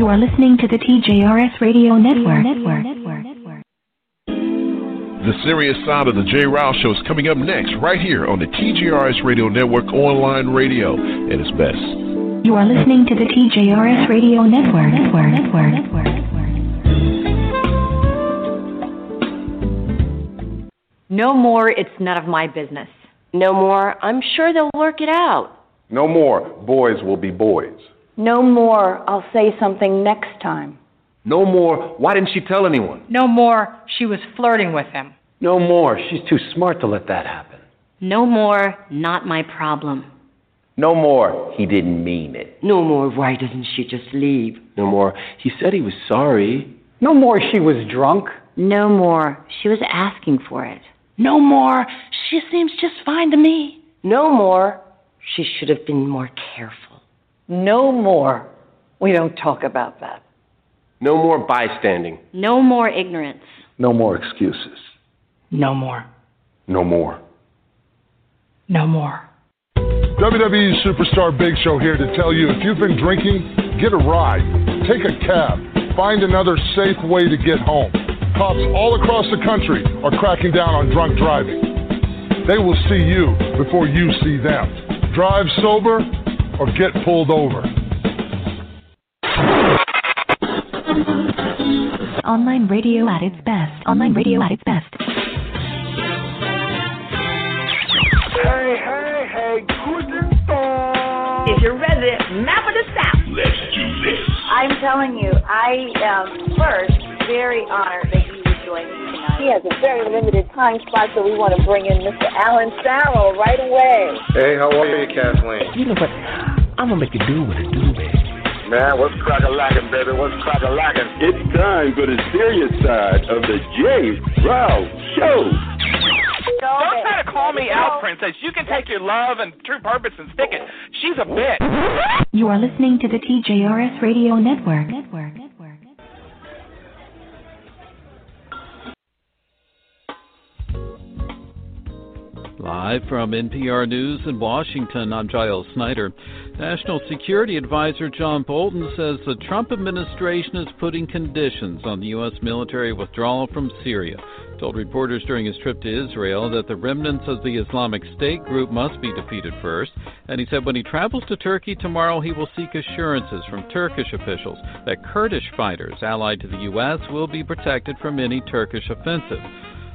You are listening to the TJRS Radio Network. Network. The serious side of the J. Rouse Show is coming up next, right here on the TJRS Radio Network online radio at its best. You are listening to the TJRS Radio Network. Network. Network. Network. No more, it's none of my business. No more, I'm sure they'll work it out. No more, boys will be boys. No more, I'll say something next time. No more, why didn't she tell anyone? No more, she was flirting with him. No more, she's too smart to let that happen. No more, not my problem. No more, he didn't mean it. No more, why doesn't she just leave? No more, he said he was sorry. No more, she was drunk. No more, she was asking for it. No more, she seems just fine to me. No more, she should have been more careful. No more, we don't talk about that. No more bystanding. No more ignorance. No more excuses. No more. No more. No more. WWE Superstar Big Show here to tell you if you've been drinking, get a ride, take a cab, find another safe way to get home. Cops all across the country are cracking down on drunk driving. They will see you before you see them. Drive sober or get pulled over. Online radio at its best. Online radio at its best. Hey, hey, hey, guten Tag. Is your resident map of the South? Let's do this. I'm telling you, I am first very honored that you would join us tonight. He has a very limited time spot, so we want to bring in Mr. Alan Farrell right away. Hey, how are you, Kathleen? You know what? I'm gonna make you do what it do, baby. Man, what's crack a lacking, baby? What's crack a lacking? It's time for the serious side of the J. Rouse Show. Don't try to call me out, princess. You can take your love and true purpose and stick it. She's a bitch. You are listening to the TJRS Radio Network. Network. Live from NPR News in Washington, I'm Giles Snyder. National Security Advisor John Bolton says the Trump administration is putting conditions on the U.S. military withdrawal from Syria. Told reporters during his trip to Israel that the remnants of the Islamic State group must be defeated first. And he said when he travels to Turkey tomorrow, he will seek assurances from Turkish officials that Kurdish fighters allied to the U.S. will be protected from any Turkish offensive.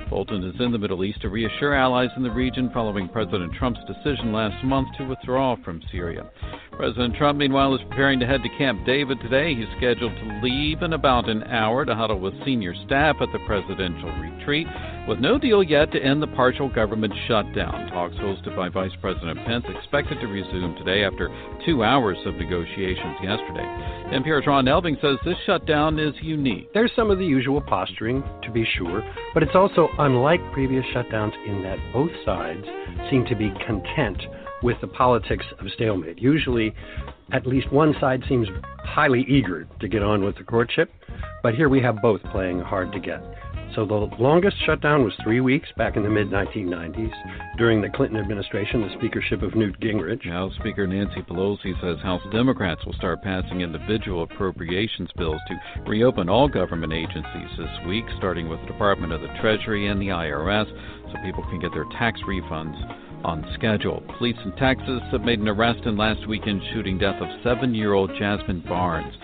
Bolton is in the Middle East to reassure allies in the region following President Trump's decision last month to withdraw from Syria. President Trump, meanwhile, is preparing to head to Camp David today. He's scheduled to leave in about an hour to huddle with senior staff at the presidential retreat, with no deal yet to end the partial government shutdown. Talks hosted by Vice President Pence expected to resume today after two hours of negotiations yesterday. NPR's Ron Elving says this shutdown is unique. There's some of the usual posturing, to be sure, but it's also unlike previous shutdowns in that both sides seem to be content with the politics of stalemate. Usually, at least one side seems highly eager to get on with the courtship, but here we have both playing hard to get. So the longest shutdown was three weeks back in the mid 1990s during the Clinton administration, the speakership of Newt Gingrich. House Speaker Nancy Pelosi says House Democrats will start passing individual appropriations bills to reopen all government agencies this week, starting with the Department of the Treasury and the IRS, so people can get their tax refunds on schedule. Police in Texas have made an arrest in last weekend's shooting death of seven year old Jazmine Barnes.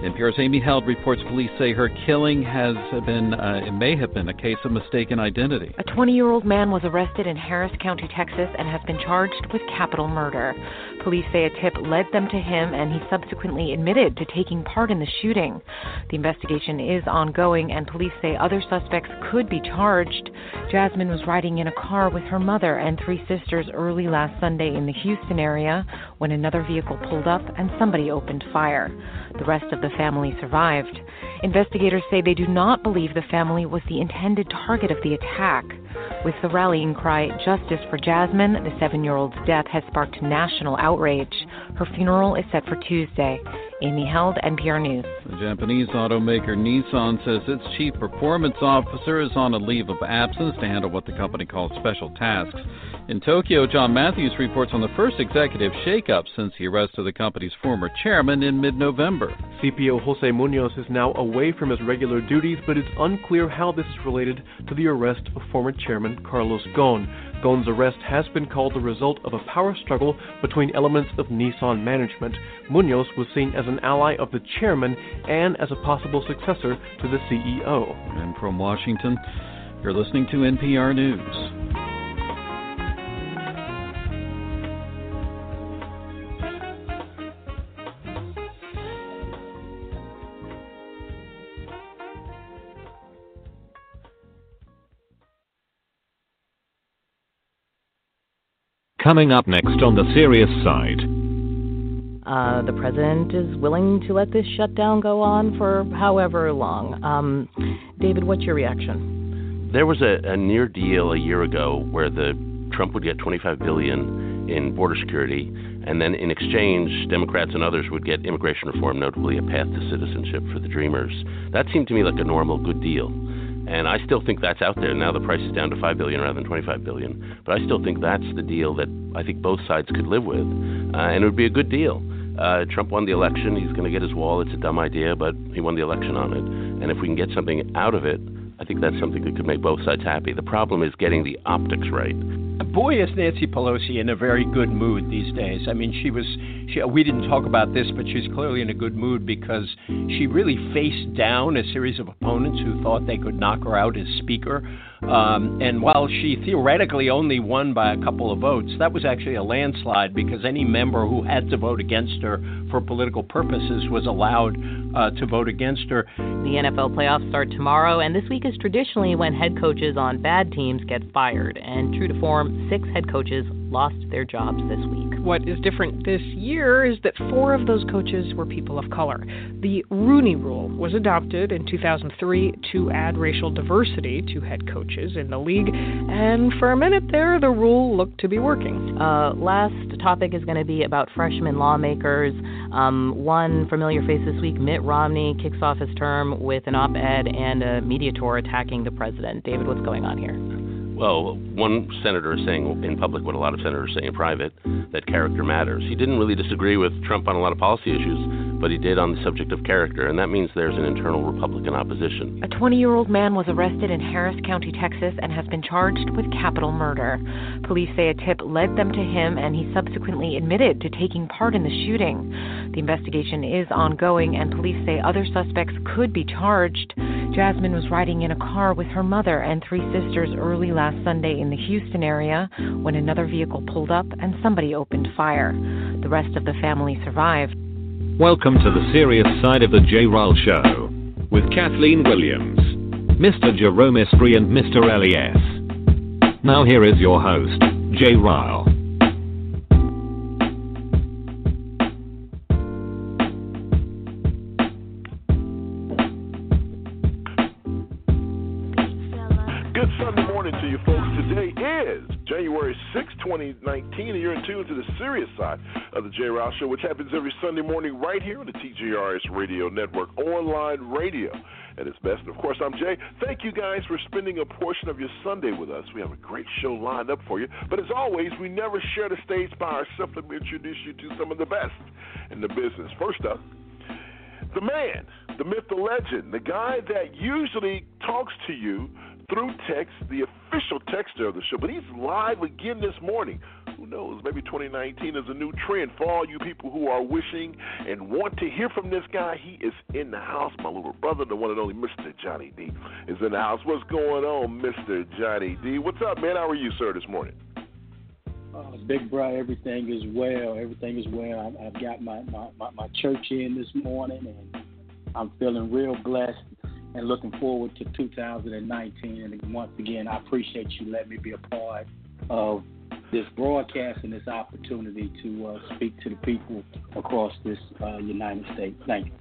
NPR's Amy Held reports police say her killing has been, uh, it may have been a case of mistaken identity. A 20 year old man was arrested in Harris County, Texas, and has been charged with capital murder. Police say a tip led them to him, and he subsequently admitted to taking part in the shooting. The investigation is ongoing, and police say other suspects could be charged. Jazmine was riding in a car with her mother and three sisters early last Sunday in the Houston area when another vehicle pulled up and somebody opened fire. The rest of the family survived. Investigators say they do not believe the family was the intended target of the attack. With the rallying cry, Justice for Jazmine, the seven year old's death has sparked national outrage. Her funeral is set for Tuesday. Amy Held, NPR News. The Japanese automaker Nissan says its chief performance officer is on a leave of absence to handle what the company calls special tasks. In Tokyo, John Matthews reports on the first executive shakeup since the arrest of the company's former chairman in mid November. CPO Jose Munoz is now away from his regular duties, but it's unclear how this is related to the arrest of former chairman Carlos Ghosn. Ghosn's arrest has been called the result of a power struggle between elements of Nissan management. Munoz was seen as an ally of the chairman and as a possible successor to the CEO. And from Washington, you're listening to NPR News. Coming up next on the serious side. Uh, the president is willing to let this shutdown go on for however long. Um, David, what's your reaction? There was a, a near deal a year ago where the Trump would get 25 billion in border security, and then in exchange, Democrats and others would get immigration reform, notably a path to citizenship for the Dreamers. That seemed to me like a normal, good deal and I still think that's out there. Now the price is down to five billion rather than twenty-five billion, but I still think that's the deal that I think both sides could live with, uh, and it would be a good deal. Uh, Trump won the election. He's going to get his wall. It's a dumb idea, but he won the election on it. And if we can get something out of it, I think that's something that could make both sides happy. The problem is getting the optics right. Boy, is Nancy Pelosi in a very good mood these days. I mean, she was. She, we didn't talk about this, but she's clearly in a good mood because she really faced down a series of opponents who thought they could knock her out as Speaker. Um, and while she theoretically only won by a couple of votes, that was actually a landslide because any member who had to vote against her for political purposes was allowed uh, to vote against her. The NFL playoffs start tomorrow, and this week is traditionally when head coaches on bad teams get fired. And true to form, six head coaches lost their jobs this week. What is different this year is that four of those coaches were people of color. The Rooney Rule was adopted in 2003 to add racial diversity to head coaches in the league, and for a minute there, the rule looked to be working. Uh, last topic is going to be about freshman lawmakers. Um, one familiar face this week, Mitt Romney, kicks off his term with an op ed and a media tour attacking the president. David, what's going on here? Well, one senator is saying in public what a lot of senators say in private that character matters. He didn't really disagree with Trump on a lot of policy issues, but he did on the subject of character, and that means there's an internal Republican opposition. A 20 year old man was arrested in Harris County, Texas, and has been charged with capital murder. Police say a tip led them to him, and he subsequently admitted to taking part in the shooting. The investigation is ongoing, and police say other suspects could be charged. Jazmine was riding in a car with her mother and three sisters early last Sunday in the Houston area when another vehicle pulled up and somebody opened fire. The rest of the family survived. Welcome to the serious side of the J. Ryle Show with Kathleen Williams, Mr. Jerome Esprit, and Mr. Elias. Now here is your host, J. Ryle. 2019, and you're in tune to the serious side of the J. Ryle Show, which happens every Sunday morning right here on the TGRS Radio Network, online radio at its best. And of course, I'm Jay. Thank you guys for spending a portion of your Sunday with us. We have a great show lined up for you. But as always, we never share the stage by ourselves. Let me introduce you to some of the best in the business. First up, the man, the myth, the legend, the guy that usually talks to you through text, the official texter of the show. But he's live again this morning. Who knows? Maybe 2019 is a new trend for all you people who are wishing and want to hear from this guy. He is in the house. My little brother, the one and only Mr. Johnny D, is in the house. What's going on, Mr. Johnny D? What's up, man? How are you, sir, this morning? Uh, big bro, everything is well. Everything is well. I've, got my, my, my, my church in this morning, and I'm feeling real blessed and looking forward to 2019. And once again, I appreciate you letting me be a part of this broadcast and this opportunity to uh, speak to the people across this uh, United States. Thank you.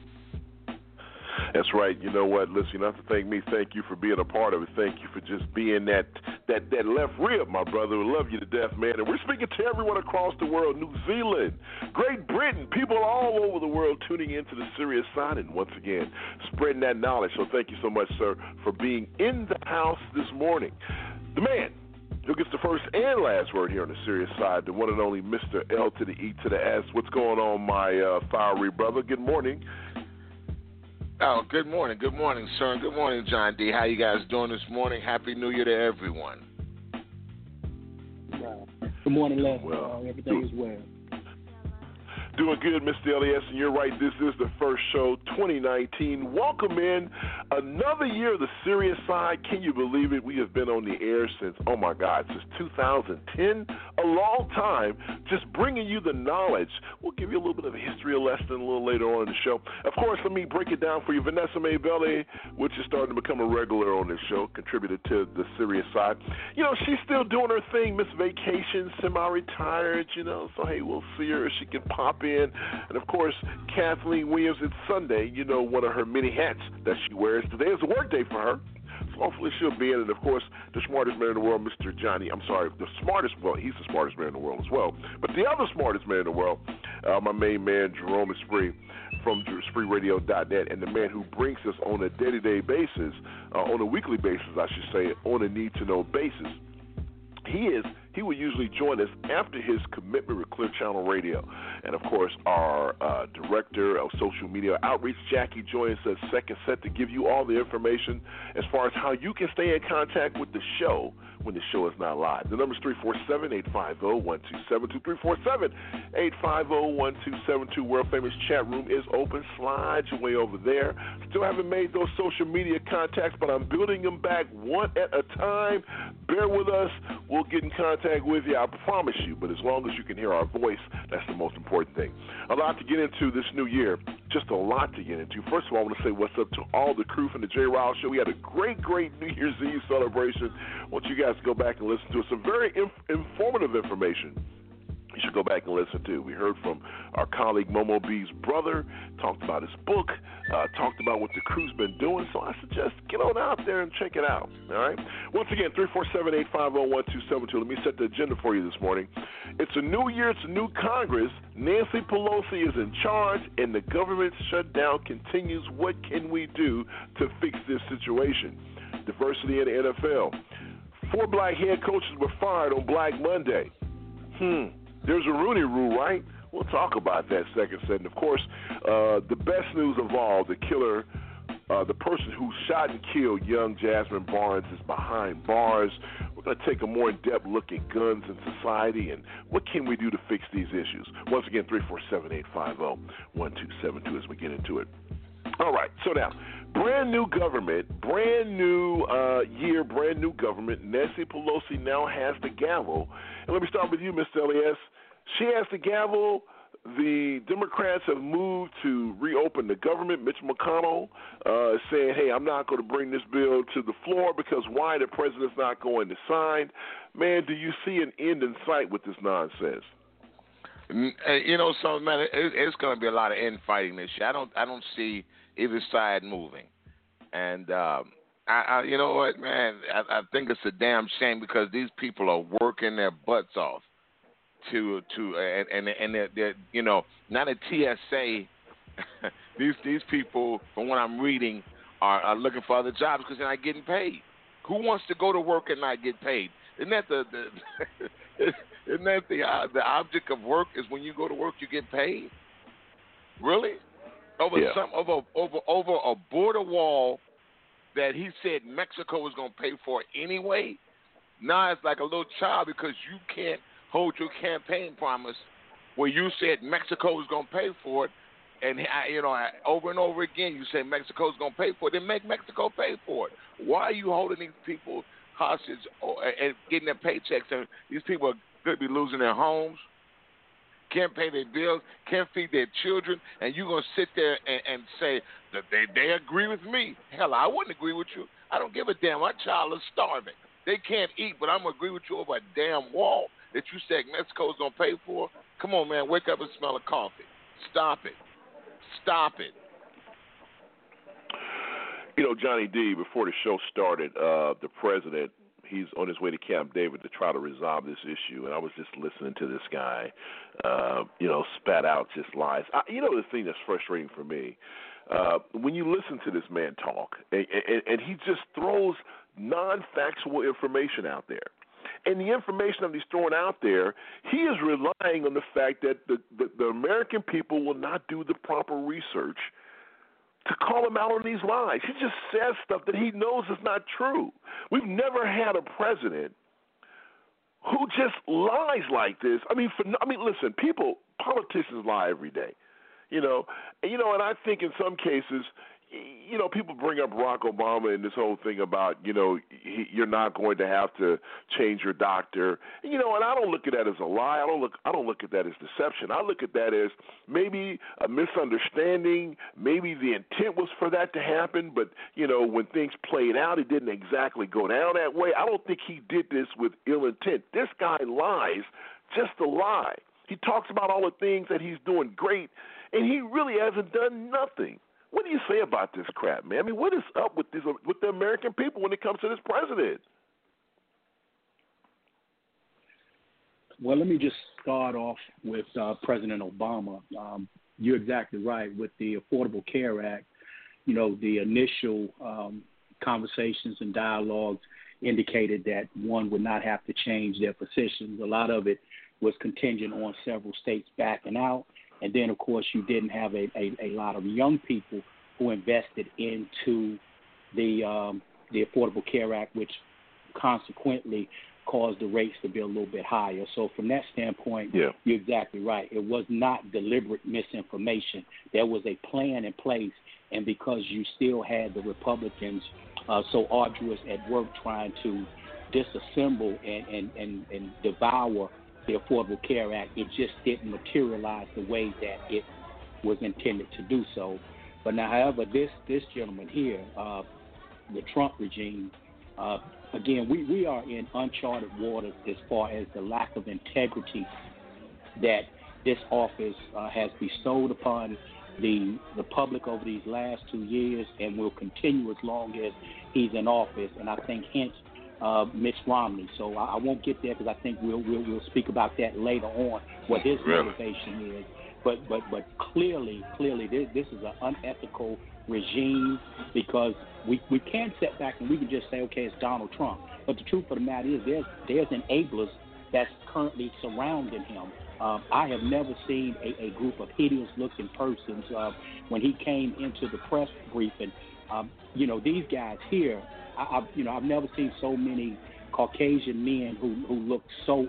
That's right. You know what? Listen, you don't have to thank me. Thank you for being a part of it. Thank you for just being that that that left rib, my brother. We love you to death, man. And we're speaking to everyone across the world, New Zealand, Great Britain, people all over the world tuning into the Serious Side, and once again spreading that knowledge. So thank you so much, sir, for being in the house this morning. The man who gets the first and last word here on the serious side, the one and only Mr. L to the E to the S. What's going on, my uh, fiery brother? Good morning. Oh, good morning. Good morning, sir. Good morning, John D. How you guys doing this morning? Happy New Year to everyone. Good morning, Les. Well, uh, everything is well. Doing good, Mr. Elias, and you're right. This is the first show 2019. Welcome in another year of the serious side. Can you believe it? We have been on the air since, oh my God, since 2010. A long time, just bringing you the knowledge. We'll give you a little bit of history lesson a little later on in the show. Of course, let me break it down for you. Vanessa Maybelli, which is starting to become a regular on this show, contributed to the serious side. You know, she's still doing her thing, Miss Vacation, semi retired, you know, so hey, we'll see her if she can pop in And of course, Kathleen Williams, it's Sunday, you know, one of her many hats that she wears. Today is a work day for her. So hopefully she'll be in. And of course, the smartest man in the world, Mr. Johnny, I'm sorry, the smartest, well, he's the smartest man in the world as well. But the other smartest man in the world, uh, my main man, Jerome Spree from SpreeRadio.net, and the man who brings us on a day to day basis, uh, on a weekly basis, I should say, on a need to know basis. He is he will usually join us after his commitment with Clear Channel Radio. And of course, our uh, director of social media outreach, Jackie, joins us second set to give you all the information as far as how you can stay in contact with the show when the show is not live. The number is 347 850 1272. 347 850 1272. World famous chat room is open. Slide your way over there. Still haven't made those social media contacts, but I'm building them back one at a time. Bear with us. We'll get in contact with you, I promise you. But as long as you can hear our voice, that's the most important thing. A lot to get into this new year. Just a lot to get into. First of all, I want to say what's up to all the crew from the J. Ryle Show. We had a great, great New Year's Eve celebration. I want you guys to go back and listen to it. Some very inf- informative information you should go back and listen to. We heard from our colleague Momo B's brother, talked about his book, uh, talked about what the crew's been doing. So I suggest get on out there and check it out. All right. Once again, three four seven eight five zero one two seven two. Let me set the agenda for you this morning. It's a new year. It's a new Congress. Nancy Pelosi is in charge, and the government shutdown continues. What can we do to fix this situation? Diversity in the NFL. Four black head coaches were fired on Black Monday. Hmm. There's a Rooney Rule, right? We'll talk about that second set. And of course, uh, the best news of all, the killer, uh, the person who shot and killed young Jazmine Barnes is behind bars. We're going to take a more in-depth look at guns in society and what can we do to fix these issues. Once again, 347-850-1272 as we get into it. All right, so now, brand new government, brand new uh, year, brand new government. Nancy Pelosi now has the gavel. And let me start with you, Mr. Elias. She has the gavel. The Democrats have moved to reopen the government. Mitch McConnell uh, saying, hey, I'm not going to bring this bill to the floor because why the president's not going to sign. Man, do you see an end in sight with this nonsense? Uh, you know, so man, it, it's going to be a lot of infighting this year. I don't, I don't see either side moving, and um, I, I, you know what, man, I, I think it's a damn shame because these people are working their butts off to to and and, and they're, they're you know not a TSA. these these people, from what I'm reading, are, are looking for other jobs because they're not getting paid. Who wants to go to work and not get paid? Isn't that the, the isn't that the uh, the object of work is when you go to work you get paid? Really? Over yeah. some over over over a border wall that he said Mexico was going to pay for anyway. Now it's like a little child because you can't hold your campaign promise where you said Mexico was going to pay for it, and I, you know over and over again you say Mexico's going to pay for it. Then make Mexico pay for it. Why are you holding these people hostage or, and getting their paychecks? And these people are going to be losing their homes, can't pay their bills, can't feed their children, and you're going to sit there and, and say that they, they agree with me. Hell, I wouldn't agree with you. I don't give a damn. My child is starving. They can't eat, but I'm going to agree with you over a damn wall that you said Mexico's going to pay for. Come on, man. Wake up and smell a coffee. Stop it. Stop it. You know, Johnny D. Before the show started, uh, the president he's on his way to Camp David to try to resolve this issue. And I was just listening to this guy, uh, you know, spat out just lies. I, you know, the thing that's frustrating for me uh, when you listen to this man talk, and, and, and he just throws non-factual information out there. And the information that he's throwing out there, he is relying on the fact that the, the, the American people will not do the proper research to call him out on these lies. He just says stuff that he knows is not true. We've never had a president who just lies like this. I mean, for I mean, listen, people, politicians lie every day, you know, you know, and I think in some cases you know, people bring up Barack Obama and this whole thing about, you know, he, you're not going to have to change your doctor. You know, and I don't look at that as a lie. I don't look I don't look at that as deception. I look at that as maybe a misunderstanding. Maybe the intent was for that to happen, but you know, when things played out, it didn't exactly go down that way. I don't think he did this with ill intent. This guy lies just to lie. He talks about all the things that he's doing great, and he really hasn't done nothing. What do you say about this crap, man? I mean, what is up with this with the American people when it comes to this president? Well, let me just start off with uh, President Obama. Um, you're exactly right. With the Affordable Care Act, you know, the initial um, conversations and dialogues indicated that one would not have to change their positions. A lot of it was contingent on several states backing out. And then, of course, you didn't have a, a, a lot of young people who invested into the um, the Affordable Care Act, which consequently caused the rates to be a little bit higher. So from that standpoint, yeah. you're exactly right. It was not deliberate misinformation. There was a plan in place, and because you still had the Republicans uh, so arduous at work trying to disassemble and, and, and, and devour the Affordable Care Act, it just didn't materialize the way that it was intended to do so. But now, however, this this gentleman here, uh, the Trump regime, uh, again, we, we are in uncharted waters as far as the lack of integrity that this office uh, has bestowed upon the the public over these last two years, and will continue as long as he's in office. And I think, hence, uh, Mitch Romney. So I, I won't get there because I think we'll, we'll we'll speak about that later on what his really? motivation is. But but but clearly clearly this this is an unethical regime because we we can sit back and we can just say okay it's Donald Trump. But the truth of the matter is there's there's enablers that's currently surrounding him. Um, I have never seen a, a group of hideous-looking persons uh, when he came into the press briefing. Um, you know, these guys here I, have you know I've never seen so many Caucasian men who who look so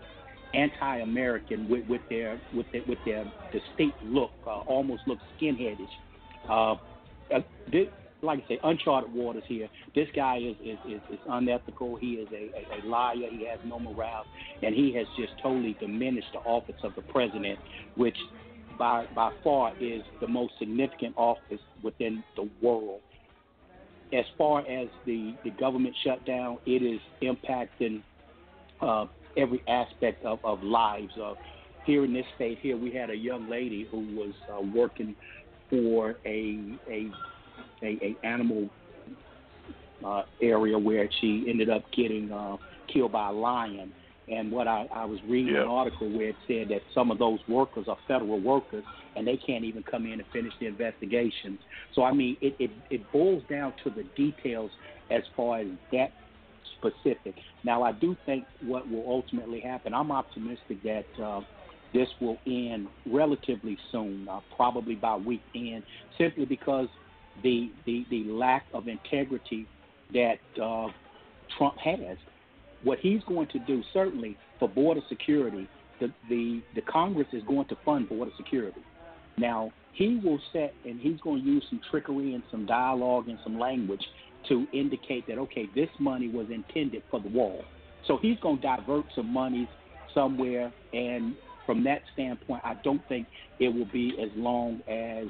anti-American with, with their with their, with their distinct look, uh, almost look skinheadish. Uh, uh, this, like I say, uncharted waters here. This guy is is, is, is unethical. He is a, a, a liar. He has no morale, and he has just totally diminished the office of the president, which by by far is the most significant office within the world as far as the, the government shutdown, it is impacting uh, every aspect of, of lives. Uh, here in this state, here we had a young lady who was uh, working for a a a, a animal uh, area where she ended up getting uh, killed by a lion. And what I, I was reading yeah. an article where it said that some of those workers are federal workers and they can't even come in and finish the investigations. So I mean, it, it, it boils down to the details as far as that specific. Now I do think what will ultimately happen. I'm optimistic that uh, this will end relatively soon, uh, probably by weekend, simply because the the, the lack of integrity that uh, Trump has what he's going to do, certainly for border security, the, the, the Congress is going to fund border security. Now, he will set, and he's going to use some trickery and some dialogue and some language to indicate that, okay, this money was intended for the wall. So he's going to divert some monies somewhere, and from that standpoint, I don't think it will be as long as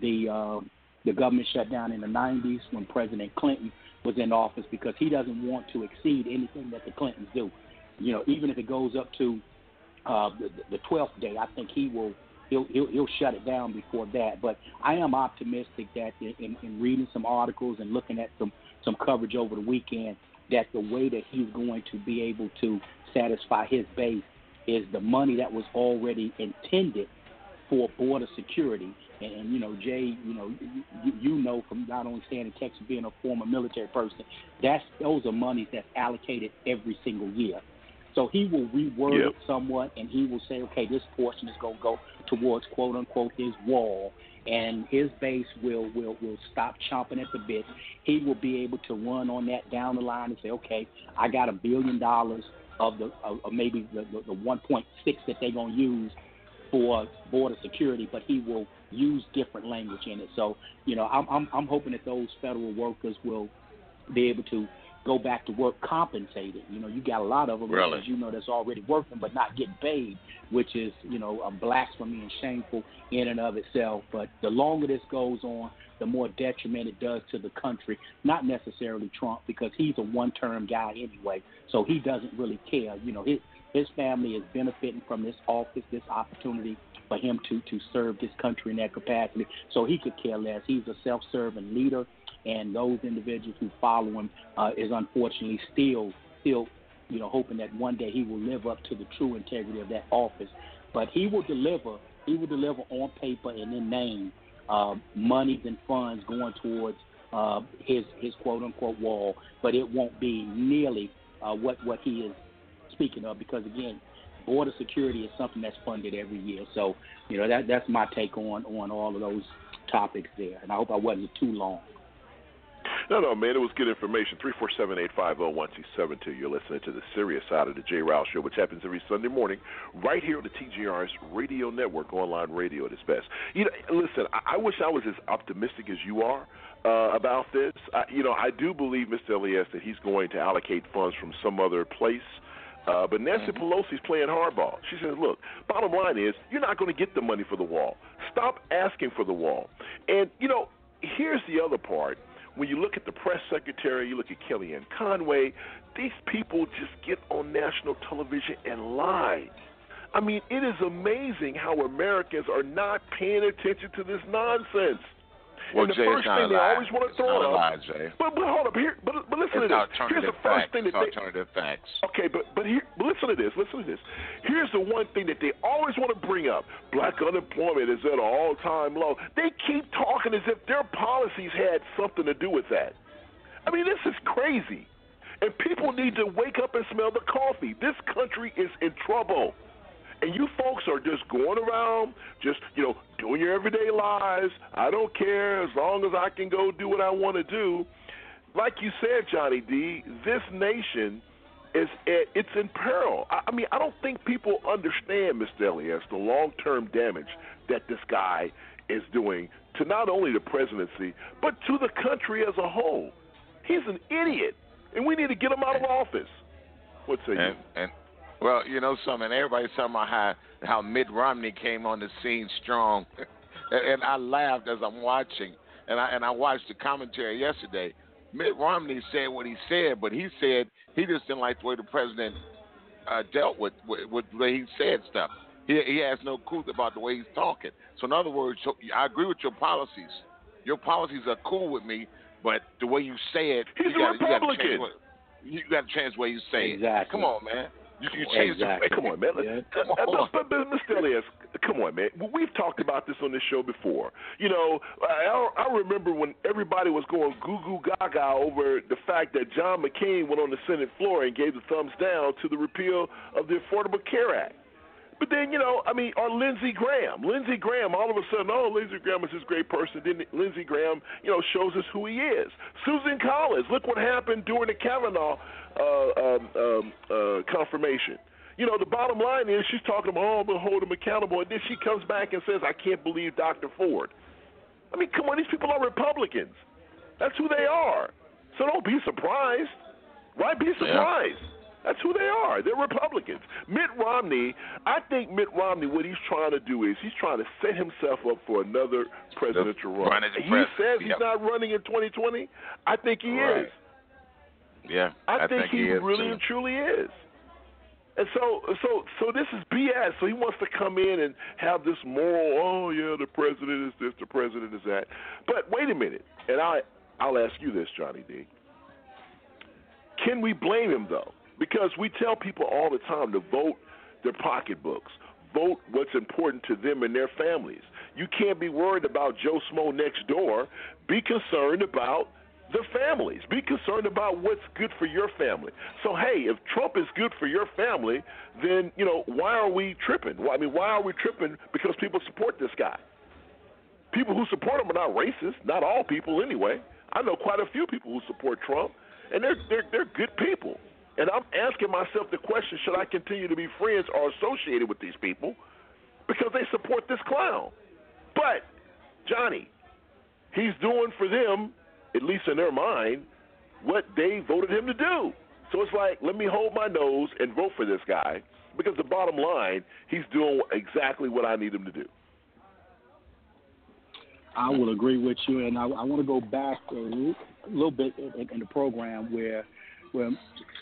the uh, the government shutdown in the 90s when President Clinton was in office because he doesn't want to exceed anything that the Clintons do. You know, even if it goes up to uh, the, the 12th day, I think he will he'll, he'll he'll shut it down before that. But I am optimistic that in, in reading some articles and looking at some some coverage over the weekend, that the way that he's going to be able to satisfy his base is the money that was already intended for border security. And, and you know, Jay, you know, you, you know from not only staying in Texas, being a former military person, that's those are monies that's allocated every single year. So he will reword Yep. it somewhat, and he will say, okay, this portion is going to go towards quote unquote his wall, and his base will will will stop chomping at the bit. He will be able to run on that down the line and say, okay, I got a billion dollars of the of, of maybe the, the, the 1.6 that they're going to use for border security, but he will use different language in it. So, you know, I'm I'm, I'm hoping that those federal workers will be able to go back to work compensated. You know, you got a lot of them, Really? as you know, that's already working but not getting paid, which is, you know, a blasphemy and shameful in and of itself. But the longer this goes on, the more detriment it does to the country. Not necessarily Trump, because he's a one-term guy anyway, so he doesn't really care. You know, his his family is benefiting from this office, this opportunity for him to to serve this country in that capacity. So he could care less. He's a self-serving leader, and those individuals who follow him uh, is unfortunately still still you know hoping that one day he will live up to the true integrity of that office. But he will deliver. He will deliver on paper and in name uh, monies and funds going towards uh, his his quote unquote wall, but it won't be nearly uh, what what he is speaking of because again, border security is something that's funded every year. So you know that that's my take on on all of those topics there, and I hope I wasn't too long. No, no, man, it was good information. 347-850-1272. You're listening to the serious side of the J. Rouse Show, which happens every Sunday morning right here on the TGRS Radio Network, online radio at its best. You know, listen, I, I wish I was as optimistic as you are uh, about this. I, you know, I do believe, Mr. Elias, that he's going to allocate funds from some other place. Uh, but Nancy Pelosi's playing hardball. She says, look, bottom line is, you're not going to get the money for the wall. Stop asking for the wall. And, you know, here's the other part when you look at the press secretary, you look at Kellyanne Conway, these people just get on national television and lie. I mean, it is amazing how Americans are not paying attention to this nonsense. Well, and the Jay, first thing they always want to throw not a up. Jay. But, but hold up here. But, but listen it's to this. Here's the first facts. thing that it's they, alternative facts. Okay, but but here, but listen to this. Listen to this. Here's the one thing that they always want to bring up: black unemployment is at an all-time low. They keep talking as if their policies had something to do with that. I mean, this is crazy, and people need to wake up and smell the coffee. This country is in trouble. And you folks are just going around, just you know, doing your everyday lives. I don't care as long as I can go do what I want to do. Like you said, Johnny D, this nation is eh, it's in peril. I, mean, I don't think people understand, Mr. Elias, the long-term damage that this guy is doing to not only the presidency but to the country as a whole. He's an idiot, and we need to get him out of office. What say you? And, and well, you know something. Everybody's talking about how how Mitt Romney came on the scene strong, and, I laughed as I'm watching, and I and I watched the commentary yesterday. Mitt Romney said what he said, but he said he just didn't like the way the president uh, dealt with, with with the way he said stuff. He he has no clue about the way he's talking. So in other words, so I agree with your policies. Your policies are cool with me, but the way you say it, He's you a gotta, gotta Republican. you got to change the way you say Exactly. it. Come on, man. You Exactly. the Come on, man. Yeah. Uh, uh, but, but, but, Mr. Elias, come on, man. We've talked about this on this show before. You know, I, I remember when everybody was going goo goo gaga over the fact that John McCain went on the Senate floor and gave the thumbs down to the repeal of the Affordable Care Act. But then, you know, I mean, or Lindsey Graham. Lindsey Graham, all of a sudden, oh, Lindsey Graham is this great person. Then Lindsey Graham, you know, shows us who he is. Susan Collins, look what happened during the Kavanaugh uh, um, um, uh, confirmation. You know, the bottom line is she's talking about, oh, I'm hold him accountable. And then she comes back and says, I can't believe Dr. Ford. I mean, come on, these people are Republicans. That's who they are. So don't be surprised. Why be surprised? That's who they are. They're Republicans. Mitt Romney, I think Mitt Romney, what he's trying to do is he's trying to set himself up for another presidential run. run as a he says he's Yep. not running in 2020. I think he Right. is. Yeah, I, I think, think he, he really too. and truly is. And so, so, so this is BS. So he wants to come in and have this moral. Oh yeah, the president is this, the president is that. But wait a minute, and I, I'll ask you this, Johnny D. Can we blame him though? Because we tell people all the time to vote their pocketbooks, vote what's important to them and their families. You can't be worried about Joe Smo next door. Be concerned about the families. Be concerned about what's good for your family. So hey, if Trump is good for your family, then you know why are we tripping? Well, I mean, why are we tripping? Because people support this guy. People who support him are not racist. Not all people, anyway. I know quite a few people who support Trump, and they're they're they're good people. And I'm asking myself the question: Should I continue to be friends or associated with these people because they support this clown? But Johnny, he's doing for them at least in their mind, what they voted him to do. So it's like, let me hold my nose and vote for this guy because the bottom line, he's doing exactly what I need him to do. I will agree with you, and I, I want to go back a little bit in, in the program where where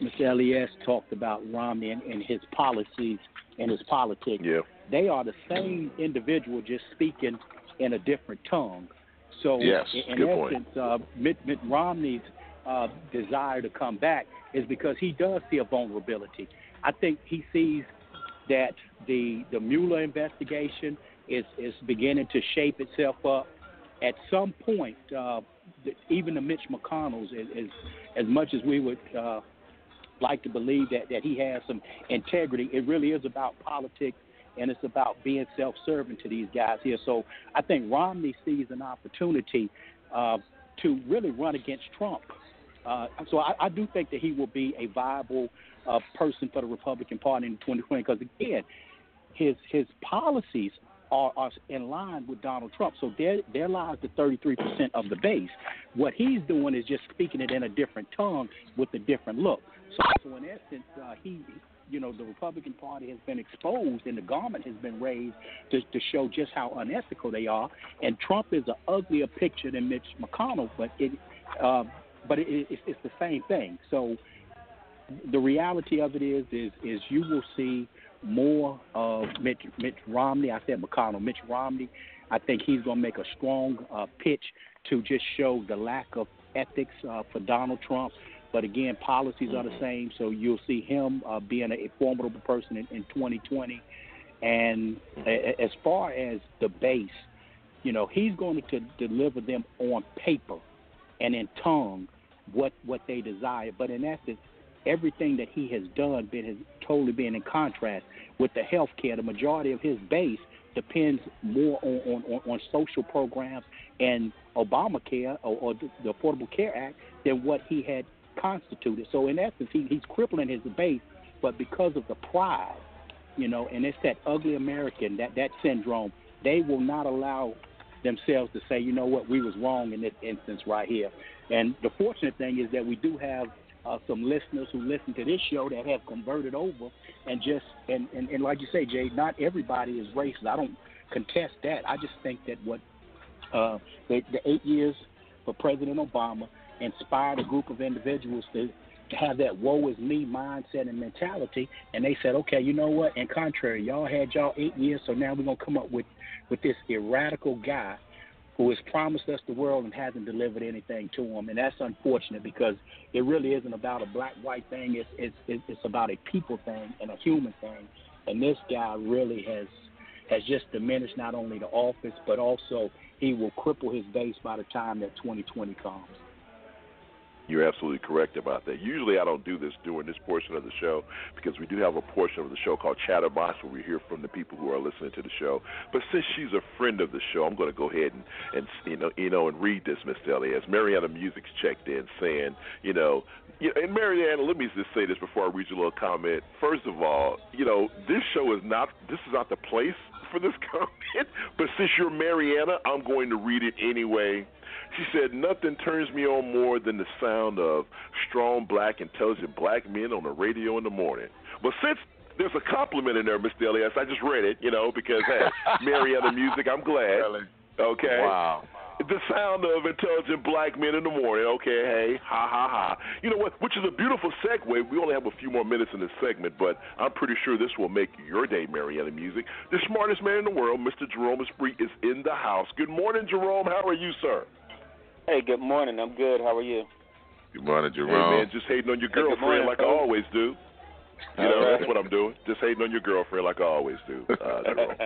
Mr. Elias talked about Romney and, and his policies and his politics. Yeah. They are the same individual, just speaking in a different tongue. So, yes, in, essence, uh, Mitt, Mitt Romney's uh, desire to come back is because he does see a vulnerability. I think he sees that the the Mueller investigation is is beginning to shape itself up. At some point, uh, the, even the Mitch McConnell's, is, is, as much as we would uh, like to believe that that he has some integrity, it really is about politics and it's about being self-serving to these guys here. So I think Romney sees an opportunity uh, to really run against Trump. Uh, so I, I do think that he will be a viable uh, person for the Republican Party in 2020 because again, his his policies are, are in line with Donald Trump. So there there lies the 33% of the base. What he's doing is just speaking it in a different tongue with a different look. So, so in essence, uh, he you know, the Republican Party has been exposed and the garment has been raised to, to show just how unethical they are. And Trump is an uglier picture than Mitch McConnell, but it, uh, but it, it, it's the same thing. So the reality of it is, is, is you will see more of Mitch, Mitch Romney. I said McConnell, Mitch Romney. I think he's going to make a strong uh, pitch to just show the lack of ethics uh, for Donald Trump. But again, policies are the same, so you'll see him uh, being a, a formidable person in, in 2020. And a, as far as the base, you know, he's going to deliver them on paper and in tongue what what they desire. But in essence, everything that he has done been has totally been in contrast with the health care. The majority of his base depends more on, on, on social programs and Obamacare or, or the Affordable Care Act than what he had constituted. So in essence, he, he's crippling his base, but because of the pride, you know, and it's that ugly American, that that syndrome, they will not allow themselves to say, you know what, we was wrong in this instance right here. And the fortunate thing is that we do have uh, some listeners who listen to this show that have converted over and just and, and, and like you say, Jay, not everybody is racist. I don't contest that. I just think that what uh, the, the eight years for President Obama inspired a group of individuals to, have that woe is me mindset and mentality. And they said, okay, you know what? In contrary, y'all had y'all eight years, so now we're going to come up with, with this erratical guy who has promised us the world and hasn't delivered anything to them. And that's unfortunate because it really isn't about a black white thing. It's, it's, it's about a people thing and a human thing. And this guy really has has just diminished not only the office, but also he will cripple his base by the time that 2020 comes. You're absolutely correct about that. Usually, I don't do this during this portion of the show because we do have a portion of the show called Chatterbox where we hear from the people who are listening to the show. But since she's a friend of the show, I'm going to go ahead and, and you know you know and read this, Miss Elias. Mariana Music's checked in saying, you know, and Mariana, let me just say this before I read your little comment. First of all, you know, this show is not this is not the place for this comment, but since you're Mariana, I'm going to read it anyway. She said, Nothing turns me on more than the sound of strong, black, intelligent black men on the radio in the morning. But since there's a compliment in there, Miss Elias, I just read it, you know, because, hey, Marietta music, I'm glad. Really? Okay. Wow. the sound of intelligent black men in the morning. Okay, hey, ha ha ha. You know what? Which is a beautiful segue. We only have a few more minutes in this segment, but I'm pretty sure this will make your day, Marietta Music. The smartest man in the world, Mr. Jerome Esprit, is in the house. Good morning, Jerome. How are you, sir? Hey, good morning. I'm good. How are you? Good morning, Jerome. Hey, man, just hating on your Hey, girlfriend morning, like I always do. You know, right. that's what I'm doing. Just hating on your girlfriend like I always do. Uh, Jerome.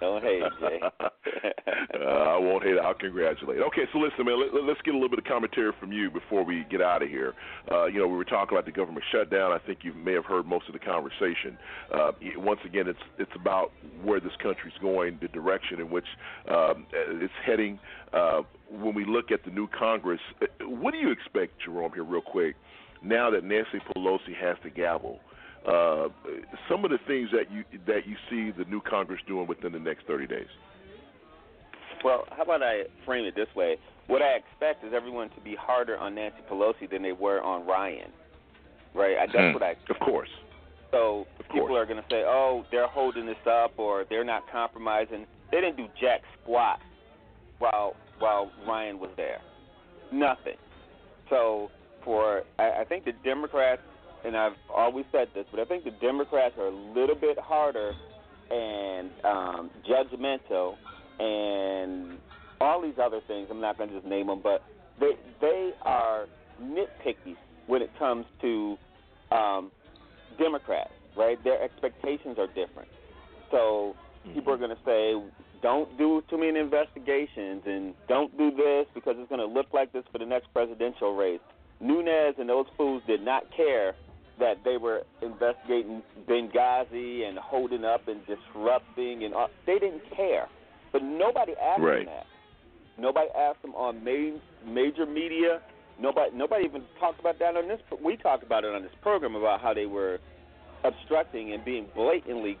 Don't hate, Jay. uh, I won't hate it. I'll congratulate. Okay, so listen, man. Let, let's get a little bit of commentary from you before we get out of here. Uh, you know, we were talking about the government shutdown. I think you may have heard most of the conversation. Uh, once again, it's it's about where this country's going, the direction in which um, it's heading. Uh, when we look at the new Congress, uh, what do you expect, Jerome? Here, real quick. Now that Nancy Pelosi has the gavel, uh, some of the things that you that you see the new Congress doing within the next 30 days. Well, how about I frame it this way? What I expect is everyone to be harder on Nancy Pelosi than they were on Ryan. Right? I, that's Hmm. what I Of course. So people are going to say, "Oh, they're holding this up, or they're not compromising." They didn't do jack squat while while Ryan was there. Nothing. So for I, I think the Democrats, and I've always said this, but I think the Democrats are a little bit harder and um, judgmental and all these other things. I'm not going to just name them, but they they are nitpicky when it comes to um, Democrats, right? Their expectations are different. So people are going to say, don't do too many investigations and don't do this because it's going to look like this for the next presidential race. Nunes and those fools did not care that they were investigating Benghazi and holding up and disrupting, and all. they didn't care. But nobody asked Right. them that. Nobody asked them on main, major media. Nobody, nobody even talked about that on this. We talked about it on this program about how they were obstructing and being blatantly,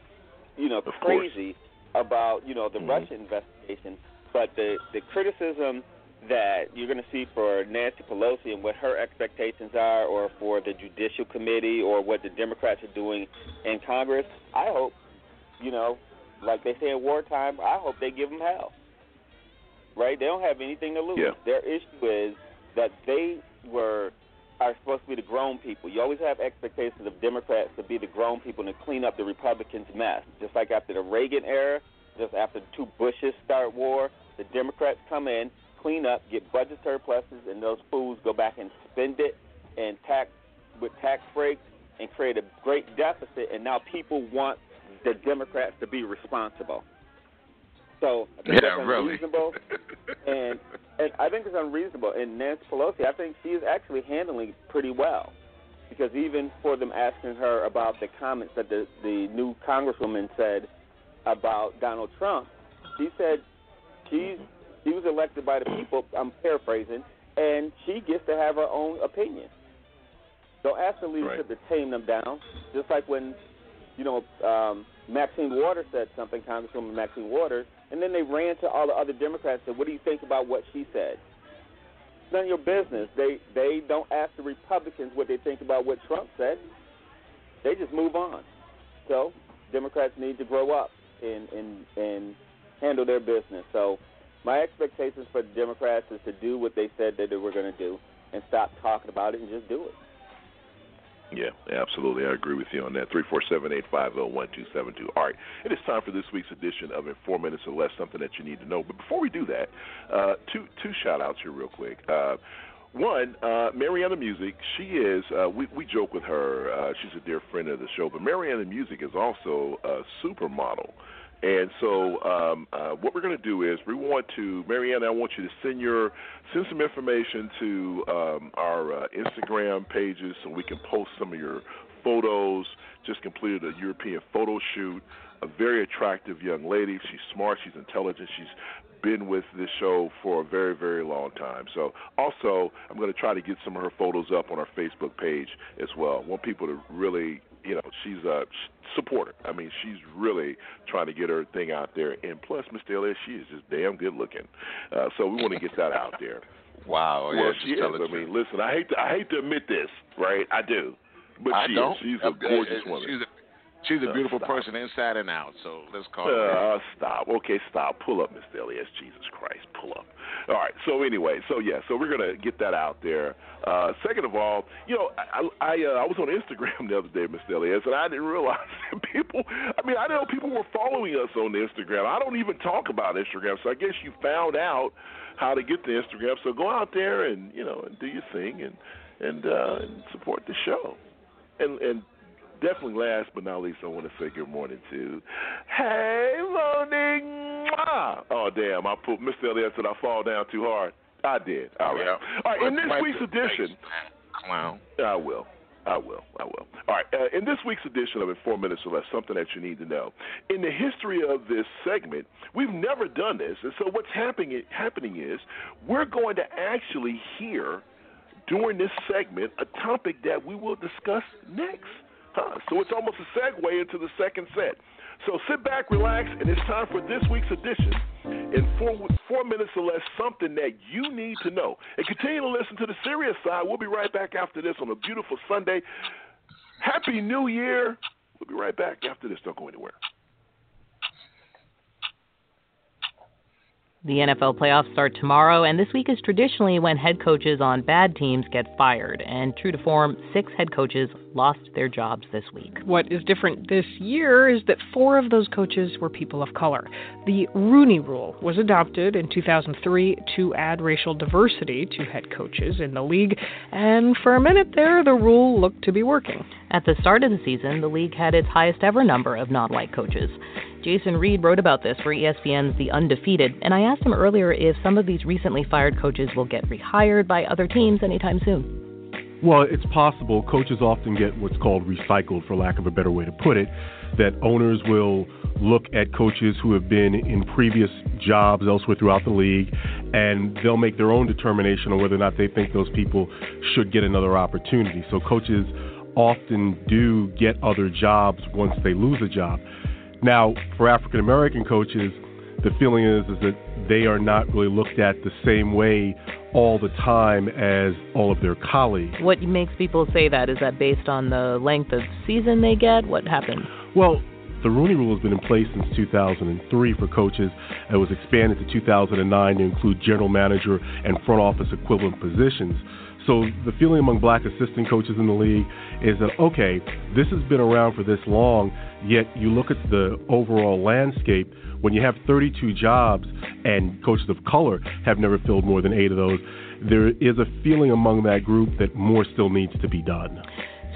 you know, crazy about you know the Mhm. Russia investigation. But the the criticism that you're going to see for Nancy Pelosi and what her expectations are, or for the Judicial Committee, or what the Democrats are doing in Congress, I hope, you know, like they say in wartime, I hope they give them hell. Right? They don't have anything to lose. Yeah. Their issue is that they were are supposed to be the grown people. You always have expectations of Democrats to be the grown people and to clean up the Republicans' mess. Just like after the Reagan era, just after the two Bushes start war, the Democrats come in, clean up, get budget surpluses, and those fools go back and spend it and tax with tax breaks and create a great deficit. And now people want the Democrats to be responsible. So I think Yeah, that's really. and and I think it's unreasonable. And Nancy Pelosi, I think she is actually handling pretty well, because even for them asking her about the comments that the the new congresswoman said about Donald Trump, she said she's she was elected by the people. I'm paraphrasing, and she gets to have her own opinion. Don't ask the leadership to tame them down. Just like when, you know, um, Maxine Waters said something, Congresswoman Maxine Waters, and then they ran to all the other Democrats and said, "What do you think about what she said?" It's none of your business. They they don't ask the Republicans what they think about what Trump said. They just move on. So Democrats need to grow up and and and handle their business. So my expectations for the Democrats is to do what they said that they were going to do and stop talking about it and just do it. Yeah, absolutely. I agree with you on that. Three four seven eight five zero one two seven two. All right, it is time for this week's edition of In Four Minutes or Less, something that you need to know. But before we do that, uh, two two shout outs here real quick. Uh, one, uh, Mariana Music. She is. Uh, we we joke with her. Uh, she's a dear friend of the show. But Mariana Music is also a supermodel. And so, um, uh, what we're going to do is we want to, Marianne, I want you to send your send some information to um, our uh, Instagram pages so we can post some of your photos. Just completed a European photo shoot. A very attractive young lady. She's smart. She's intelligent. She's been with this show for a very, very long time. So, also, I'm going to try to get some of her photos up on our Facebook page as well. I want people to really, you know, she's a supporter. I mean, she's really trying to get her thing out there. And plus, Miss Elliott, she is just damn good looking. Uh, so we want to get that out there. Wow, well, yeah, she is. I mean, listen, I hate to I hate to admit this, right? I do, but I she don't. is. She's Uh, a gorgeous uh, woman. She's a, She's a beautiful person inside and out. So let's call her. Uh, stop. Okay, stop. Pull up, Mr. Elias. Jesus Christ, pull up. All right. So anyway, so yeah, so we're gonna get that out there. Uh, second of all, you know, I I, uh, I was on Instagram the other day, Mr. Elias, and I didn't realize that people. I mean, I know people were following us on Instagram. I don't even talk about Instagram, so I guess you found out how to get to Instagram. So go out there and you know and do your thing and and, uh, and support the show. And and definitely last but not least, I want to say good morning to Hey Monique. Mwah! Oh damn, I put Mr. Elliott said I fall down too hard. I did. All right. Yeah. All right. In this week's edition, Clown. I will. I will. I will. All right. Uh, in this week's edition of In Four Minutes or Less, something that you need to know. In the history of this segment, we've never done this, and so what's happening happening is we're going to actually hear during this segment a topic that we will discuss next. So it's almost a segue into the second set. So sit back, relax, and it's time for this week's edition. In four, four minutes or less, something that you need to know. And continue to listen to the serious side. We'll be right back after this on a beautiful Sunday. Happy New Year. We'll be right back after this. Don't go anywhere. The NFL playoffs start tomorrow, and this week is traditionally when head coaches on bad teams get fired. And true to form, six head coaches lost their jobs this week. What is different this year is that four of those coaches were people of color. The Rooney Rule was adopted in 2003 to add racial diversity to head coaches in the league, and for a minute there, the rule looked to be working. At the start of the season, the league had its highest ever number of non white coaches. Jason Reid wrote about this for ESPN's The Undefeated, and I asked him earlier if some of these recently fired coaches will get rehired by other teams anytime soon. Well, it's possible. Coaches often get what's called recycled, for lack of a better way to put it. That owners will look at coaches who have been in previous jobs elsewhere throughout the league, and they'll make their own determination on whether or not they think those people should get another opportunity. So coaches often do get other jobs once they lose a job. Now, for African American coaches, the feeling is is that they are not really looked at the same way all the time as all of their colleagues. What makes people say that? Is that based on the length of season they get? What happened? Well, the Rooney Rule has been in place since 2003 for coaches. It was expanded to 2009 to include general manager and front office equivalent positions. So the feeling among black assistant coaches in the league is that okay, this has been around for this long, yet you look at the overall landscape when you have 32 jobs and coaches of color have never filled more than 8 of those, there is a feeling among that group that more still needs to be done.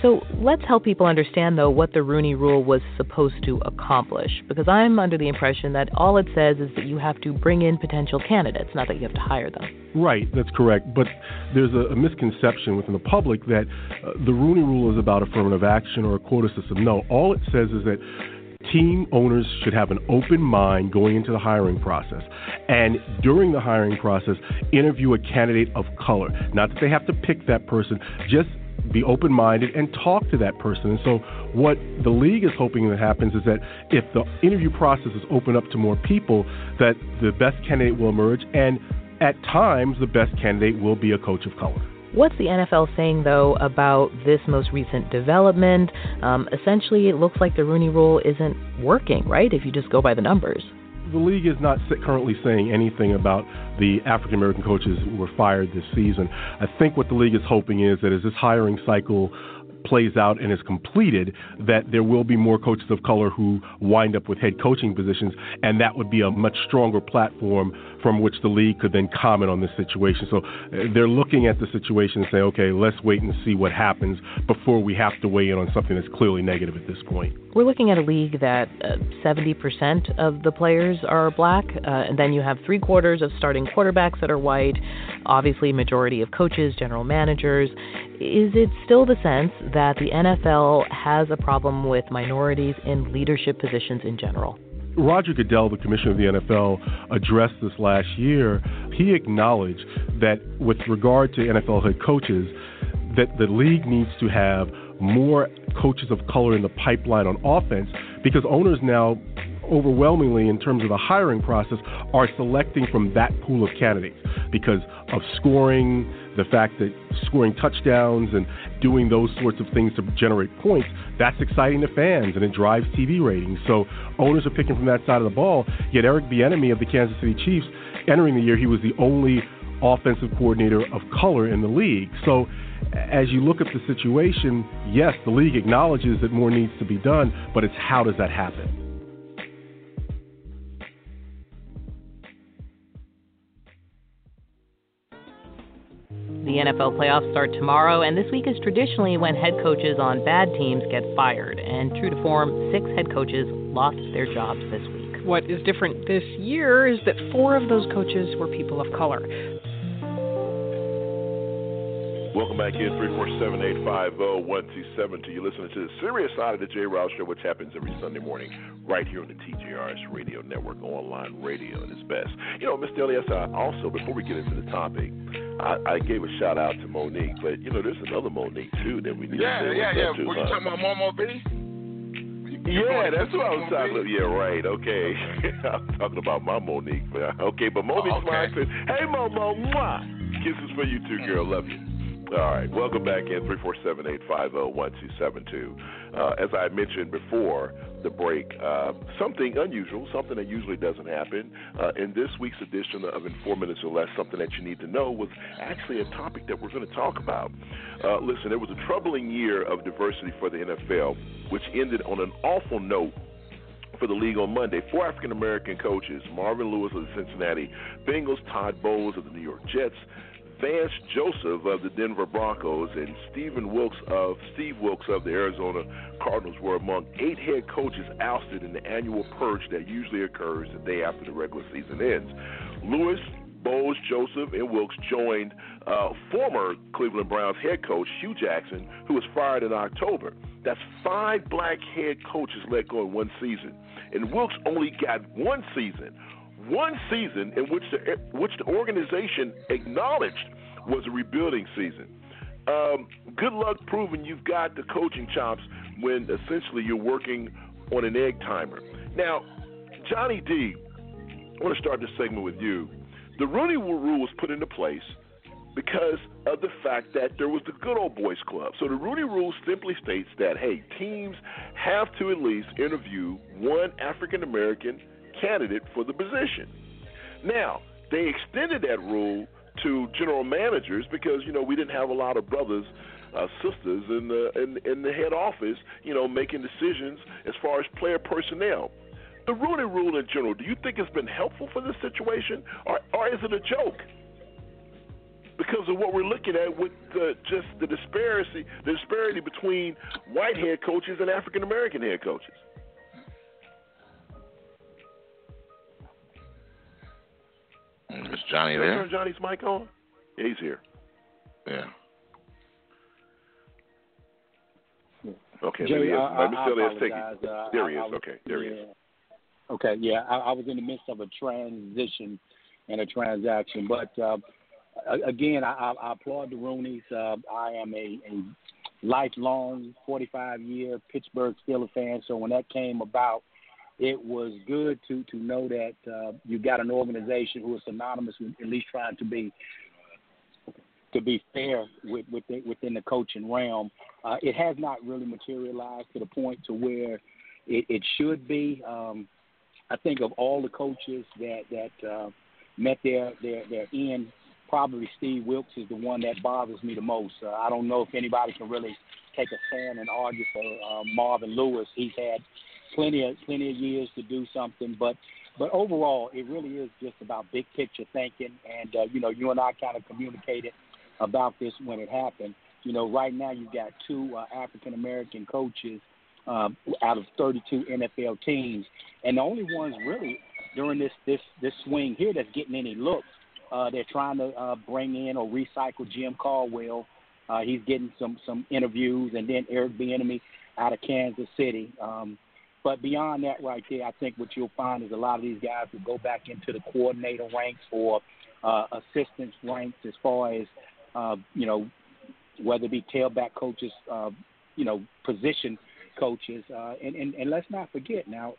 So let's help people understand, though, what the Rooney Rule was supposed to accomplish. Because I'm under the impression that all it says is that you have to bring in potential candidates, not that you have to hire them. Right, that's correct. But there's a, a misconception within the public that uh, the Rooney Rule is about affirmative action or a quota system. No, all it says is that team owners should have an open mind going into the hiring process. And during the hiring process, interview a candidate of color. Not that they have to pick that person, just be open minded and talk to that person. And so, what the league is hoping that happens is that if the interview process is open up to more people, that the best candidate will emerge, and at times, the best candidate will be a coach of color. What's the NFL saying, though, about this most recent development? Um, essentially, it looks like the Rooney Rule isn't working, right? If you just go by the numbers. The league is not currently saying anything about the African American coaches who were fired this season. I think what the league is hoping is that as this hiring cycle plays out and is completed, that there will be more coaches of color who wind up with head coaching positions, and that would be a much stronger platform from which the league could then comment on this situation. So uh, they're looking at the situation and say, okay, let's wait and see what happens before we have to weigh in on something that's clearly negative at this point. We're looking at a league that uh, 70% of the players are black, uh, and then you have three quarters of starting quarterbacks that are white, obviously, majority of coaches, general managers. Is it still the sense that the NFL has a problem with minorities in leadership positions in general? Roger Goodell, the commissioner of the NFL, addressed this last year. He acknowledged that with regard to NFL head coaches, that the league needs to have more coaches of color in the pipeline on offense because owners now overwhelmingly in terms of the hiring process are selecting from that pool of candidates. because of scoring, the fact that scoring touchdowns and doing those sorts of things to generate points, that's exciting to fans and it drives TV ratings. So owners are picking from that side of the ball. Yet Eric Bieniemy of the Kansas City Chiefs, entering the year, he was the only offensive coordinator of color in the league. So as you look at the situation, yes, the league acknowledges that more needs to be done, but it's how does that happen? The NFL playoffs start tomorrow, and this week is traditionally when head coaches on bad teams get fired. And true to form, six head coaches lost their jobs this week. What is different this year is that four of those coaches were people of color. Welcome back in, 347-850-1272. You're listening to the serious side of the J. Rouse Show, which happens every Sunday morning right here on the TJRS Radio Network, online radio at its best. You know, Mr. Elias, I also, before we get into the topic, I, I gave a shout out to Monique, but, you know, there's another Monique, too, that we need yeah, to Yeah, yeah, yeah. Were you talking about Momo B? Yeah, that's what I was talking about. Yeah, right. Okay. I'm talking about my Monique. But, okay, but Monique's oh, okay. mine. Hey, Momo. Mwah. Kisses for you, too, girl. Love you. All right, welcome back in 347-850-1272. Uh, as I mentioned before the break, uh, something unusual, something that usually doesn't happen. Uh, in this week's edition of In Four Minutes or Less, something that you need to know was actually a topic that we're going to talk about. Uh, listen, it was a troubling year of diversity for the NFL, which ended on an awful note for the league on Monday. Four African American coaches, Marvin Lewis of the Cincinnati Bengals, Todd Bowles of the New York Jets, Vance Joseph of the Denver Broncos and Stephen Wilks of Steve Wilks of the Arizona Cardinals were among eight head coaches ousted in the annual purge that usually occurs the day after the regular season ends. Lewis, Bowles, Joseph, and Wilks joined uh, former Cleveland Browns head coach Hue Jackson, who was fired in October. That's five black head coaches let go in one season. And Wilks only got one season one season in which the which the organization acknowledged was a rebuilding season. Um, good luck proving you've got the coaching chops when essentially you're working on an egg timer. Now, Johnny D, I want to start this segment with you. The Rooney Rule was put into place because of the fact that there was the Good Old Boys Club. So the Rooney Rule simply states that, hey, teams have to at least interview one African American candidate for the position. Now, they extended that rule to general managers because you know we didn't have a lot of brothers, uh, sisters in the in, in the head office, you know, making decisions as far as player personnel. The Rooney Rule in general, do you think it's been helpful for this situation, or or is it a joke? Because of what we're looking at with the, just the disparity, the disparity between white head coaches and African American head coaches. Is Johnny there? Turn Johnny's mic on. Yeah, he's here. Yeah. Okay, Jerry, there he is. I, I, Mr. I taking. Uh, there he is. I, okay, there yeah. he is. Okay, yeah, I, I was in the midst of a transition and a transaction, but uh, again, I, I applaud the Rooneys. Uh, I am a, a lifelong, 45 year Pittsburgh Steelers fan, so when that came about, it was good to to know that uh, you got an organization who is synonymous with at least trying to be to be fair with, within, within the coaching realm. Uh, it has not really materialized to the point to where it, it should be. Um, I think of all the coaches that that uh, met their their their end, probably Steve Wilks is the one that bothers me the most. Uh, I don't know if anybody can really take a stand and argue for uh, Marvin Lewis. He's had plenty of plenty of years to do something, but but overall, it really is just about big picture thinking. And uh, you know, you and I kind of communicated about this when it happened. You know, right now you've got two uh, African American coaches um, out of 32 NFL teams, and the only ones really during this this this swing here that's getting any looks. Uh, they're trying to uh, bring in or recycle Jim Caldwell. Uh, he's getting some some interviews, and then Eric Bieniemy out of Kansas City. Um, but beyond that, right there, I think what you'll find is a lot of these guys will go back into the coordinator ranks or uh, assistants ranks as far as uh, you know whether it be tailback coaches, uh, you know, position coaches, uh, and, and and let's not forget now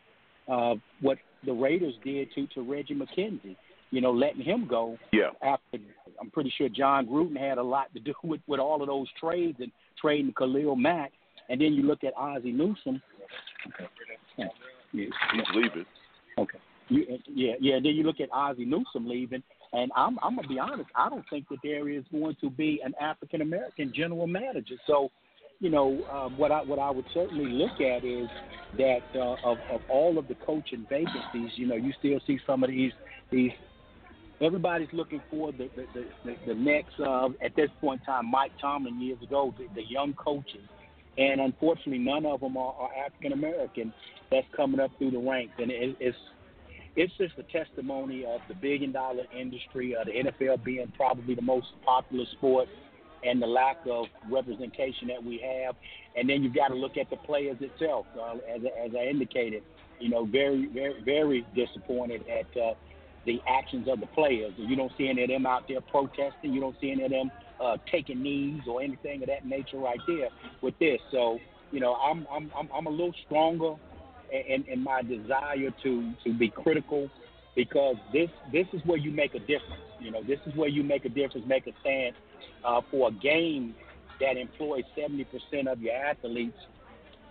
uh, what the Raiders did to to Reggie McKenzie. you know, letting him go. Yeah. After I'm pretty sure Jon Gruden had a lot to do with with all of those trades and trading Khalil Mack. And then you look at Ozzie Newsome. Okay. Yeah. He's leaving. Okay. You, yeah, yeah. Then you look at Ozzie Newsome leaving, and I'm I'm gonna be honest. I don't think that there is going to be an African American general manager. So, you know, uh, what I what I would certainly look at is that uh, of of all of the coaching vacancies, you know, you still see some of these these. Everybody's looking for the uh, and unfortunately, none of them are, are African American. That's coming up through the ranks, and it, it's it's just a testimony of the billion dollar industry, of the NFL being probably the most popular sport, and the lack of representation that we have. And then you've got to look at the players itself. Uh, as, as I indicated, you know, very, very, very disappointed at uh, the actions of the players. You don't see any of them out there protesting. You don't see any of them uh, taking knees or anything of that nature right there with this. So, you know, I'm I'm I'm, I'm a little stronger in, in my desire to to be critical because this this is where you make a difference. You know, this is where you make a difference, make a stand uh, for a game that employs 70% of your athletes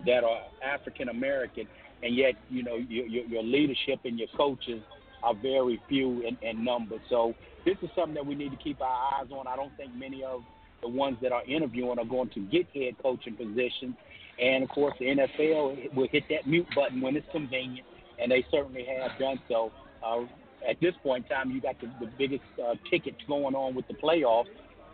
that are African American, and yet you know your, your, your leadership and your coaches are very few in, in number. So this is something that we need to keep our eyes on. I don't think many of the ones that are interviewing are going to get head coaching positions. And of course, the NFL will hit that mute button when it's convenient, and they certainly have done so. Uh, at this point in time, you got the, the biggest uh, tickets going on with the playoffs,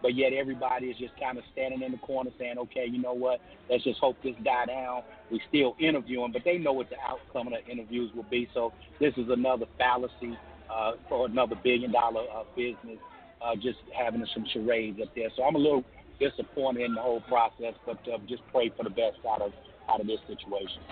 but yet everybody is just kind of standing in the corner saying, okay, you know what, let's just hope this die down. We still interviewing, but they know what the outcome of the interviews will be. So this is another fallacy uh, for another billion dollar uh, business, uh, just having some charades up there. So I'm a little disappointed in the whole process, but uh, just pray for the best out of out of this situation.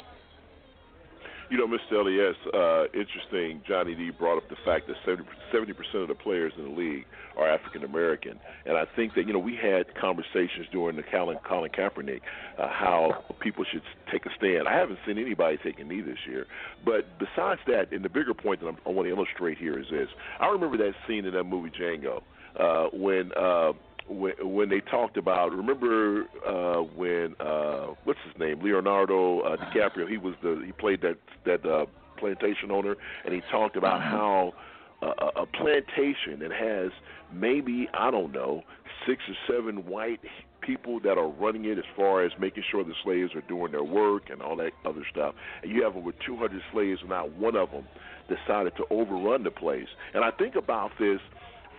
You know, Mr. Elias, uh, interesting. Johnny D brought up the fact that 70 percent of the players in the league are African American, and I think that you know we had conversations during the Colin, Colin Kaepernick uh, how people should take a stand. I haven't seen anybody take a knee this year, but besides that, and the bigger point that I'm, I want to illustrate here is this: I remember that scene in that movie Django uh, when. Uh, when, when they talked about remember uh when uh what's his name Leonardo uh, DiCaprio he was the he played that that uh plantation owner and he talked about how uh, a plantation that has maybe I don't know six or seven white people that are running it as far as making sure the slaves are doing their work and all that other stuff. And you have over 200 slaves, and not one of them decided to overrun the place. And I think about this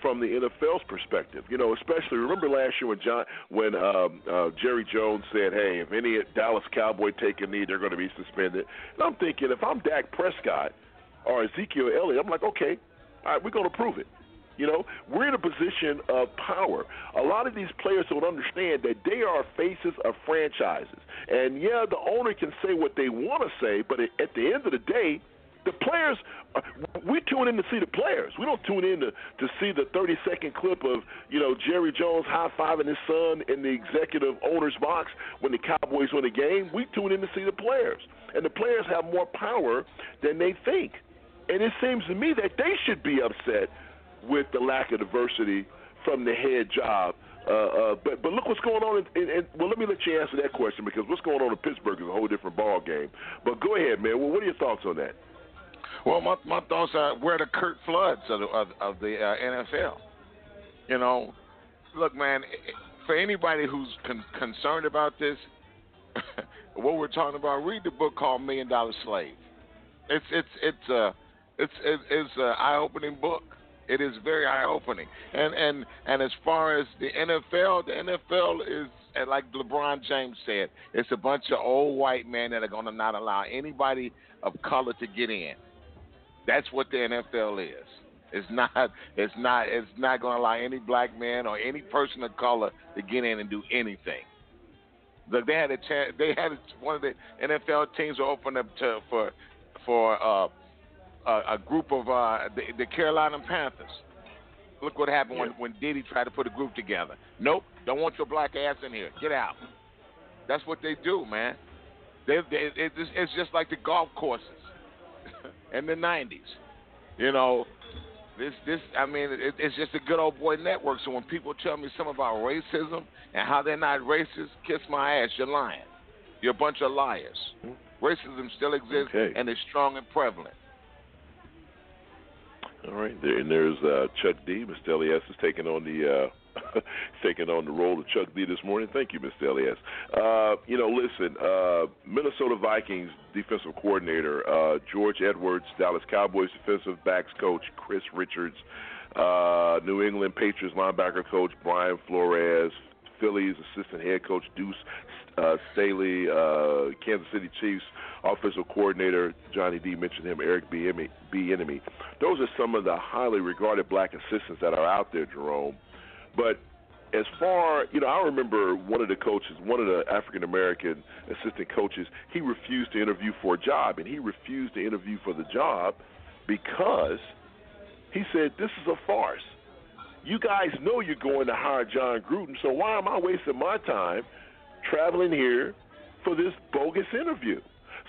from the NFL's perspective. You know, especially remember last year when John when um, uh, Jerry Jones said, "Hey, if any Dallas Cowboy take a knee, they're going to be suspended." And I'm thinking, if I'm Dak Prescott or Ezekiel Elliott, I'm like, okay, all right, we're going to prove it. You know, we're in a position of power. A lot of these players don't understand that they are faces of franchises. And yeah, the owner can say what they want to say, but at the end of the day, the players, uh, we tune in to see the players. We don't tune in to, to see the 30 second clip of, you know, Jerry Jones high fiving his son in the executive owner's box when the Cowboys win a game. We tune in to see the players. And the players have more power than they think. And it seems to me that they should be upset with the lack of diversity from the head job. Uh, uh, but but look what's going on. In, in, in, well, let me let you answer that question because what's going on in Pittsburgh is a whole different ball game. But go ahead, man. Well, what are your thoughts on that? Well, my my thoughts are where the Curt Floods of the, of, of the uh, NFL. You know, look, man. For anybody who's con- concerned about this, what we're talking about, read the book called Million Dollar Slave. It's it's it's a uh, it's it's an eye-opening book. It is very eye-opening. And and and as far as the NFL, the NFL is like LeBron James said, it's a bunch of old white men that are going to not allow anybody of color to get in. That's what the NFL is. It's not. It's not. It's not going to allow any black man or any person of color to get in and do anything. Look, they had a chance. They had a, one of the NFL teams were open up to for for uh, a, a group of uh, the, the Carolina Panthers. Look what happened yeah. when when Diddy tried to put a group together. Nope, don't want your black ass in here. Get out. That's what they do, man. They, they, it's, it's just like the golf courses in the 90s. You know, This, this, I mean, it, it's just a good old boy network. So when people tell me something about racism and how they're not racist, kiss my ass. You're lying. You're a bunch of liars. Racism still exists Okay. and is strong and prevalent. All right, there, and there's uh, Chuck D. Mr. Elias is taking on the uh, taking on the role of Chuck D. this morning. Thank you, Mr. Elias. Uh, you know, listen, uh, Minnesota Vikings defensive coordinator uh, George Edwards, Dallas Cowboys defensive backs coach Chris Richards, uh, New England Patriots linebacker coach Brian Flores, Phillies assistant head coach Deuce uh, Staley, uh, Kansas City Chiefs offensive coordinator Johnny D mentioned him, Eric Bieniemy. B. Enemy. Those are some of the highly regarded black assistants that are out there, Jerome. But as far, you know, I remember one of the coaches, one of the African American assistant coaches, he refused to interview for a job, and he refused to interview for the job because he said, "This is a farce. You guys know you're going to hire Jon Gruden, so why am I wasting my time traveling here for this bogus interview?"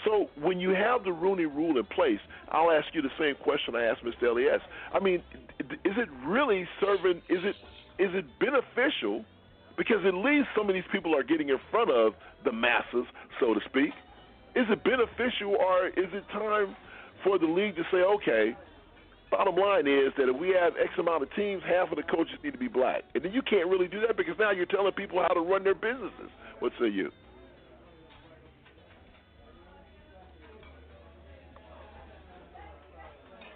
So when you have the Rooney Rule in place, I'll ask you the same question I asked Mr. Elias. I mean, is it really serving? Is it is it beneficial? Because at least some of these people are getting in front of the masses, so to speak. Is it beneficial, or is it time for the league to say, okay? Bottom line is that if we have X amount of teams, half of the coaches need to be black, and then you can't really do that because now you're telling people how to run their businesses. What say you?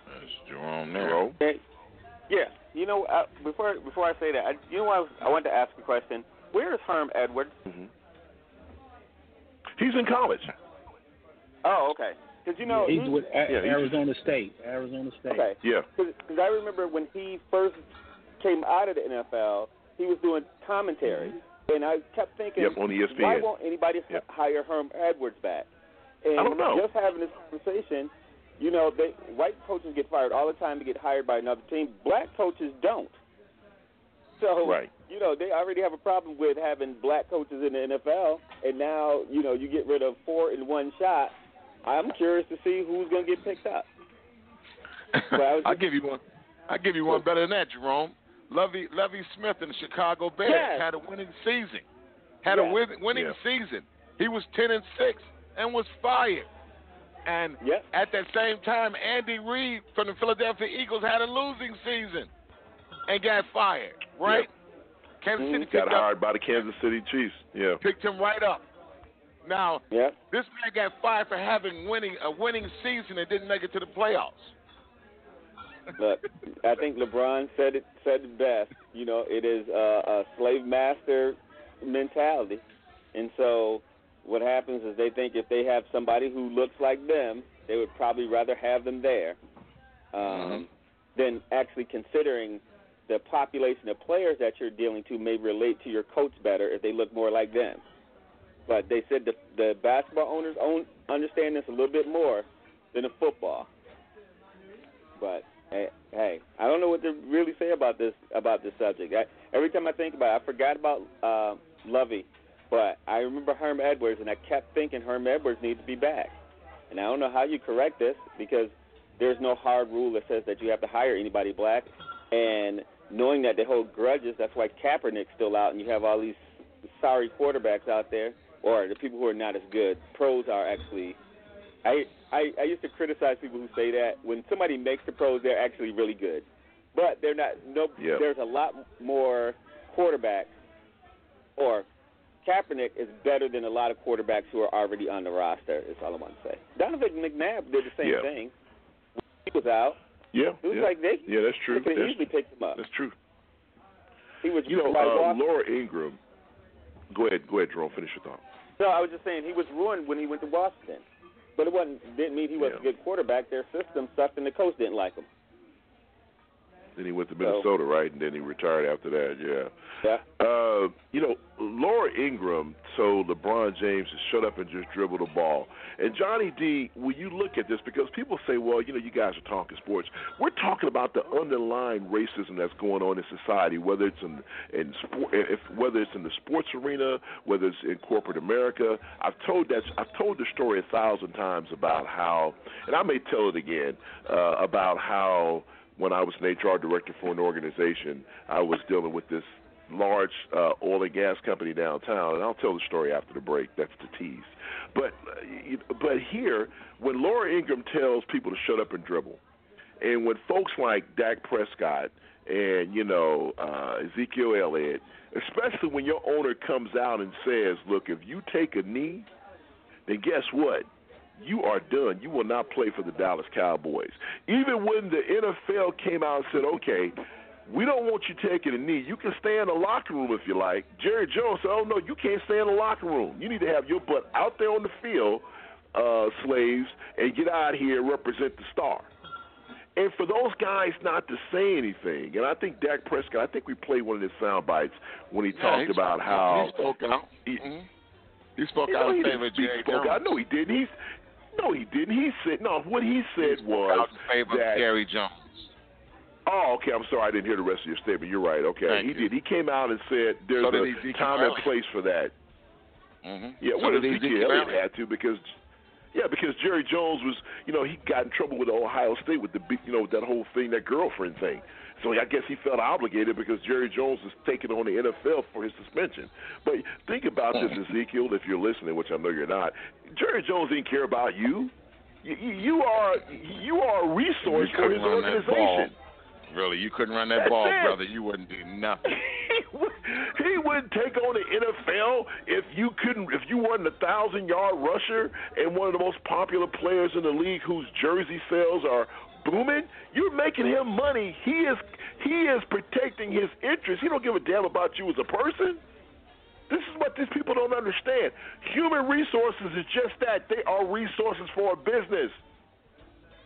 That's Jerome there. Jerome? Hey, yeah, you know, uh, before before I say that, I, you know, what I, was, I wanted to ask a question. Where is Herm Edwards? Mm-hmm. He's in college. Oh, okay. Because you know, he's he- with A- Yeah, he's- Arizona State. Arizona State. Okay. Yeah. Because I remember when he first came out of the NFL, he was doing commentary, and I kept thinking, Yep, on ESPN. why won't anybody Yep. hire Herm Edwards back? And I don't know. just having this conversation, you know, they white coaches get fired all the time to get hired by another team. Black coaches don't. So Right. you know, they already have a problem with having black coaches in the NFL, and now you know you get rid of four in one shot. I'm curious to see who's going to get picked up. But I was I'll just- give you one. I'll give you one better than that, Jerome. Lovie Lovie Smith in the Chicago Bears Yes. had a winning season. Had a win, winning Yeah. season. He was ten and six and was fired. And Yep. at that same time, Andy Reid from the Philadelphia Eagles had a losing season and got fired. Right? Yep. Kansas City mm-hmm. Got picked up, hired by the Kansas City Chiefs. Yeah. picked him right up. Now Yep. this man got fired for having winning a winning season and didn't make it to the playoffs. Look, I think LeBron said it said it best. You know, it is a, a slave master mentality, and so what happens is they think if they have somebody who looks like them, they would probably rather have them there um, than actually considering the population of players that you're dealing to may relate to your coach better if they look more like them. But they said the the basketball owners own understand this a little bit more than the football. But hey, hey, I don't know what to really say about this about this subject. I, every time I think about it, I forgot about uh, Lovie, but I remember Herm Edwards, and I kept thinking Herm Edwards needs to be back. And I don't know how you correct this because there's no hard rule that says that you have to hire anybody black. And knowing that they hold grudges, that's why Kaepernick's still out, and you have all these sorry quarterbacks out there, or the people who are not as good. Pros are actually. I, I I used to criticize people who say that when somebody makes the pros, they're actually really good, but they're not. No, Yeah. there's a lot more quarterbacks, or Kaepernick is better than a lot of quarterbacks who are already on the roster. Is all I want to say. Donovan McNabb did the same Yeah. thing. He was out. Yeah. It was yeah. like they yeah, that's true. they could That's, easily picked him up. that's true. He was You know, uh, Laura Ingraham. Go ahead, go ahead, Jerome. Finish your thought. No, I was just saying he was ruined when he went to Washington. But it wasn't didn't mean he was a good quarterback. Their system sucked and the coach didn't like him. Then he went to So- Minnesota, right? And then he retired after that. Yeah. Yeah. Uh, you know, Laura Ingraham told LeBron James to shut up and just dribble the ball. And Johnny D, when you look at this, because people say, well, you know, you guys are talking sports. We're talking about the underlying racism that's going on in society, whether it's in in sport, if whether it's in the sports arena, whether it's in corporate America. I've told that I've told the story a thousand times about how, and I may tell it again uh, about how when I was an HR director for an organization, I was dealing with this large uh, oil and gas company downtown, and I'll tell the story after the break. That's the tease. But uh, but here, when Laura Ingraham tells people to shut up and dribble, and when folks like Dak Prescott and you know uh, Ezekiel Elliott, especially when your owner comes out and says, "Look, if you take a knee, then guess what? You are done. You will not play for the Dallas Cowboys." Even when the NFL came out and said, "Okay." We don't want you taking a knee. You can stay in the locker room if you like. Jerry Jones said, "Oh no, you can't stay in the locker room. You need to have your butt out there on the field, uh, slaves, and get out here and represent the star." And for those guys not to say anything, and I think Dak Prescott, I think we played one of his sound bites when he Yeah, talked he about spoke- how he spoke out. He, Mhm. He spoke you out know, in he favor didn't of Jerry spoke Jones. out. No, he didn't. He's no, he didn't. He said no. What he said was out in favor that of Jerry Jones. Oh, okay. I'm sorry. I didn't hear the rest of your statement. You're right. Okay, Thank he you. did. He came out and said there's So a time and place for that. Mm-hmm. Yeah, so well, did Ezekiel Elliott had to because, yeah, because Jerry Jones was, you know, he got in trouble with Ohio State with the, you know, that whole thing, that girlfriend thing. So I guess he felt obligated because Jerry Jones was taking on the NFL for his suspension. But think about this, hmm. Ezekiel, if you're listening, which I know you're not. Jerry Jones didn't care about you. You, you are you are a resource for his run that ball. organization. Really, you couldn't run that That's ball, it. brother. You wouldn't do nothing. he wouldn't take on the NFL if you couldn't if you weren't a thousand yard rusher and one of the most popular players in the league whose jersey sales are booming. You're making him money. He is he is protecting his interests. He don't give a damn about you as a person. This is what these people don't understand. Human resources is just that. They are resources for a business.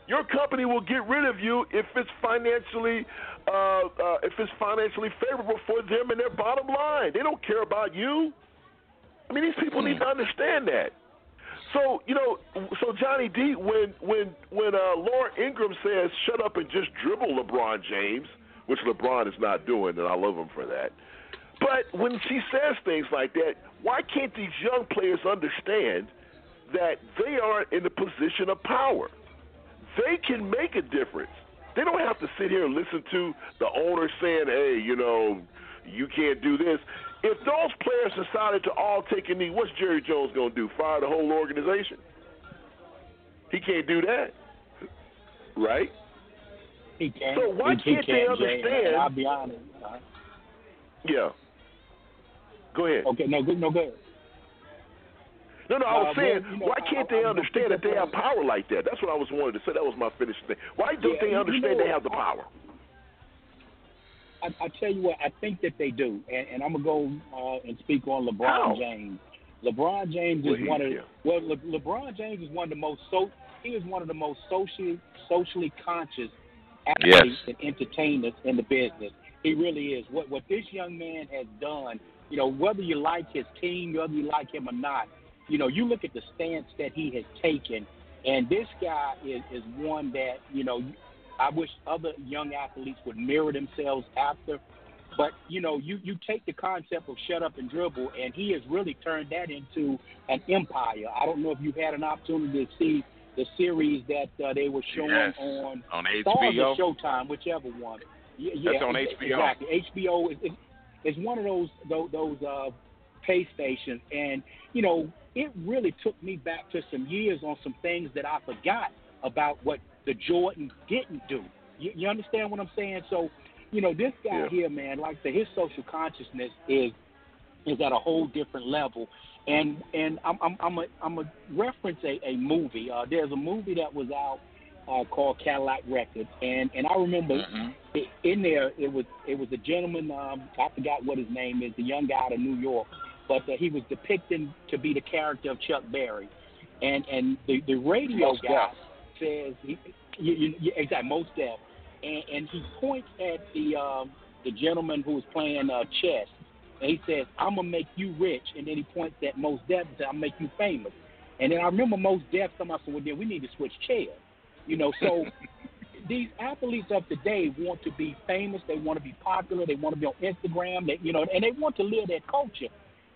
Your company will get rid of you if it's financially uh, uh, if it's financially favorable for them and their bottom line. They don't care about you. I mean, these people need to understand that. So you know, so Johnny D, when when when uh, Laura Ingraham says shut up and just dribble LeBron James, which LeBron is not doing, and I love him for that. But when she says things like that, why can't these young players understand that they are in the position of power? They can make a difference. They don't have to sit here and listen to the owner saying, "Hey, you know, you can't do this." If those players decided to all take a knee, what's Jerry Jones going to do? Fire the whole organization? He can't do that, right? He can't. So why he, can't they understand- and I'll be honest. Yeah. Go ahead. Okay, no, good, no good. No, no, I was Uh, saying, well, you know, why can't I- they I'm understand that they have power like that? That's what I was wanting to say. That was my finishing thing. Why don't Yeah, they you understand know, they have the power? I, I tell you what, I think that they do, and, and I'm gonna go uh, and speak on LeBron? James. LeBron James is one of yeah. well, Le, LeBron James is one of the most so he is one of the most socially socially conscious athletes and entertainers in the business. He really is. What what this young man has done, you know, whether you like his team, whether you like him or not, you know, you look at the stance that he has taken, and this guy is is one that you know I wish other young athletes would mirror themselves after. But you know, you you take the concept of shut up and dribble, and he has really turned that into an empire. I don't know if you've had an opportunity to see the series that uh, they were showing Yes. on On HBO. Showtime, whichever one. Yeah, That's yeah, on HBO. Exactly. HBO is, is is one of those those, those uh, pay stations, and you know, it really took me back to some years on some things that I forgot about what the Jordan didn't do. You, you understand what I'm saying? So, you know, this guy Yeah. here, man, like the, his social consciousness is is at a whole different level. And and I'm I'm I'm a I'm a reference a, a movie. Uh, there's a movie that was out uh, called Cadillac Records, and and I remember Mm-hmm. i- in there it was it was a gentleman um, I forgot what his name is, the young guy out of New York, but uh, he was depicted to be the character of Chuck Berry, and and the the radio Mos guy. Says he, you, you, you, exactly Mos Def, and and he points at the um, the gentleman who was playing uh, chess, and he says, "I'm gonna make you rich," and then he points at Mos Def and says, "I'll make you famous." And then I remember Most out and said, "Well, then we need to switch chairs," you know. So these athletes of today want to be famous. They want to be popular. They want to be on Instagram. They, you know, and they want to live their culture.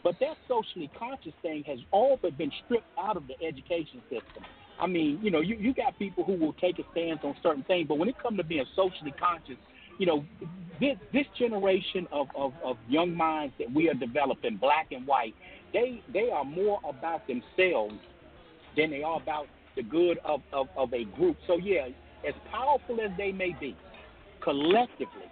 But that socially conscious thing has all but been stripped out of the education system. I mean, you know, you you got people who will take a stance on certain things, but when it comes to being socially conscious, you know, this this generation of, of, of young minds that we are developing, black and white, they they are more about themselves than they are about the good of, of, of a group. So yeah, as powerful as they may be, collectively,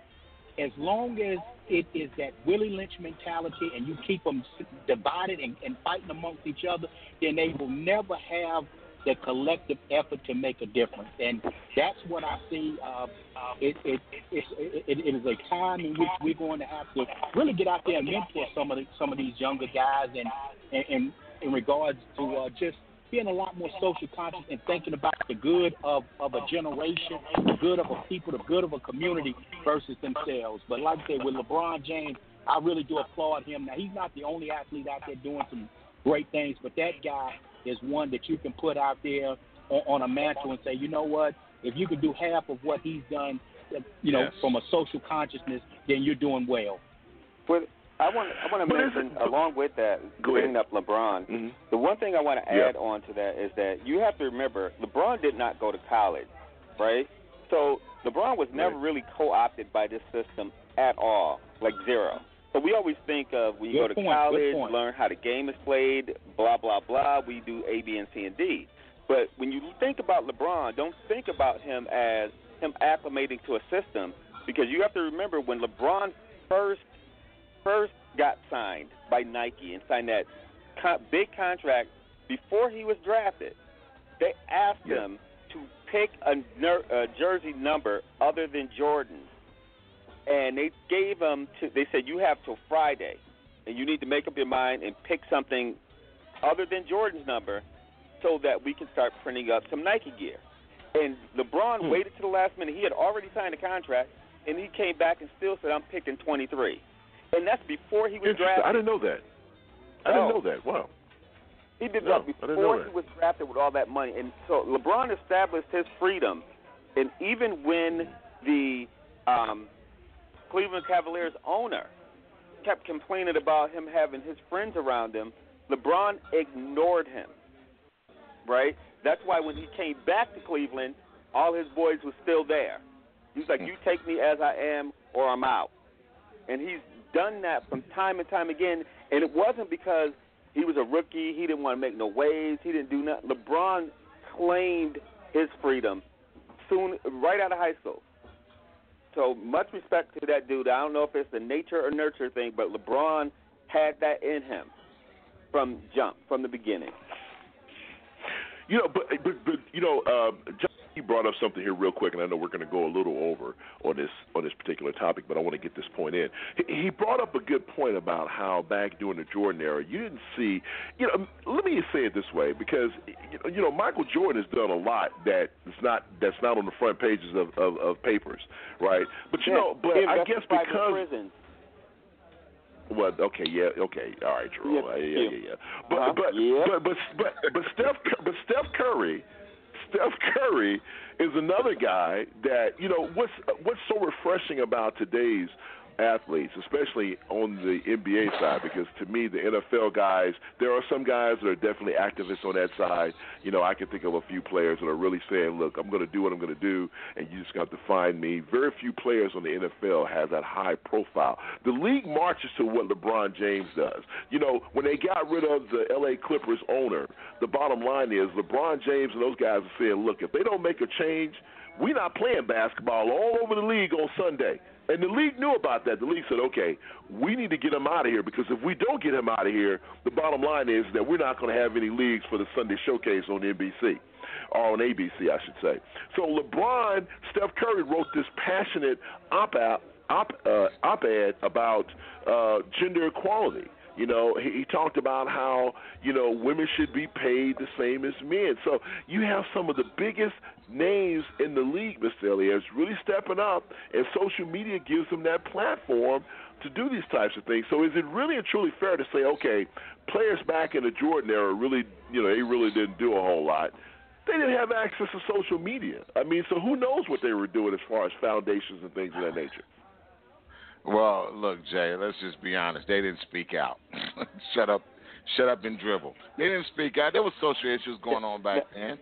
as long as it is that Willie Lynch mentality and you keep them divided and, and fighting amongst each other, then they will never have the collective effort to make a difference. And that's what I see. Uh, it, it, it, it, it is a time in which we're going to have to really get out there and mentor some of the, some of these younger guys, and and, and in regards to uh, just being a lot more social conscious and thinking about the good of, of a generation, the good of a people, the good of a community versus themselves. But like I said, with LeBron James, I really do applaud him. Now he's not the only athlete out there doing some great things, but that guy is one that you can put out there on, on a mantle and say, you know what? If you can do half of what he's done, you know, Yes. from a social consciousness, then you're doing well. But I want I want to mention along with that, Go bringing ahead. up LeBron. Mm-hmm. The one thing I want to Yeah. add on to that is that you have to remember LeBron did not go to college, right? So LeBron was never really co-opted by this system at all, like zero. So we always think of when you Good go to point, college, learn how the game is played, blah blah blah. We do A, B, and C and D. But when you think about LeBron, don't think about him as him acclimating to a system because you have to remember when LeBron first first got signed by Nike and signed that co- big contract before he was drafted, they asked him to pick a, ner- a jersey number other than Jordan's, and they gave him to. They said you have till Friday, and you need to make up your mind and pick something other than Jordan's number, so that we can start printing up some Nike gear. And LeBron waited to the last minute. He had already signed a contract, and he came back and still said, "I'm picking 23." And that's before he was drafted. I didn't know that. I Oh. didn't know that. Wow. He did No, that before he was drafted with all that money, and so LeBron established his freedom. And even when the um, Cleveland Cavaliers owner kept complaining about him having his friends around him, LeBron ignored him. Right? That's why when he came back to Cleveland, all his boys were still there. He's like, "You take me as I am, or I'm out." And he's done that from time and time again. And it wasn't because he was a rookie. He didn't want to make no waves. He didn't do nothing. LeBron claimed his freedom soon, right out of high school. So much respect to that dude. I don't know if it's the nature or nurture thing, but LeBron had that in him from jump, from the beginning. You know, but but, but you know, uh, John, he brought up something here real quick, and I know we're going to go a little over on this on this particular topic, but I want to get this point in. He, he brought up a good point about how back during the Jordan era, you didn't see. You know, let me say it this way, because you know, Michael Jordan has done a lot that is not that's not on the front pages of of, of papers, right? But you Yeah, know, but I guess because well, okay, yeah, okay, all right, Jerome, Yeah, yeah, yeah, yeah. yeah. But, Uh-huh. but, Yeah. but but but but Steph but Steph Curry, Steph Curry is another guy that you know what's what's so refreshing about today's athletes, especially on the NBA side, because to me the NFL guys, there are some guys that are definitely activists on that side. You know, I can think of a few players that are really saying, "Look, I'm going to do what I'm going to do, and you just got to find me." Very few players on the NFL has that high profile. The league marches to what LeBron James does. You know, when they got rid of the LA Clippers owner, the bottom line is LeBron James and those guys are saying, "Look, if they don't make a change, we're not playing basketball all over the league on Sunday." And the league knew about that. The league said, okay, we need to get him out of here because if we don't get him out of here, the bottom line is that we're not going to have any leagues for the Sunday showcase on NBC or on ABC, I should say. So LeBron, Steph Curry wrote this passionate op-ed, op, uh, op-ed about uh, gender equality. You know, he, he talked about how you know women should be paid the same as men. So you have some of the biggest names in the league, Mr. is really stepping up, and social media gives them that platform to do these types of things. So is it really and truly fair to say, okay, players back in the Jordan era really, you know, they really didn't do a whole lot. They didn't have access to social media. I mean, so who knows what they were doing as far as foundations and things of that nature. Well, look, Jay, let's just be honest. They didn't speak out. shut up, shut up and dribble. They didn't speak out. There was social issues going on back then.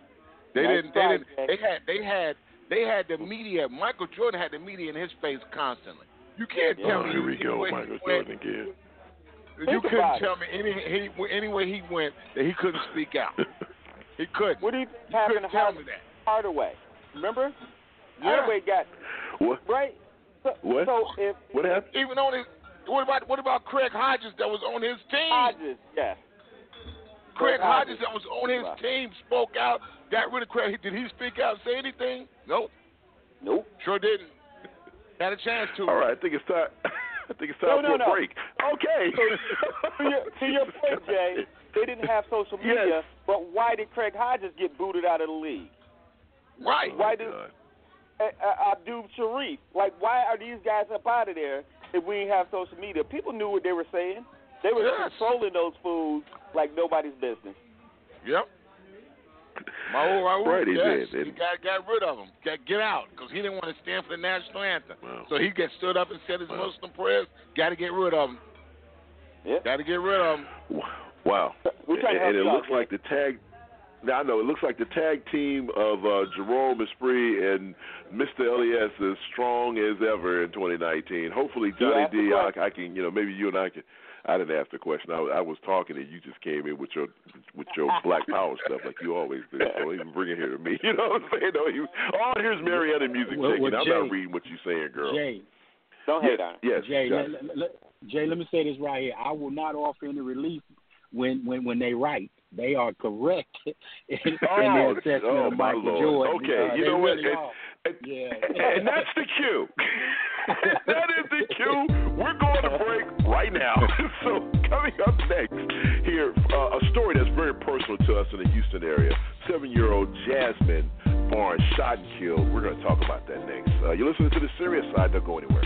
They Nice didn't. try, they didn't. They had. They had. They had the media. Michael Jordan had the media in his face constantly. You can't tell Oh, me. here we go, anyway Michael he went- Jordan again. You couldn't about it. tell me any any any way he went that he couldn't speak out. He couldn't. What do you think You happened to tell me that. Hardaway? Remember? Yeah. Hardaway got What? right. So, What? So if What happened? Even on his. What about what about Craig Hodges that was on his team? Hodges, yes. Craig Craig Hodges Hodges. that was on his Right. team spoke out, got rid of Craig. Did he speak out, say anything? Nope. Nope. Sure didn't. Had a chance to. All right, I think it's time. I think it's time no, for a no. break. Okay. to, your, to your point, Jay, they didn't have social media, but why did Craig Hodges get booted out of the league? Right. Why did uh, uh, Abdul Sharif? Like, why are these guys up out of there if we didn't have social media? People knew what they were saying. They were Yes. controlling those fools like nobody's business. Yep. Mahmoud Rauf, Right, he yes, did. he got got rid of him. Got get out because he didn't want to stand for the national anthem. So he get stood up and said his Muslim prayers. Got to get rid of him. Yep. Got to get rid of him. Wow. We're trying to help and it you out, looks like the tag. Now I know it looks like the tag team of uh, Jerome Esprit and Mr. Elias is strong as ever in 2019. Hopefully, Johnny asked the D, I, question. I can, you know, maybe you and I can. I didn't ask the question. I, I was talking, and you just came in with your with your Black Power stuff like you always do. Don't even bring it here to me. You know what I'm saying? No, you, oh, here's Marietta music Well, taking. well, I'm Jay- not reading what you're saying, girl. Jay, Don't yes, hate on. it. yes, Jay, Johnny. let, let, let- Jay, let me say this right here. I will not offer any relief when when when they write. They are correct in, in Oh, their assessment oh, of Michael Lord. Jordan. Okay, Uh, you they know what? And- Yeah. and that's the cue. that is the cue. We're going to break right now. so coming up next here, uh, a story that's very personal to us in the Houston area. Seven-year-old Jazmine Barnes shot and killed. We're going to talk about that next. Uh, you're listening to the serious side. Don't go anywhere.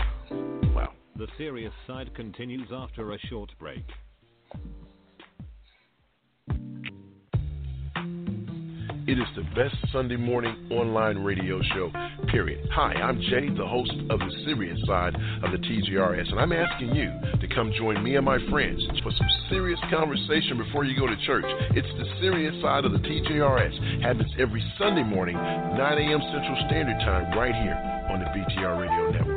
Wow. The serious side continues after a short break. It is the best Sunday morning online radio show, period. Hi, I'm Jay, the host of the serious side of the TJRS, and I'm asking you to come join me and my friends for some serious conversation before you go to church. It's the serious side of the TJRS. Happens every Sunday morning, 9 a.m. Central Standard Time, right here on the BTR Radio Network.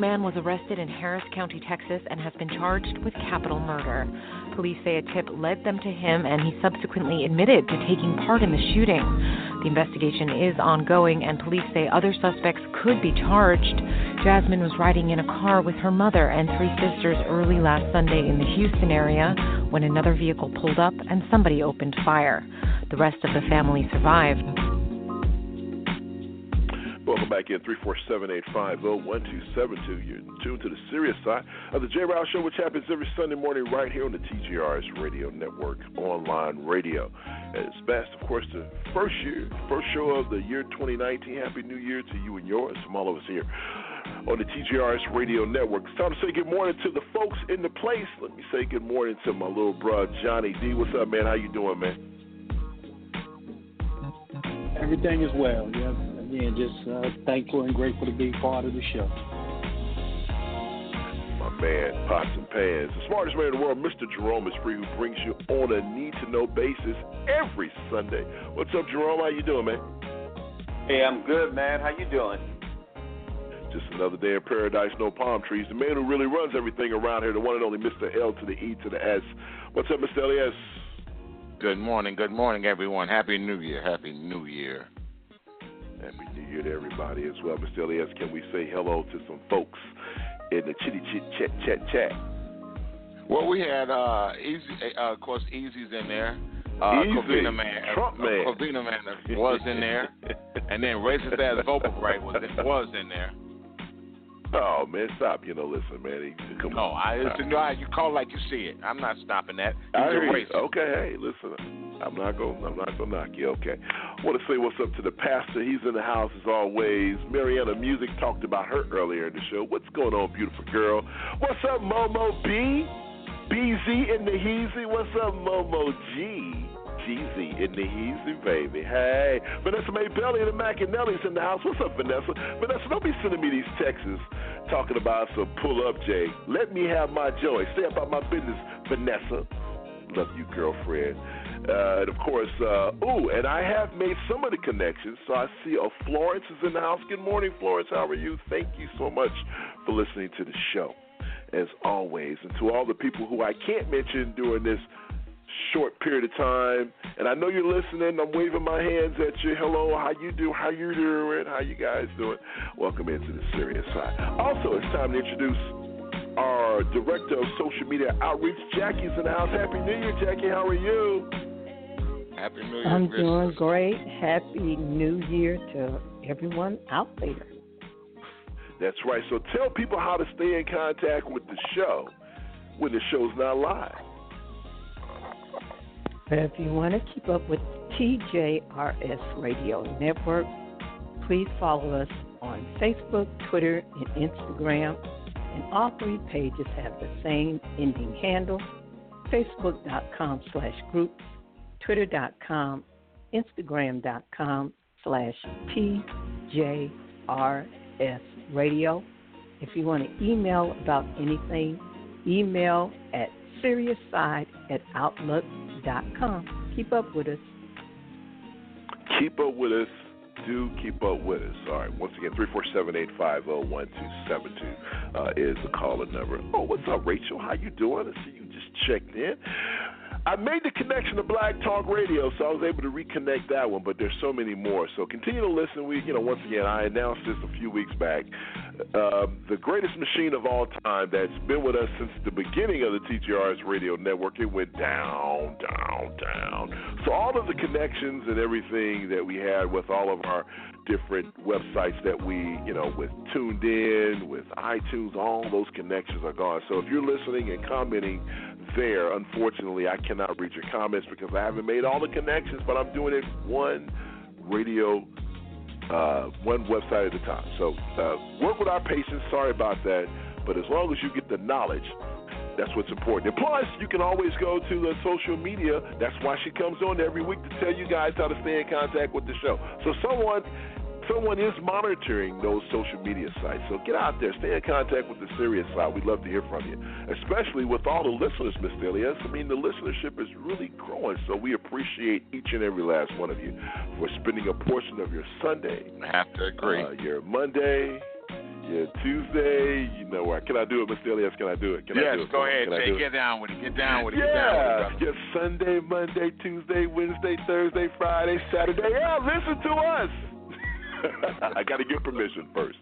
Man was arrested in Harris County, Texas, and has been charged with capital murder. Police say a tip led them to him, and he subsequently admitted to taking part in the shooting. The investigation is ongoing, and police say other suspects could be charged. Jazmine was riding in a car with her mother and three sisters early last Sunday in the Houston area when another vehicle pulled up and somebody opened fire. The rest of the family survived. Welcome back in 347-850-1272. You're tuned to the serious side of the J. Rouse Show, which happens every Sunday morning right here on the TJRS Radio Network online radio. And it's best, of course, the first year, first show of the year 2019. Happy New Year to you and yours from all of us here on the TJRS Radio Network. It's time to say good morning to the folks in the place. Let me say good morning to my little bro Johnny D. What's up, man? How you doing, man? Everything is well. Yeah, again, just uh, thankful and grateful to be part of the show. My man, Pots and Pans, the smartest man in the world, Mr. Jerome is free, who brings you on a need-to-know basis every Sunday. What's up, Jerome? How you doing, man? Hey, I'm good, man. How you doing? Just another day in paradise, no palm trees. The man who really runs everything around here, the one and only Mr. L to the E to the S. What's up, Mr. Elias? Good morning, good morning, everyone. Happy New Year, Happy New Year. Happy New Year to everybody as well. Mr. Elias, can we say hello to some folks in the chitty chit chat chat chat? Well, we had uh, Easy, uh, of course, Easy's in there. Uh, Easy, Covina Man, Trump uh, man. Covina Man was in there, and then racist ass vocal right was was in there. Oh man, stop! You know, listen, man. Come No, on. I it's, uh, you, know, you call like you see it. I'm not stopping that. I hear you. Okay, hey, listen. I'm not gonna I'm not gonna knock you. Okay. Want to say what's up to the pastor. He's in the house as always. Mariana Music talked about her earlier in the show. What's going on, beautiful girl? What's up, Momo B? BZ in the Heezy. What's up, Momo G? GZ in the Heezy, baby. Hey, Vanessa May Belly and the Macanelli's in the house. What's up, Vanessa? Vanessa, don't be sending me these texts talking about some pull up, Jay. Let me have my joy. Stay about my business, Vanessa. Love you, girlfriend. Uh, and of course, uh, ooh, and I have made some of the connections. So I see, oh, Florence is in the house. Good morning, Florence. How are you? Thank you so much for listening to the show, as always. And to all the people who I can't mention during this short period of time, and I know you're listening. I'm waving my hands at you. Hello, how you do? How you doing? How you guys doing? Welcome into the serious side. Also, it's time to introduce our director of social media outreach, Jackie's in the house. Happy New Year, Jackie. How are you? Happy New Year. I'm Chris. doing great. Happy New Year to everyone out there. That's right. So tell people how to stay in contact with the show when the show's not live. But if you want to keep up with TJRS Radio Network, please follow us on Facebook, Twitter, and Instagram. And all three pages have the same ending handle facebook.com slash groups, twitter.com, instagram.com slash TJRS Radio. If you want to email about anything, email at seriousside at outlook.com. Keep up with us. Keep up with us. Do keep up with us. All right. Once again, 347-850-1272 uh, is the caller number. Oh, what's up, Rachel? How you doing? I see you just checked in. I made the connection to Black Talk Radio, so I was able to reconnect that one. But there's so many more. So continue to listen. We, you know, once again, I announced this a few weeks back. Uh, the greatest machine of all time that's been with us since the beginning of the TJRS Radio Network. It went down, down, down. So all of the connections and everything that we had with all of our different websites that we, you know, with TuneIn, with iTunes, all those connections are gone. So if you're listening and commenting there, unfortunately, I cannot read your comments because I haven't made all the connections, but I'm doing it one radio uh, one website at a time. So uh, work with our patients. Sorry about that, but as long as you get the knowledge, that's what's important. And plus, you can always go to the social media. That's why she comes on every week to tell you guys how to stay in contact with the show. So someone someone is monitoring those social media sites. So get out there, stay in contact with the Serious side. We'd love to hear from you, especially with all the listeners, Mr. Elias. I mean, the listenership is really growing, so we appreciate each and every last one of you for spending a portion of your Sunday, I have to agree. uh, your Monday, Yeah, Tuesday. You know what? Can I do it, Mr. Elias? Can I do it? Can yes, I do it? go ahead, Jay. Get down with it. Get down with it. Yeah, Get down with it, yeah. Sunday, Monday, Tuesday, Wednesday, Thursday, Friday, Saturday. Yeah, listen to us. I got to get permission first.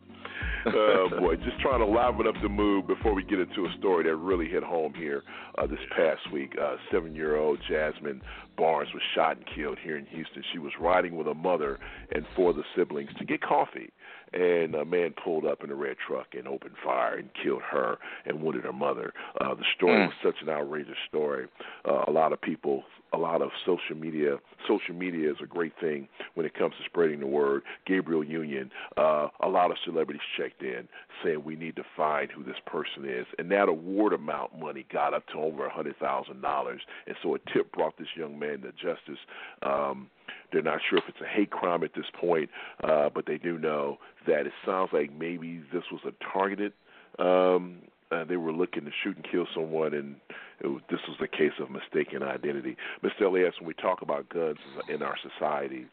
uh, boy, just trying to liven up the mood before we get into a story that really hit home here uh, this past week. Uh, seven-year-old Jazmine Barnes was shot and killed here in Houston. She was riding with a mother and four of the siblings to get coffee, and a man pulled up in a red truck and opened fire and killed her and wounded her mother. Uh, the story Mm. was such an outrageous story. Uh, a lot of people, a lot of social media. Social media is a great thing when it comes to spreading the word. Gabrielle Union, uh, a lot of celebrities checked in saying we need to find who this person is, and that award amount money got up to over a hundred thousand dollars. And so a tip brought this young man to justice. Um, they're not sure if it's a hate crime at this point, uh, but they do know that it sounds like maybe this was a targeted. Um, uh, they were looking to shoot and kill someone, and was, this was a case of mistaken identity. Mr. Elias, when we talk about guns in our society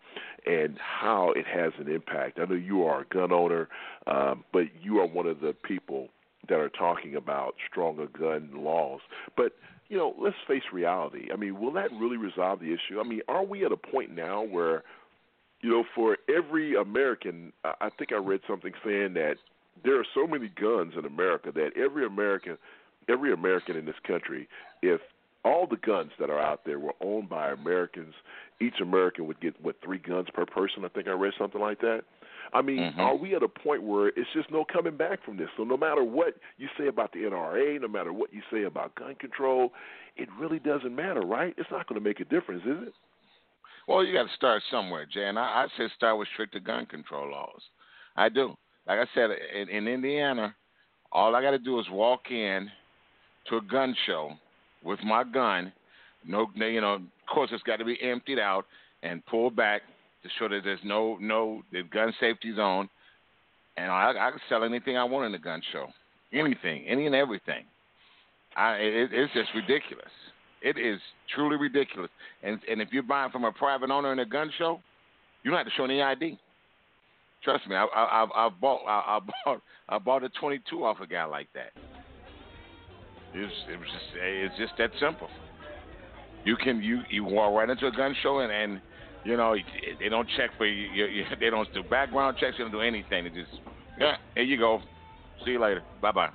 and how it has an impact, I know you are a gun owner, um, but you are one of the people that are talking about stronger gun laws. But you know, let's face reality. I mean, will that really resolve the issue? I mean, are we at a point now where, you know, for every American, I think I read something saying that there are so many guns in America that every American, every American in this country, if all the guns that are out there were owned by Americans, each American would get what three guns per person. I think I read something like that. I mean, Mhm. are we at a point where it's just no coming back from this? So no matter what you say about the NRA, no matter what you say about gun control, it really doesn't matter, right? It's not going to make a difference, is it? Well, you got to start somewhere, Jay. And I, I say start with stricter gun control laws. I do. Like I said, in, in Indiana, all I got to do is walk in to a gun show with my gun. No, you know, of course, it's got to be emptied out and pulled back to show that there's no no the gun safety zone. And I, I can sell anything I want in the gun show, anything, any and everything. I, it, it's just ridiculous. It is truly ridiculous. And and if you're buying from a private owner in a gun show, you don't have to show any ID. Trust me, I I I've, I've bought I, I bought I bought a 22 off a guy like that. It was just it's just that simple. You can you you walk right into a gun show and and you know they don't check for you, you, they don't do background checks. They don't do anything. They just yeah here you go. See you later. Bye bye.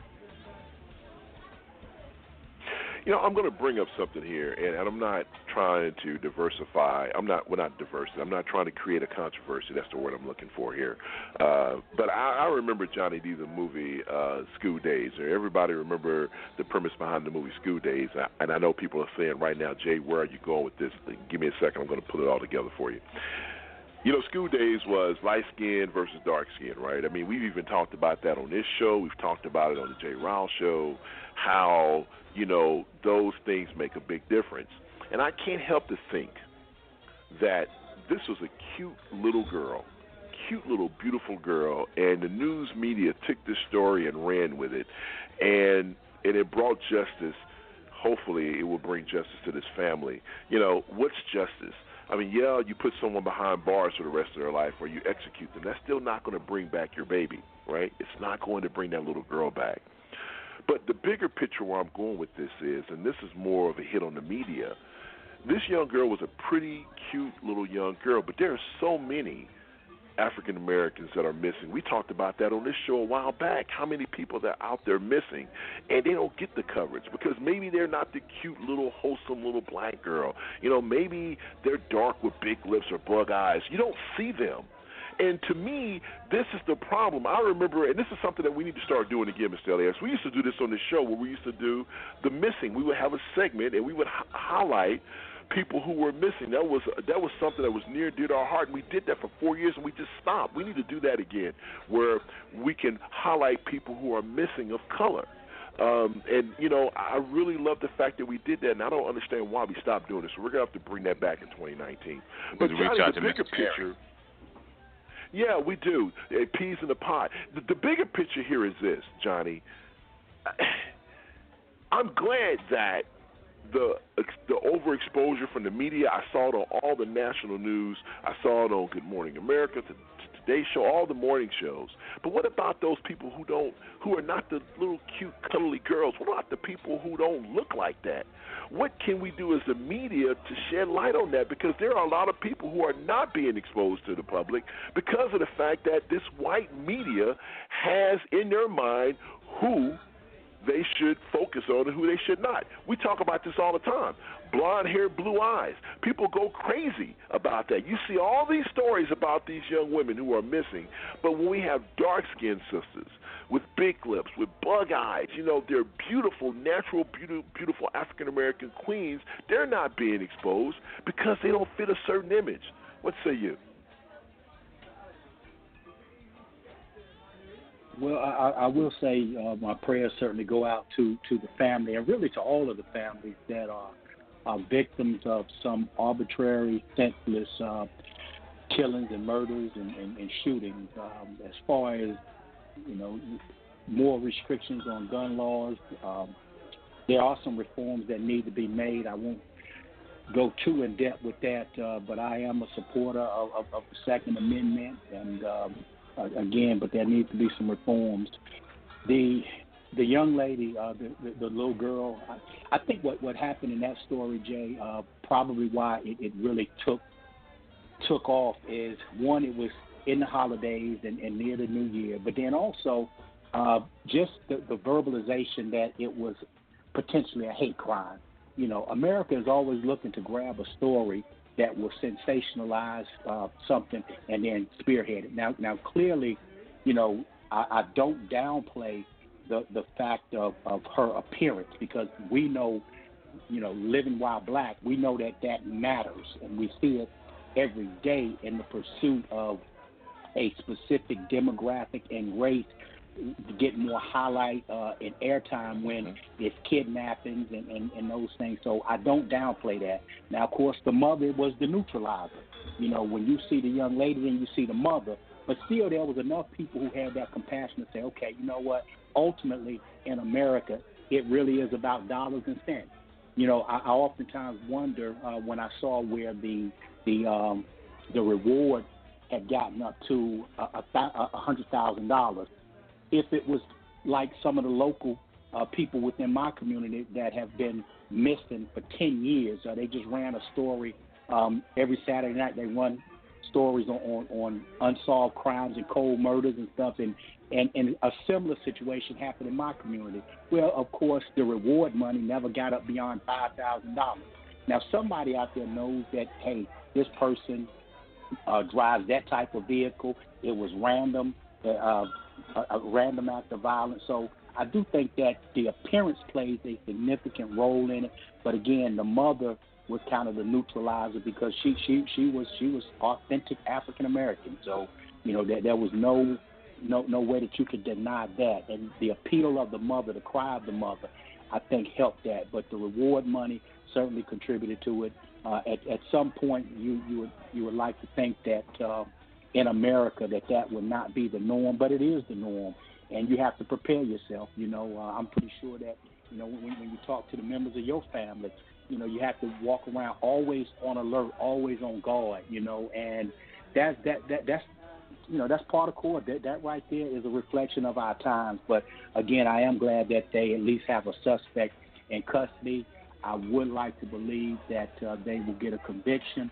You know, I'm going to bring up something here, and, and I'm not trying to diversify. I'm not. We're not diversity. I'm not trying to create a controversy. That's the word I'm looking for here. Uh, but I, I remember Johnny D. the movie uh, School Daze. Or everybody remember the premise behind the movie School Daze, and I know people are saying right now, Jay, where are you going with this? Give me a second. I'm going to put it all together for you. You know, school daze was light skin versus dark skin, right? I mean, we've even talked about that on this show. We've talked about it on the Jay Ryle show, how, you know, those things make a big difference. And I can't help to think that this was a cute little girl, cute little beautiful girl, and the news media took this story and ran with it, and and it brought justice. Hopefully, it will bring justice to this family. You know, what's justice? I mean, yeah, you put someone behind bars for the rest of their life or you execute them. That's still not going to bring back your baby, right? It's not going to bring that little girl back. But the bigger picture where I'm going with this is, and this is more of a hit on the media, this young girl was a pretty cute little young girl, but there are so many African Americans that are missing. We talked about that on this show a while back. How many people that are out there missing, and they don't get the coverage because maybe they're not the cute little wholesome little black girl. You know, maybe they're dark with big lips or bug eyes. You don't see them. And to me, this is the problem. I remember, and this is something that we need to start doing again, Mr. Elias. We used to do this on the show where we used to do the missing. We would have a segment and we would h- highlight people who were missing. That was that was something that was near and dear to our heart. And we did that for four years, and we just stopped. We need to do that again, where we can highlight people who are missing of color. Um, and you know, I really love the fact that we did that, and I don't understand why we stopped doing this. So we're gonna have to bring that back in 2019. But Johnny, the bigger picture. Yeah, we do. Uh, peas in the pot. The, the bigger picture here is this, Johnny. I'm glad that the the overexposure from the media. I saw it on all the national news. I saw it on Good Morning America, Today Show, all the morning shows. But what about those people who don't, who are not the little cute, cuddly girls? What about the people who don't look like that? What can we do as the media to shed light on that? Because there are a lot of people who are not being exposed to the public because of the fact that this white media has in their mind who they should focus on and who they should not. We talk about this all the time. Blonde hair, blue eyes. People go crazy about that. You see all these stories about these young women who are missing, but when we have dark skinned sisters with big lips, with bug eyes, you know, they're beautiful, natural, beautiful, African American queens, they're not being exposed because they don't fit a certain image. What say you? Well, I, I will say uh, my prayers certainly go out to, to the family and really to all of the families that are, are victims of some arbitrary, senseless uh, killings and murders and, and, and shootings. Um, as far as you know, more restrictions on gun laws, um, there are some reforms that need to be made. I won't go too in depth with that, uh, but I am a supporter of, of, of the Second Amendment and. Um, again, but there needs to be some reforms. The the young lady, uh, the, the the little girl, I, I think what what happened in that story, Jay, uh, probably why it, it really took took off is one, it was in the holidays and, and near the new year, but then also uh, just the, the verbalization that it was potentially a hate crime. You know, America is always looking to grab a story that will sensationalize uh, something and then spearhead it. Now, now clearly, you know, I, I don't downplay the the fact of of her appearance because we know, you know, living while black, we know that that matters, and we see it every day in the pursuit of a specific demographic and race to get more highlight uh, and airtime when mm-hmm. it's kidnappings and, and, and those things. So I don't downplay that. Now, of course, the mother was the neutralizer. You know, when you see the young lady, and you see the mother. But still, there was enough people who had that compassion to say, okay, you know what? Ultimately, in America, it really is about dollars and cents. You know, I, I oftentimes wonder uh, when I saw where the the um, the reward had gotten up to a, a, a hundred thousand dollars if it was like some of the local uh, people within my community that have been missing for 10 years. Uh, they just ran a story um, every Saturday night. They run stories on, on, on unsolved crimes and cold murders and stuff. And, and, and a similar situation happened in my community. Well, of course, the reward money never got up beyond $5,000. Now, somebody out there knows that, hey, this person uh, drives that type of vehicle. It was random. Uh, a, a random act of violence. So I do think that the appearance plays a significant role in it. But again, the mother was kind of the neutralizer because she she she was she was authentic African American. So you know there there was no no no way that you could deny that. And the appeal of the mother, the cry of the mother, I think helped that. But the reward money certainly contributed to it. Uh, at at some point, you you would you would like to think that. Uh, in America that that would not be the norm, but it is the norm, and you have to prepare yourself. You know, uh, I'm pretty sure that you know when, when you talk to the members of your family, you know, you have to walk around always on alert, always on guard. You know, and that that that that's you know that's part of core. That that right there is a reflection of our times. But again, I am glad that they at least have a suspect in custody. I would like to believe that uh, they will get a conviction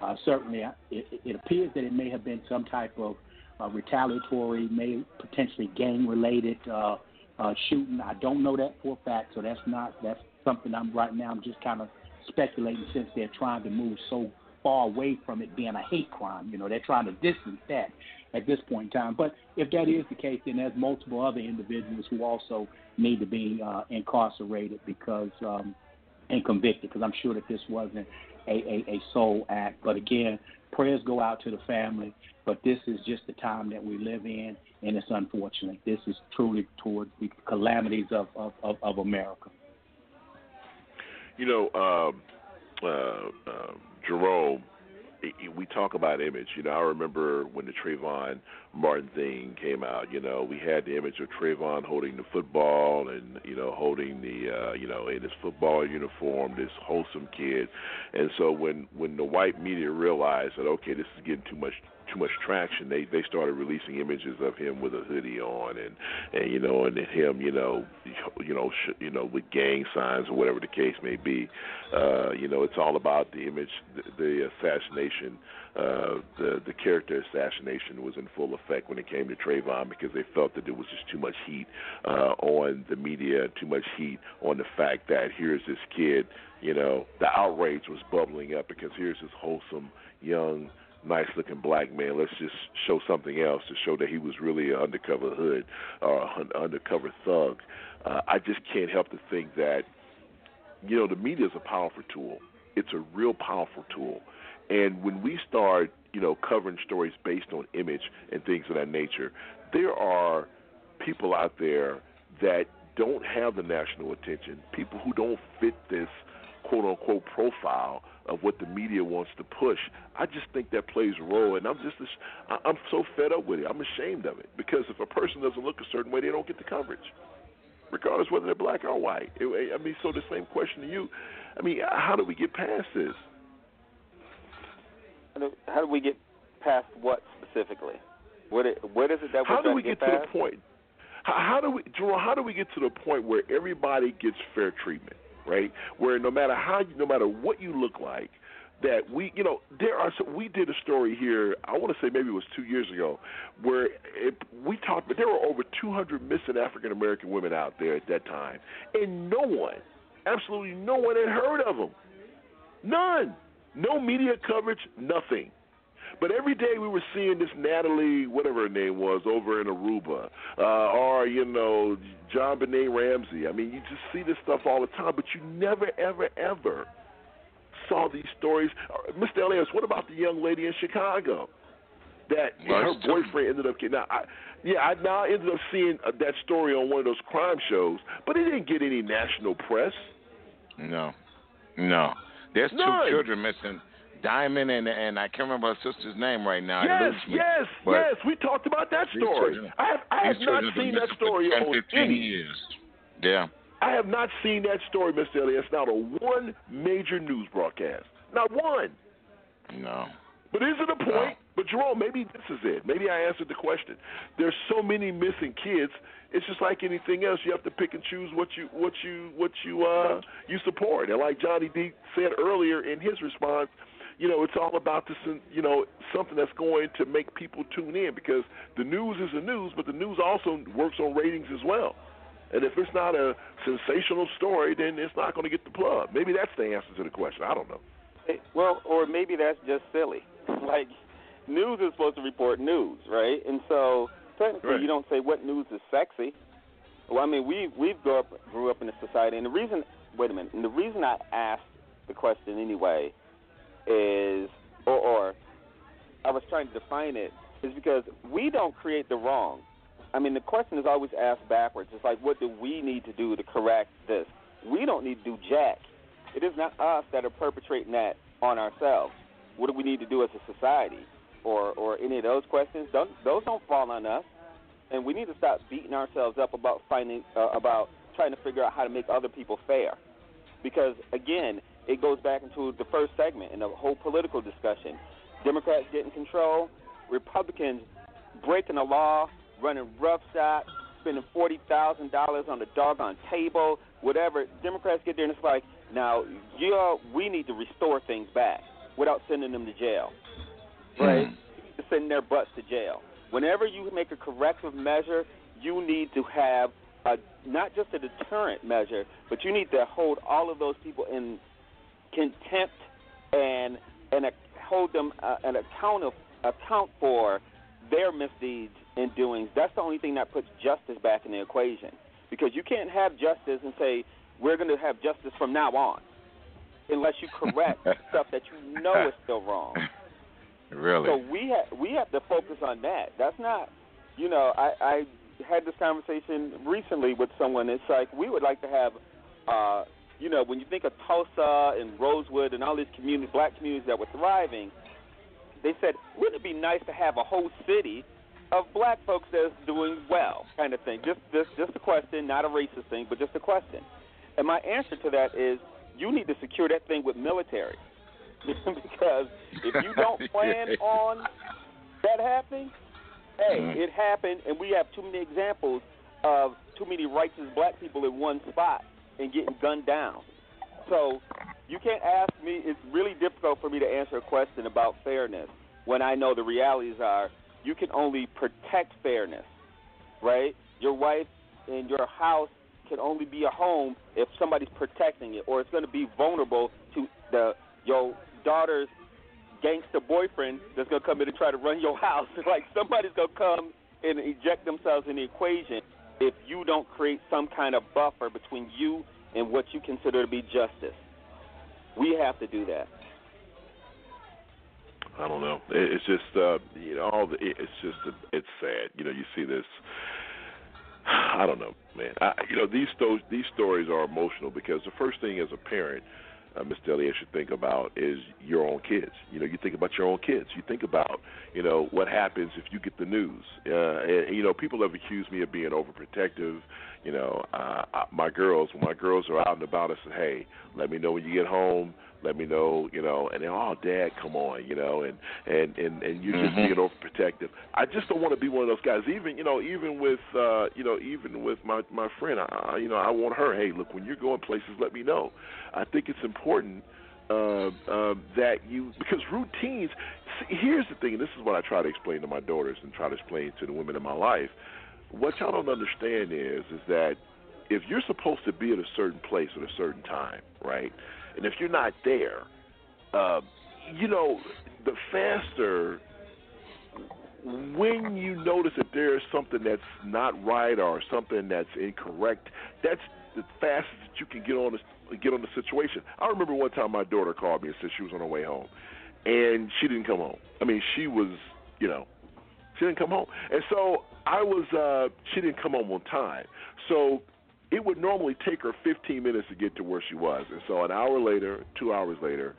uh, certainly, it, it, appears that it may have been some type of uh, retaliatory, may potentially gang-related uh, uh, shooting. I don't know that for a fact, so that's not that's something I'm right now. I'm just kind of speculating since they're trying to move so far away from it being a hate crime. You know, they're trying to distance that at this point in time. But if that is the case, then there's multiple other individuals who also need to be uh, incarcerated because um, and convicted. Because I'm sure that this wasn't a, a, a sole act. But again, prayers go out to the family. But this is just the time that we live in, and it's unfortunate. This is truly towards the calamities of, of, of, of America. You know, um, uh, uh, Jerome, we talk about image. You know, I remember when the Trayvon Martin thing came out. You know, we had the image of Trayvon holding the football and you know holding the uh, you know in his football uniform, this wholesome kid. And so when when the white media realized that okay, this is getting too much too much traction, they they started releasing images of him with a hoodie on, and and you know, and him, you know, you know, sh- you know, with gang signs or whatever the case may be. Uh, you know, it's all about the image, the, the assassination. Uh, the the character assassination was in full effect when it came to Trayvon because they felt that there was just too much heat uh, on the media, too much heat on the fact that here's this kid. You know, the outrage was bubbling up because here's this wholesome young nice looking black man. Let's just show something else to show that he was really an undercover hood or an undercover thug. Uh, I just can't help to think that, you know, the media is a powerful tool. It's a real powerful tool. And when we start, you know, covering stories based on image and things of that nature, there are people out there that don't have the national attention, people who don't fit this quote unquote profile of what the media wants to push. I just think that plays a role, and I'm just I'm so fed up with it. I'm ashamed of it because if a person doesn't look a certain way, they don't get the coverage, regardless whether they're black or white. I mean, so the same question to you. I mean, how do we get past this? How do we get past what specifically? What it, what is it that we're how do we get, get to the point? How, how do we, Jerome? How do we get to the point where everybody gets fair treatment? Right? Where no matter how, no matter what you look like, that we, you know, there are. So we did a story here. I want to say maybe it was two years ago, where it, we talked. But there were over 200 missing African American women out there at that time, and no one, absolutely no one, had heard of them. None. No media coverage. Nothing. But every day we were seeing this Natalie, whatever her name was, over in Aruba, uh, or you know JonBenét Ramsey. I mean, you just see this stuff all the time, but you never, ever, ever saw these stories. Uh, Mr. Elias, what about the young lady in Chicago that her boyfriend ended up getting? Now, I, yeah, I now ended up seeing uh, that story on one of those crime shows, but it didn't get any national press. No, no. There's None. two children missing Diamond and and I can't remember her sister's name right now. Yes, me, yes, yes. We talked about that story. Children, I have, I have not seen that story 10, on 15 any. years. Yeah. I have not seen that story, Mr. It's Not a one major news broadcast. Not one. No. But is it a point? But Jerome, maybe this is it. Maybe I answered the question. There's so many missing kids. It's just like anything else. You have to pick and choose what you what you what you uh you support. And like Johnny D said earlier in his response, you know, it's all about this, you know, something that's going to make people tune in because the news is the news, but the news also works on ratings as well. And if it's not a sensational story, then it's not going to get the plug. Maybe that's the answer to the question. I don't know. Well, or maybe that's just silly. like, news is supposed to report news, right? And so technically, right. you don't say what news is sexy. Well, I mean, we we've grew up grew up in a society, and the reason, wait a minute, and the reason I asked the question anyway is, or, or I was trying to define it, is because we don't create the wrong. I mean, the question is always asked backwards. It's like, what do we need to do to correct this? We don't need to do jack. It is not us that are perpetrating that on ourselves. What do we need to do as a society? Or, or any of those questions, don't, those don't fall on us. And we need to stop beating ourselves up about finding, uh, about trying to figure out how to make other people fair. Because again, it goes back into the first segment in the whole political discussion. Democrats getting control, Republicans breaking the law, running roughshod, spending forty thousand dollars on the doggone table, whatever. Democrats get there and it's like, now, yeah, we need to restore things back without sending them to jail, right? Mm. To send their butts to jail. Whenever you make a corrective measure, you need to have a, not just a deterrent measure, but you need to hold all of those people in contempt and and hold them uh, an account of, account for their misdeeds and doings. That's the only thing that puts justice back in the equation. Because you can't have justice and say we're going to have justice from now on, unless you correct stuff that you know is still wrong. Really? So we ha- we have to focus on that. That's not, you know, I, I had this conversation recently with someone. It's like we would like to have. Uh, you know, when you think of Tulsa and Rosewood and all these communities, black communities that were thriving, they said, wouldn't it be nice to have a whole city of black folks that's doing well, kind of thing? Just, just, just a question, not a racist thing, but just a question. And my answer to that is, you need to secure that thing with military, because if you don't plan on that happening? Hey, Mm-hmm. it happened, and we have too many examples of too many righteous black people in one spot and getting gunned down. So you can't ask me. It's really difficult for me to answer a question about fairness when I know the realities are you can only protect fairness, right? Your wife and your house can only be a home if somebody's protecting it, or it's going to be vulnerable to the your daughter's gangster boyfriend that's going to come in and try to run your house. like somebody's going to come and eject themselves in the equation if you don't create some kind of buffer between you and what you consider to be justice. We have to do that. I don't know. It's just uh, you know all the. It's just it's sad. You know, you see this. I don't know, man. I, you know these sto- these stories are emotional because the first thing as a parent, uh, Mr. Elliott should think about is your own kids. You know, you think about your own kids. You think about you know what happens if you get the news. Uh, and, you know, people have accused me of being overprotective. You know, uh, my girls when my girls are out and about, I say, hey, let me know when you get home let me know, you know, and then, oh, dad, come on, you know, and and and and you're just Mhm. being overprotective. I just don't want to be one of those guys. Even you know, even with uh, you know, even with my my friend, I you know, I want her. Hey, look, when you're going places, let me know. I think it's important uh, uh, that you because routines. See, here's the thing, and this is what I try to explain to my daughters and try to explain to the women in my life. What y'all don't understand is is that if you're supposed to be at a certain place at a certain time, right? And if you're not there, uh, you know, the faster when you notice that there is something that's not right or something that's incorrect, that's the fastest that you can get on the get on the situation. I remember one time my daughter called me and said she was on her way home, and she didn't come home. I mean, she was, you know, she didn't come home, and so I was. uh She didn't come home on time, so it would normally take her 15 minutes to get to where she was, and so an hour later, two hours later,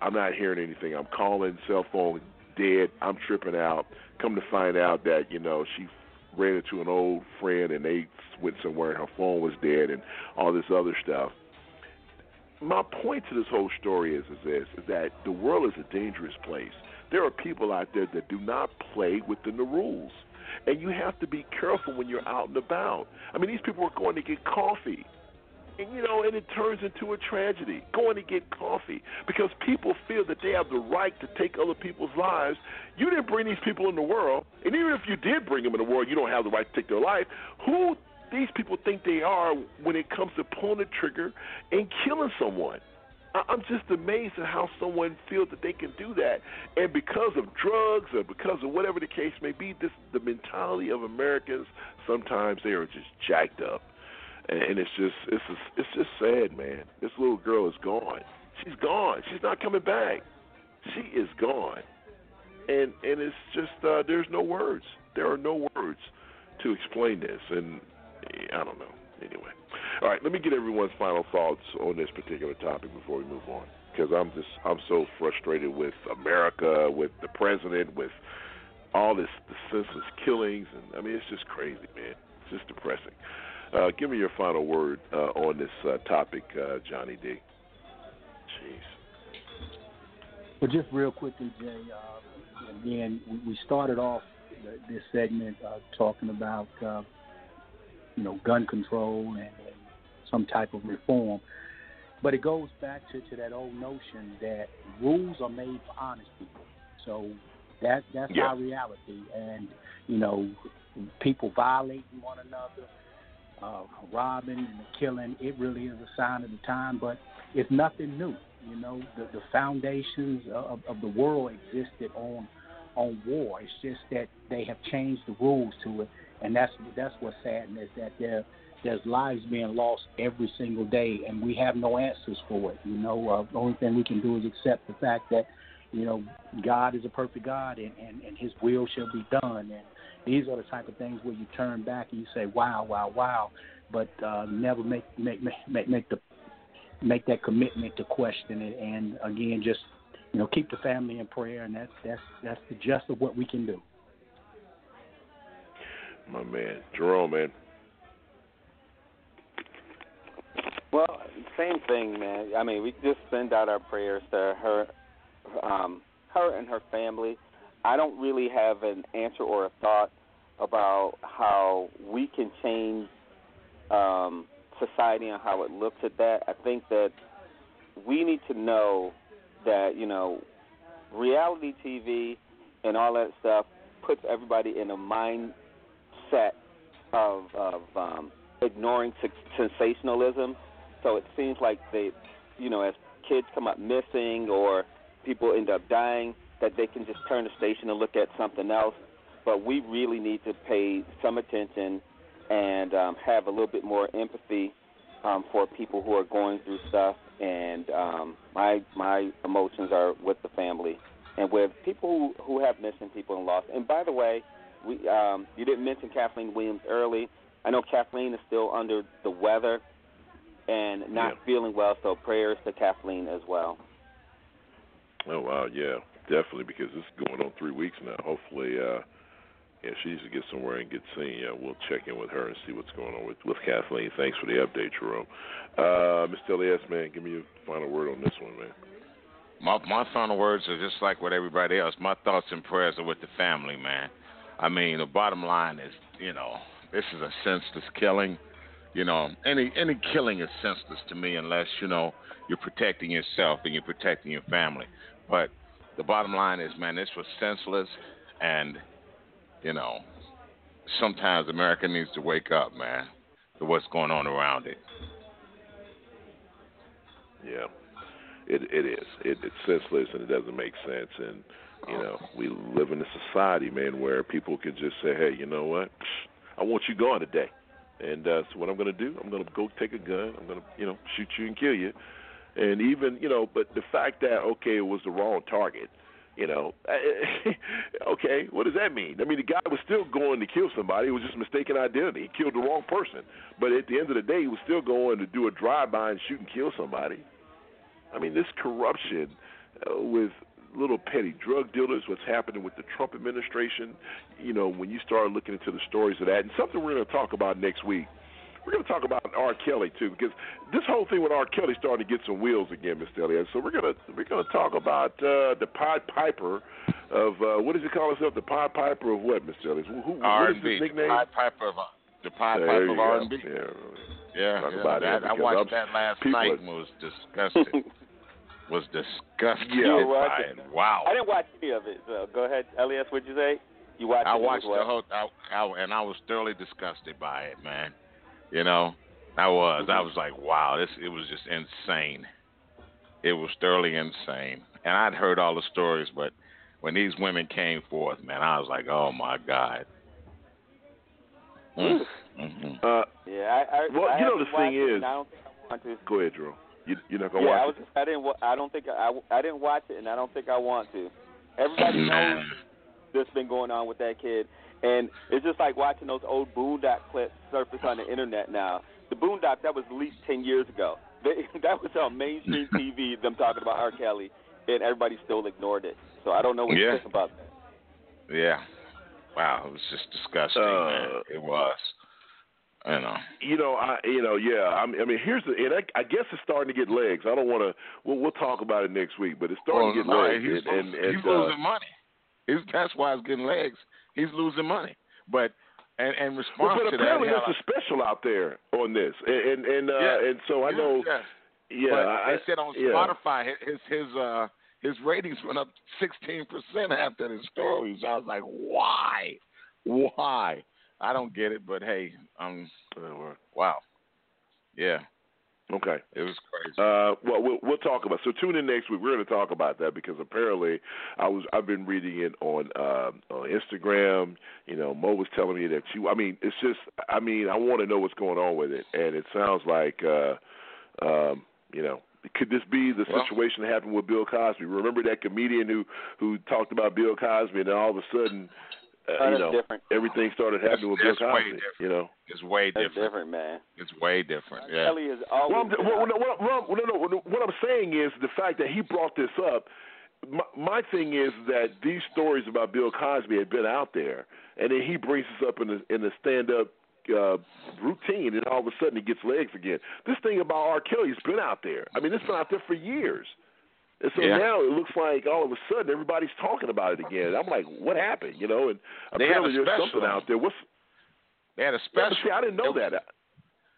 I'm not hearing anything. I'm calling, cell phone dead. I'm tripping out. Come to find out that you know she ran into an old friend and they went somewhere and her phone was dead and all this other stuff. My point to this whole story is is this: is that the world is a dangerous place. There are people out there that do not play within the rules, and you have to be careful when you're out and about. I mean, these people are going to get coffee and you know, and it turns into a tragedy. Going to get coffee because people feel that they have the right to take other people's lives. You didn't bring these people in the world, and even if you did bring them in the world, you don't have the right to take their life. Who these people think they are when it comes to pulling the trigger and killing someone? I'm just amazed at how someone feels that they can do that, and because of drugs or because of whatever the case may be, this the mentality of Americans. Sometimes they are just jacked up and it's just it's just, it's just sad, man. This little girl is gone. She's gone. She's not coming back. She is gone, and and it's just uh, there's no words. There are no words to explain this, and I don't know. Anyway, all right. Let me get everyone's final thoughts on this particular topic before we move on, because I'm just I'm so frustrated with America, with the president, with all this the senseless killings, and I mean it's just crazy, man. It's just depressing. Uh, give me your final word uh, on this uh, topic, uh, Johnny D. Jeez. Well, just real quickly, Jay. Uh, again, we- started off this segment uh, talking about you know gun control and, and some type of reform, but it goes back to, to that old notion that rules are made for honest people. So that that's Yeah. our reality, and you know people violating one another, uh, robbing and killing. It really is a sign of the time, but it's nothing new. You know, the, the foundations of, of the world existed on on war. It's just that they have changed the rules to it, and that's that's what's sad is that there there's lives being lost every single day, and we have no answers for it. You know, uh, the only thing we can do is accept the fact that you know God is a perfect God, and and, and His will shall be done. And these are the type of things where you turn back and you say, "Wow, wow, wow," but uh, never make make make make the make that commitment to question it, and again, just you know, keep the family in prayer, and that's that's that's the gist of what we can do. My man, Jerome, man. Well, same thing, man. I mean, we just send out our prayers to her, um, her and her family. I don't really have an answer or a thought about how we can change um, society and how it looks at that. I think that we need to know that you know reality TV and all that stuff puts everybody in a mindset of of um, ignoring sensationalism. So it seems like they, you know, as kids come up missing or people end up dying, that they can just turn the station and look at something else. But we really need to pay some attention and um, have a little bit more empathy um, for people who are going through stuff. And um, my my emotions are with the family and with people who have missing people and lost. And by the way, we um, you didn't mention Kathleen Williams early. I know Kathleen is still under the weather and not yeah. feeling well, so prayers to Kathleen as well. Oh wow, yeah, definitely because this is going on three weeks now. Hopefully, uh yeah, she needs to get somewhere and get seen. Yeah, we'll check in with her and see what's going on with with Kathleen. Thanks for the update, Jerome. Uh, Mr. Elias, man, give me your final word on this one, man. My my final words are just like with everybody else. My thoughts and prayers are with the family, man. I mean, the bottom line is, you know, this is a senseless killing. You know, any any killing is senseless to me unless you know you're protecting yourself and you're protecting your family. But the bottom line is, man, this was senseless, and you know, sometimes America needs to wake up, man, to what's going on around it. Yeah, it it is. It, it's senseless and it doesn't make sense. And you know, we live in a society, man, where people can just say, "Hey, you know what? I want you gone today." And uh, so what I'm going to do, I'm going to go take a gun. I'm going to, you know, shoot you and kill you. And even, you know, but the fact that okay, it was the wrong target. You know, okay, what does that mean? I mean, the guy was still going to kill somebody. It was just mistaken identity. He killed the wrong person. But at the end of the day, he was still going to do a drive-by and shoot and kill somebody. I mean, this corruption uh, with little petty drug dealers, what's happening with the Trump administration, you know, when you start looking into the stories of that, and something we're going to talk about next week. We're going to talk about R. Kelly too, because this whole thing with R. Kelly starting to get some wheels again, Mr. Elliott. So we're going to we're going to talk about uh, the Pied Piper of uh, what does he call himself? The Pied Piper of what, Mr. Elliott? Who, who, what is his nickname? The Pied Piper of the Pied there Piper of go. R&B. Yeah, yeah, yeah about that, I watched that last night are- and was disgusted. was disgusted You know by it. Wow. I didn't watch any of it. So go ahead, Elias. What'd you say? You watched I it watched as well? the whole, I, I, and I was thoroughly disgusted by it, man. You know, I was. I was like, wow, this. It was just insane. It was thoroughly insane, and I'd heard all the stories, but when these women came forth, man, I was like, oh my god. Mm. hmm Uh, Yeah, I, I Well, I you know, haven't the thing watched it, is- and I don't think I want to. go ahead, Drew. You, you're not gonna yeah, I was. Just, I didn't. wa- I don't think I. I didn't watch it, and I don't think I want to. Everybody knows Man. that's been going on with that kid, and it's just like watching those old Boondock clips surface on the internet now. The Boondock that was at least ten years ago. They, that was on mainstream TV. Them talking about R. Kelly, and everybody still ignored it. So I don't know what Yeah. you think about that. Yeah. Wow, it was just disgusting, Uh, man. It was. You know. You know, I you know, yeah. I mean, I mean here's the, and I, I guess it's starting to get legs. I don't want to. We'll, we'll talk about it next week, but it's starting to get no, legs. he's, and, and, and, he's uh, losing money. He's, that's why he's getting legs. He's losing money. But and and Well, but to apparently that, there's a special out there on this, and and and, uh, Yeah. and so I Yeah, know. yeah. Yeah, but I, they said on yeah. Spotify his his uh his ratings went up sixteen percent after the stories. I was like, why, why? I don't get it, but hey, um, wow, yeah, Okay. it was crazy. Uh, well, we'll we'll talk about. So tune in next week. We're going to talk about that because apparently, I was I've been reading it on uh, on Instagram. You know, Mo was telling me that she. I mean, it's just. I mean, I want to know what's going on with it, and it sounds like, uh, um, you know. Could this be the Well- situation that happened with Bill Cosby? Remember that comedian who who talked about Bill Cosby, and then all of a sudden, uh, Oh, you know, different. everything started happening with That's- Bill that's way Cosby. different. You know, It's way That's different. different, man. It's way different. Yeah. Kelly is always. Well, well, well, well, well, no, no, what I'm saying is the fact that he brought this up. My, my thing is that these stories about Bill Cosby had been out there, and then he brings this up in the in the stand up uh, routine, and all of a sudden he gets legs again. This thing about R. Kelly's been out there. I mean, it's been out there for years. And so Yeah. now it looks like all of a sudden everybody's talking about it again. I'm like, what happened? You know, and They had a apparently there's special something out there. What's They had a Yeah, special. but see, I didn't know was- that.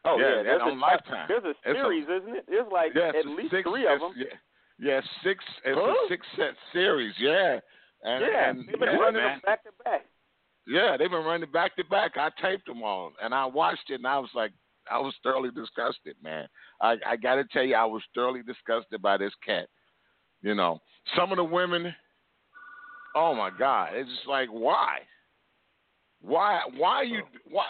Oh yeah, yeah, that there's on a Lifetime. There's a It's a- series, isn't it? There's like Yes, at least six, three of them. it's- Yeah, yeah six. It's Huh? a six set series. Yeah, and, yeah, and they've been yeah, running man. them back to back. Yeah, they've been running back to back. I taped them all, and I watched it, and I was like, I was thoroughly disgusted, man. I, I got to tell you, I was thoroughly disgusted by this cat. You know, some of the women. Oh my God! It's just like, why? Why? Why you? Why?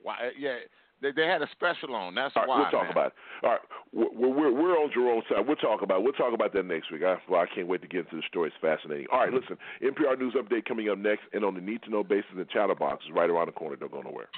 Why? Yeah, they they had a special on. That's All right, why. we'll talk man. about it. All right, we're, we're, we're on Jerome's side. We'll talk about it. We'll talk about that next week. I, well, I can't wait to get into the story. It's fascinating. All right, listen. NPR News Update coming up next, and on the need to know basis, the Chatterbox is right around the corner. Don't go nowhere.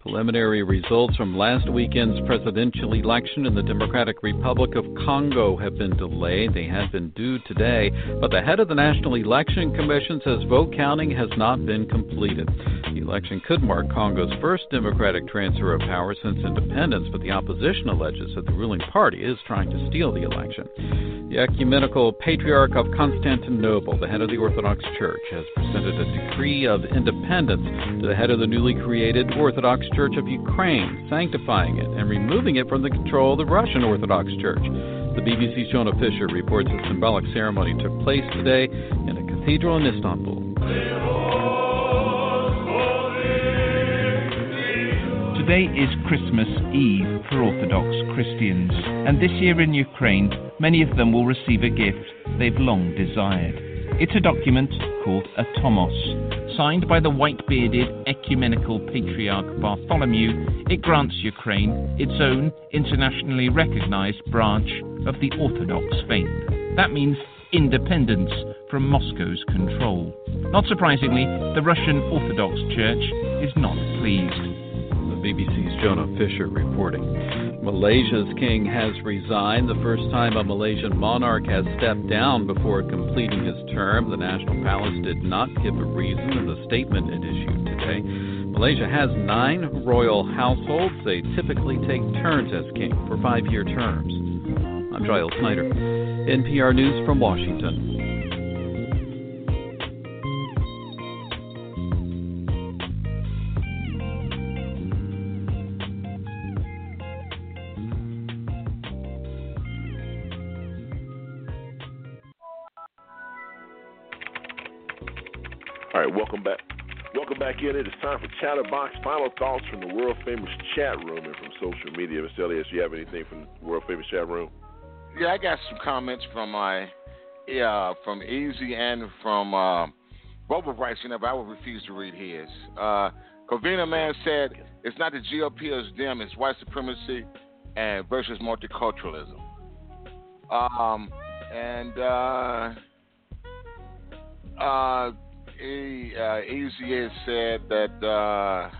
Preliminary results from last weekend's presidential election in the Democratic Republic of Congo have been delayed. They had been due today, but the head of the National Election Commission says vote counting has not been completed. The election could mark Congo's first democratic transfer of power since independence, but the opposition alleges that the ruling party is trying to steal the election. The Ecumenical Patriarch of Constantinople, the head of the Orthodox Church, has presented a decree of independence to the head of the newly created Orthodox Church of Ukraine, sanctifying it and removing it from the control of the Russian Orthodox Church. The BBC's Jonah Fisher reports the symbolic ceremony took place today in a cathedral in Istanbul. Today is Christmas Eve for Orthodox Christians, and this year in Ukraine, many of them will receive a gift they've long desired. It's a document called a Tomos. Signed by the white bearded ecumenical patriarch Bartholomew, it grants Ukraine its own internationally recognized branch of the Orthodox faith. That means independence from Moscow's control. Not surprisingly, the Russian Orthodox Church is not pleased. The BBC's Jonah Fisher reporting. Malaysia's king has resigned, the first time a Malaysian monarch has stepped down before completing his term. The National Palace did not give a reason in the statement it issued today. Malaysia has nine royal households. They typically take turns as king for five year terms. I'm Giles Snyder, NPR News from Washington. Welcome back. Welcome back in. It is time for Chatterbox. Final thoughts from the world famous chat room and from social media. Mr. Elias, you have anything from the world famous chat room? Yeah, I got some comments from my yeah from Easy and from uh, Boba Bryce. You know, but I would refuse to read his. Uh, Covina Man said it's not the GOP as them, it's white supremacy and versus multiculturalism. Um, and uh, uh, he, uh, said that uh,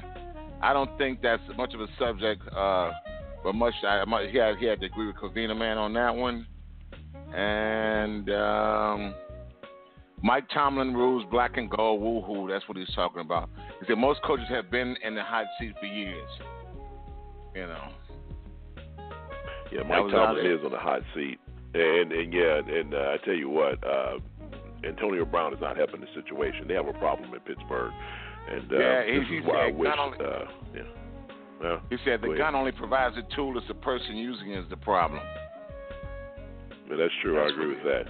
I don't think that's much of a subject. Uh, but much I, he had he had to agree with Covina Man on that one, and um, Mike Tomlin rules black and gold. Woohoo! That's what he's talking about. He said most coaches have been in the hot seat for years. You know. Yeah, Mike Tomlin is on the hot seat, and and yeah, and uh, I tell you what, uh, Antonio Brown is not helping the situation. They have a problem in Pittsburgh, and uh, Yeah, this he- is why I said wish. only- uh, yeah, well, He said the go ahead. gun only provides a tool; it's the person using it is the problem. Yeah, that's true. I agree with that.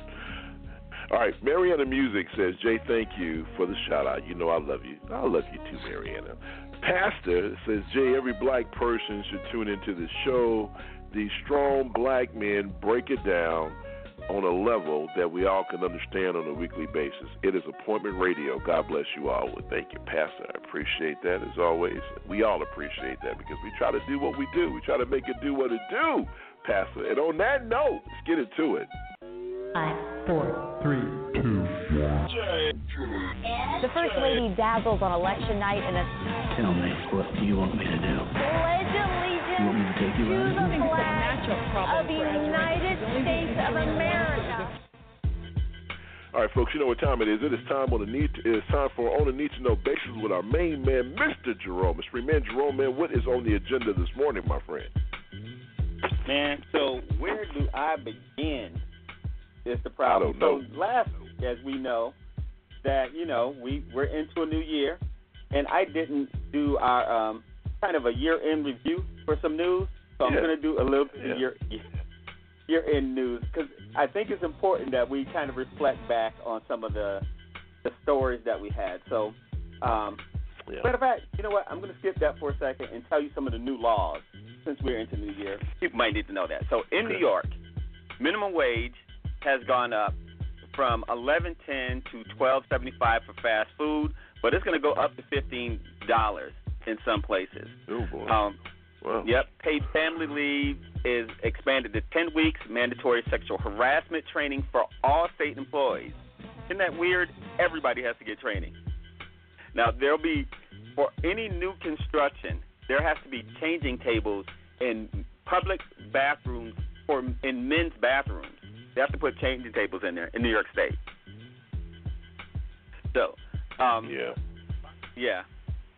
All right, Mariana Music says, Jay, thank you for the shout out. You know I love you. I love you too, Mariana. Pastor says, Jay, every black person should tune into the show. These strong black men break it down on a level that we all can understand on a weekly basis. It is appointment radio. God bless you all. Well, thank you, Pastor. I appreciate that as always. We all appreciate that because we try to do what we do. We try to make it do what it do, Pastor. And on that note, let's get into it. Five, four, three, two, The First Lady dazzles on election night in a Tell me, what do you want me to do? pledge You want me to take you to the flag of the United States of America. All right, folks, you know what time it is. It is time on the need. it is time for on the need to know basis with our main man, Mr. Jerome. Mr. Man Jerome, man, what is on the agenda this morning, my friend? Man, so where do I begin? Is the problem. I don't know. So last week, as we know, that you know we we're into a new year, and I didn't do our um, kind of a year-end review for some news. So I'm Yeah. going to do a little bit Yeah. of your year-end news because I think it's important that we kind of reflect back on some of the the stories that we had. So, um, matter of fact, you know what? I'm going to skip that for a second and tell you some of the new laws since we're into New Year. People might need to know that. So in New York, minimum wage has gone up from 11.10 to 12.75 for fast food, but it's going to go up to $15 in some places. Oh boy. Um, wow. Yep. Paid family leave is expanded to 10 weeks. Mandatory sexual harassment training for all state employees. Isn't that weird? Everybody has to get training. Now, there'll be, for any new construction, there has to be changing tables in public bathrooms or in men's bathrooms. They have to put changing tables in there in New York State. So, um, yeah. yeah.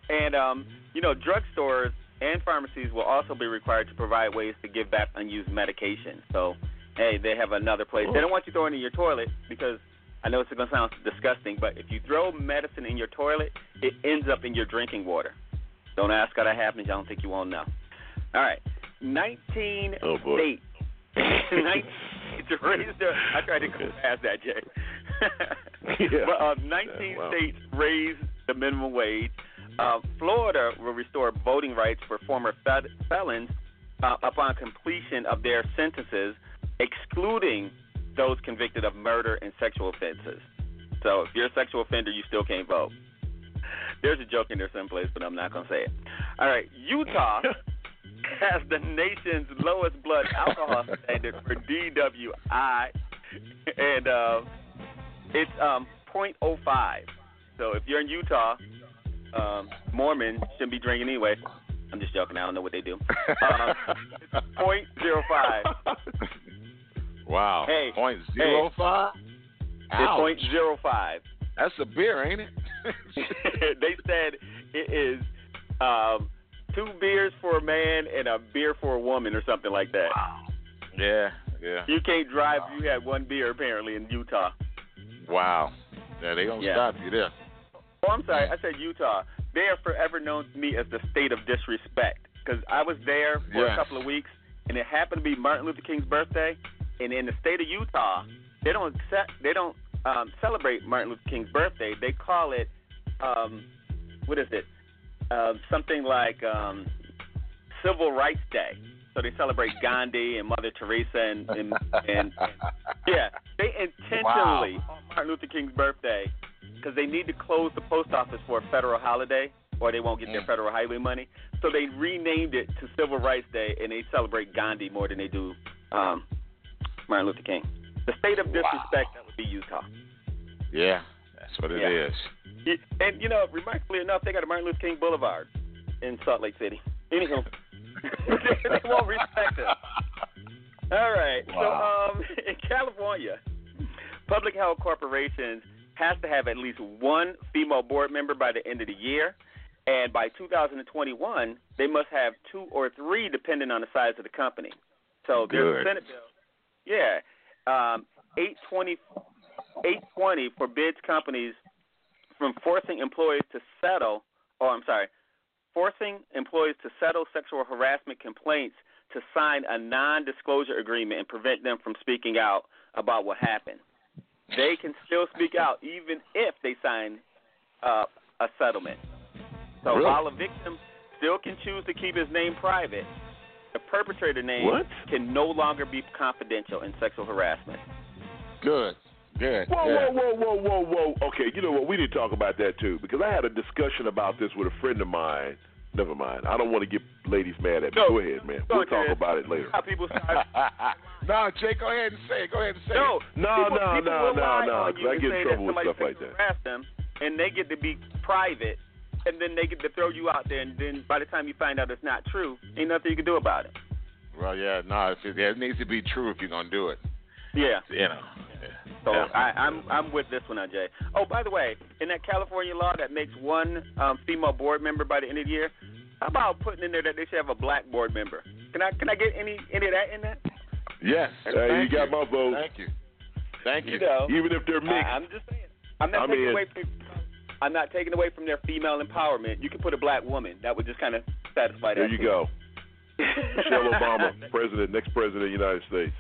And um, you know, drugstores and pharmacies will also be required to provide ways to give back unused medication. So, hey, they have another place. They don't want you throwing it in your toilet because I know it's going to sound disgusting, but if you throw medicine in your toilet, it ends up in your drinking water. Don't ask how that happens. I don't think you won't know. All right. 19 Oh, boy. states. 19 to raise the, I tried to go past that, Jay. Yeah. But uh, 19 Yeah, wow. states raised the minimum wage. Uh, Florida will restore voting rights for former fel- felons uh, upon completion of their sentences, excluding those convicted of murder and sexual offenses. So if you're a sexual offender, you still can't vote. There's a joke in there someplace, but I'm not going to say it. All right, Utah has the nation's lowest blood alcohol standard for DWI, and uh, it's um, 0.05. So if you're in Utah, um, Mormon shouldn't be drinking anyway. I'm just joking. I don't know what they do. Um, it's 0.05. Wow. Hey, Point zero five. It's 0.05. That's a beer, ain't it? they said it is um, two beers for a man and a beer for a woman or something like that. yeah, yeah. You can't drive if you had one beer apparently in Utah. Wow. Yeah, they gonna Yeah. stop you there. Oh, I'm sorry. I said Utah. They are forever known to me as the state of disrespect because I was there for Yeah. a couple of weeks, and it happened to be Martin Luther King's birthday. And in the state of Utah, they don't accept, they don't um, celebrate Martin Luther King's birthday. They call it um, what is it? Uh, something like um, Civil Rights Day. So they celebrate Gandhi and Mother Teresa and and, and, and yeah, they intentionally on Martin Luther King's birthday because they need to close the post office for a federal holiday or they won't get their federal highway money. So they renamed it to Civil Rights Day and they celebrate Gandhi more than they do um, Martin Luther King. The state of disrespect that would be Utah. Yeah, that's what it is. Yeah. Yeah, And you know, remarkably enough, they got a Martin Luther King Boulevard in Salt Lake City. Anyhow, they won't respect us. All right. Wow. So, um, in California, public health corporations has to have at least one female board member by the end of the year, and by 2021, they must have two or three, depending on the size of the company. So there's a Senate bill. Yeah, um, 820, 820 forbids companies from forcing employees to settle. Oh, I'm sorry, forcing employees to settle sexual harassment complaints to sign a non-disclosure agreement and prevent them from speaking out about what happened. They can still speak out even if they sign uh, a settlement. So Really? while a victim still can choose to keep his name private, the perpetrator name What? can no longer be confidential in sexual harassment. Good. Good. Whoa, yeah. whoa, whoa, whoa, whoa, whoa. Okay, you know what? We need to talk about that too because I had a discussion about this with a friend of mine. Never mind. I don't want to get ladies mad at me. No. Go ahead, man. We'll talk ahead. about it later. How people start no, Jay, go ahead and say it. Go ahead and say No, it. No, people, no, people no, will no, no, on 'cause you I get in trouble with stuff like that. harassed them, and they get to be private, and then they get to throw you out there, and then by the time you find out it's not true, ain't nothing you can do about it. Well, yeah, no, if it, it needs to be true if you're gonna do it. Yeah. You know. So Yeah. I, I'm I'm with this one, Jay. Oh, by the way, in that California law that makes one um, female board member by the end of the year, how about putting in there that they should have a black board member? Can I can I get any any of that in there? Yes. Hey, Thank you got my vote. Thank you. Thank you. You know, Even if they're mixed. I, I'm just saying. I'm not I taking mean- away from. I'm not taking away from their female empowerment. You can put a black woman. That would just kind of satisfy that. there you too. go. Michelle Obama, president, next president of the United States.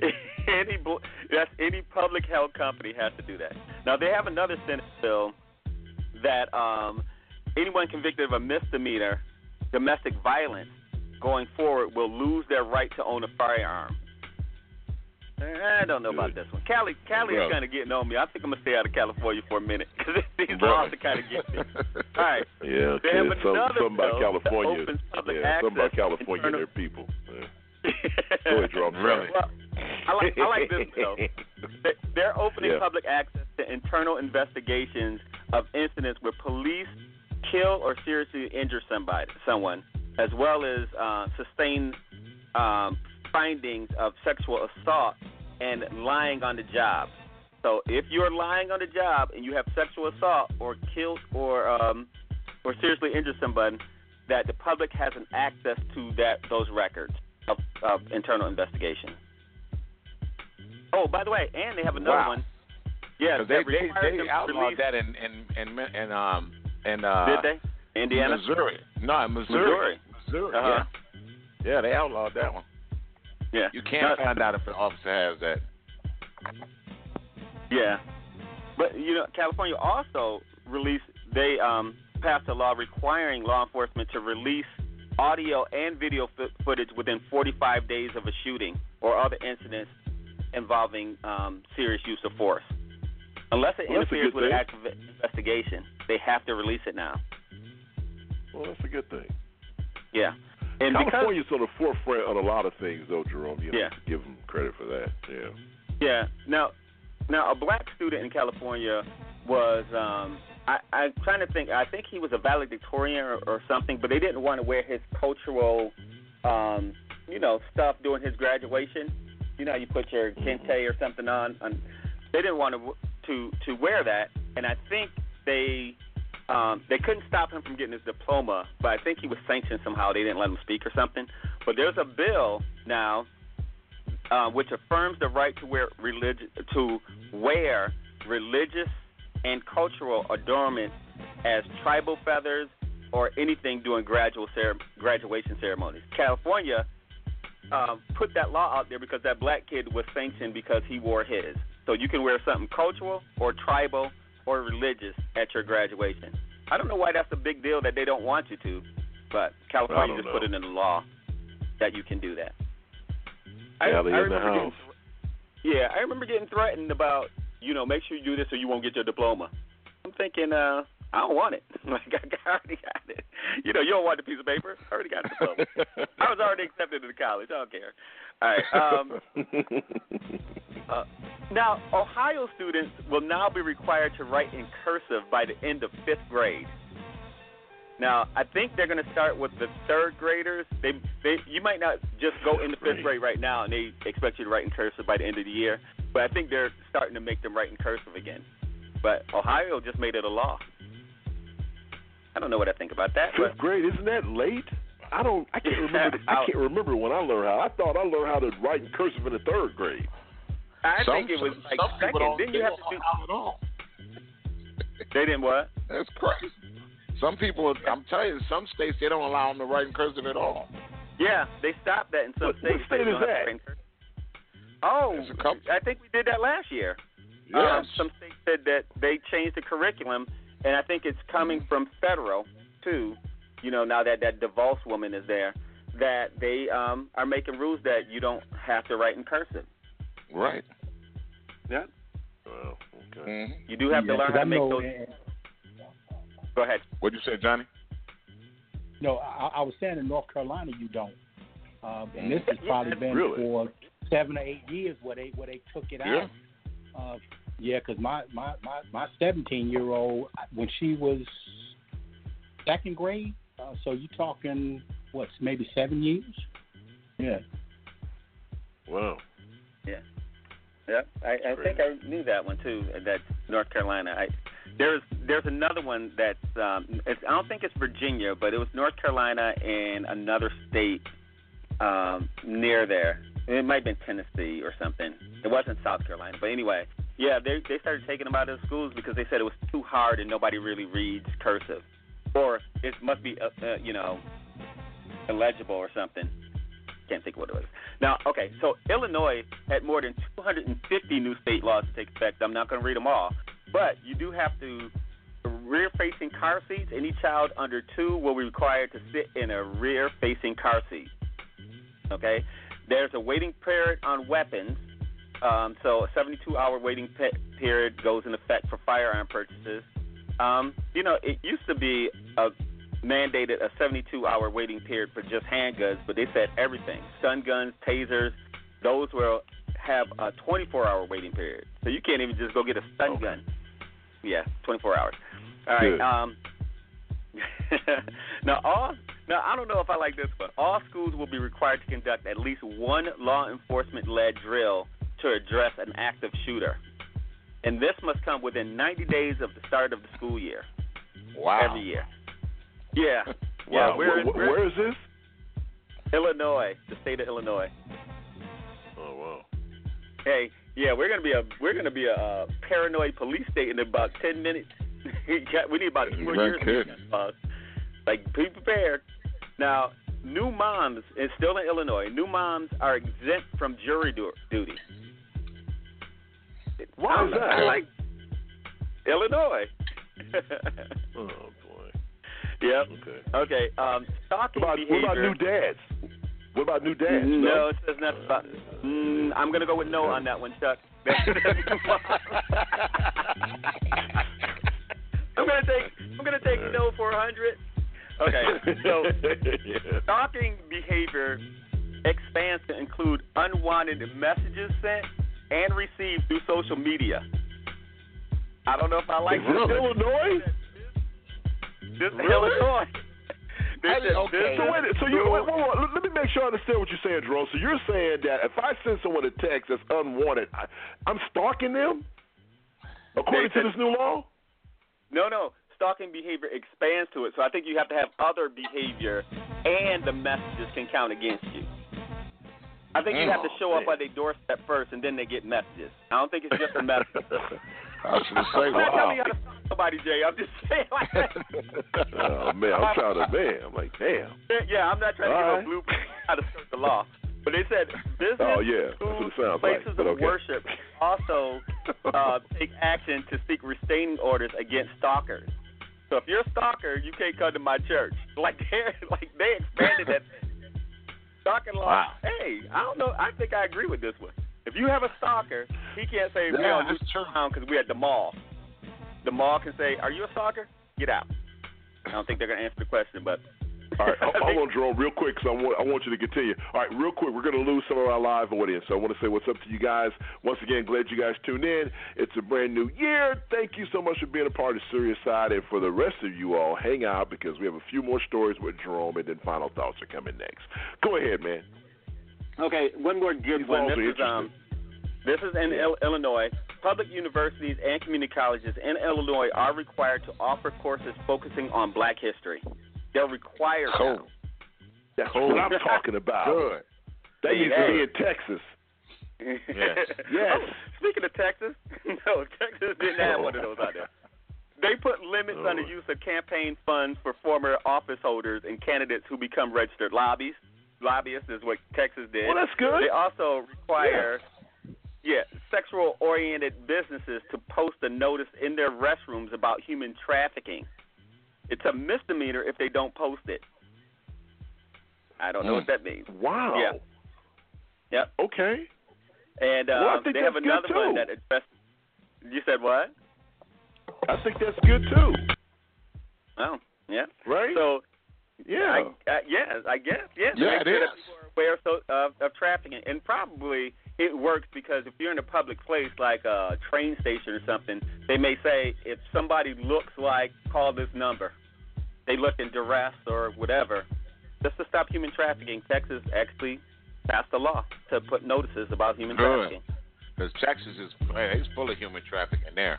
any that's any public health company has to do that. Now they have another Senate bill that um, anyone convicted of a misdemeanor, domestic violence, going forward will lose their right to own a firearm. I don't know about this one. Cali, Cali is kind of getting on me. I think I'm gonna stay out of California for a minute because these Bro. laws are kind of getting me. All right. Yeah, They have Some, another something about California. Yeah, something about California, internal- their people. Yeah. Go ahead, Jerome. Really? Well, I like I like this though. They- They're opening Yeah. public access to internal investigations of incidents where police kill or seriously injure somebody, someone, as well as uh, sustain um, findings of sexual assault and lying on the job. So if you're lying on the job and you have sexual assault or killed or um, or seriously injured somebody, that the public has an access to that those records of, of internal investigation. Oh, by the way, and they have another Wow. one. Yeah, they they they outlawed that in in in in um in uh Did they? Indiana, Missouri. No, in Missouri. Missouri. Missouri. Uh-huh. Yeah. Yeah, they outlawed that one. Yeah. You can't No, find out if an officer has that. Yeah, but you know, California also released. They um, passed a law requiring law enforcement to release audio and video f- footage within 45 days of a shooting or other incidents involving um, serious use of force. Unless it Well, interferes with an active investigation, they have to release it now. Well, that's a good thing. Yeah. And because California's on the forefront on a lot of things, though, Jerome. You know, Yeah. give them credit for that. Yeah. Yeah. Now, now a black student in California was um I, I'm trying to think. I think he was a valedictorian or, or something, but they didn't want to wear his cultural, um, you know, stuff during his graduation. You know, how you put your kente or something on. on they didn't want to to to wear that, and I think they um, they couldn't stop him from getting his diploma, but I think he was sanctioned somehow. They didn't let him speak or something. But there's a bill now uh, which affirms the right to wear religious to wear religious and cultural adornments as tribal feathers or anything during gradual cer- graduation ceremonies. California um, put that law out there because that black kid was sanctioned because he wore his. So you can wear something cultural or tribal or religious at your graduation. I don't know why that's a big deal that they don't want you to, but California just put it in the law that you can do that. Yeah, the remember getting- yeah, I remember getting threatened about, you know, make sure you do this or you won't get your diploma. I'm thinking, uh, I don't want it. Like I already got it. You know, you don't want the piece of paper. I already got the diploma. I was already accepted into college. I don't care. All right. Um, uh, now, Ohio students will now be required to write in cursive by the end of fifth grade. Now, I think they're going to start with the third graders. They, they, you might not just go into fifth grade right now, and they expect you to write in cursive by the end of the year. But I think they're starting to make them write in cursive again. But Ohio just made it a law. I don't know what I think about that. Fifth But grade, isn't that late? I don't. I can't remember. I can't remember when I learned how. I thought I learned how to write in cursive in the third grade. I Some- think it was some- like some second. don't- Then you have to do. know how at all. They didn't what? That's crazy. Some people, I'm telling you, some states they don't allow them to write in cursive at all. Yeah, they stopped that in some What- states. what state They is that? Write in cursive. Oh, a couple. I think we did that last year. Um, Yes. some states said that they changed the curriculum, and I think it's coming from federal too. You know, now that that DeVos woman is there, that they um, are making rules that you don't have to write in cursive. Right. Yeah. Well, okay. hmm You do have to Yeah, learn 'cause how I to make know, those. uh, Go ahead. What'd you say, Johnny? No, I, I was saying in North Carolina you don't, um, and this has Yeah, probably been really? for seven or eight years where they where they took it Yeah. out. Uh, yeah, because my my my my seventeen year old when she was second grade, uh, so you talking what maybe seven years? Yeah. Wow. Yeah, yeah. I, I think I knew that one too. That North Carolina. I there's there's another one that's um, it's, I don't think it's Virginia, but it was North Carolina and another state. um, near there. It might have been Tennessee or something. It wasn't South Carolina, but anyway, yeah, they they started taking them out of the schools because they said it was too hard and nobody really reads cursive, or it must be uh, uh, you know illegible or something. Can't think of what it was. Now, okay, so Illinois had more than 250 new state laws to take effect. I'm not going to read them all, but you do have to rear-facing car seats. Any child under two will be required to sit in a rear-facing car seat. Okay, there's a waiting period on weapons. Um, so a 72-hour waiting pe- period goes in effect for firearm purchases. Um, you know, it used to be a mandated a 72-hour waiting period for just handguns, but they said everything: stun guns, tasers. Those will have a 24-hour waiting period, so you can't even just go get a stun Okay. gun. Yeah, 24 hours. All right. Good. Um, now all now I don't know if I like this, but all schools will be required to conduct at least one law enforcement led drill to address an active shooter. And this must come within 90 days of the start of the school year. Wow. Every year. Yeah. Wow. Yeah, we're, Wh- wh- we're where is this? Illinois, the state of Illinois. Oh wow. Hey, yeah, we're gonna be a we're gonna be a uh, paranoid police state in about ten minutes. we need about No years. kidding. Like be prepared. Now, new moms, and still in Illinois, new moms are exempt from jury du- duty. Why is that? Like Illinois. Oh boy. yep. Okay. Okay. Um, stalking What about, what about new dads? What about new dads? No, it says nothing about. Mm, I'm gonna go with no on that one, Chuck. I'm gonna take. I'm gonna take no for a hundred. Okay, so stalking behavior expands to include unwanted messages sent and received through social media. I don't know if I like this this. Illinois? This is Really? Illinois. This is, okay. this So wait, so you wait, wait, wait, let me make sure I understand what you're saying, Jerome. So you're saying that if I send someone a text that's unwanted, I, I'm stalking them, according They to this new law. No, no. Stalking behavior expands to it. So I think you have to have other behavior and the messages can count against you. I think you have to show up at their doorstep first and then they get messages. I don't think it's just a message. I was to say, I'm not telling you how to stalk somebody, Jay. I'm just saying like oh man, I'm trying to man. I'm like, damn. Yeah, I'm not trying to All give right. a blueprint how to skirt the law. But they said business, Oh yeah, it sounds like. places of okay. worship also uh, take action to seek restraining orders against stalkers. So if you're a stalker, you can't come to my church. Like they like they expanded that stalking law. Wow. Hey, I don't know. I think I agree with this one. If you have a stalker, he can't say, Yeah, "Well, that's just turn because we're at the mall." The mall can say, "Are you a stalker? Get out." I don't think they're gonna answer the question, but All right, hold hold on, Jerome, real quick, because I want, I want you to continue. All right, real quick, we're going to lose some of our live audience, so I want to say what's up to you guys. Once again, glad you guys tuned in. It's a brand new year. Thank you so much for being a part of Serious Side, and for the rest of you all, hang out because we have a few more stories with Jerome, and then final thoughts are coming next. Go ahead, man. Okay, one more good He's one. This is um, this is in Il- Illinois. Public universities and community colleges in Illinois are required to offer courses focusing on Black history. They're required. Cool. now. That's Cool. what I'm talking about. Good. That Hey, needs hey. to be in Texas. Yes. Yes. Oh, speaking of Texas, no, Texas didn't have one of those out there. They put limits on the use of campaign funds for former office holders and candidates who become registered lobbies. Lobbyists is what Texas did. Well, that's good. They also require, yeah, sexual-oriented businesses to post a notice in their restrooms about human trafficking. It's a misdemeanor if they don't post it. I don't know Hmm. what that means. Wow. Yeah. Yep. Okay. And uh, Well, I think they have another one that addressed. You said what? I think that's good too. Oh, yeah. Right? So yeah. I, uh, yeah, I guess. Yeah, Yeah, it sure is. aware of, so, of, of trafficking, and probably it works because if you're in a public place like a train station or something, they may say if somebody looks like, call this number. They look in duress or whatever. Just to stop human trafficking, Texas actually passed a law to put notices about human Good. trafficking. Because Texas is man, it's full of human trafficking there.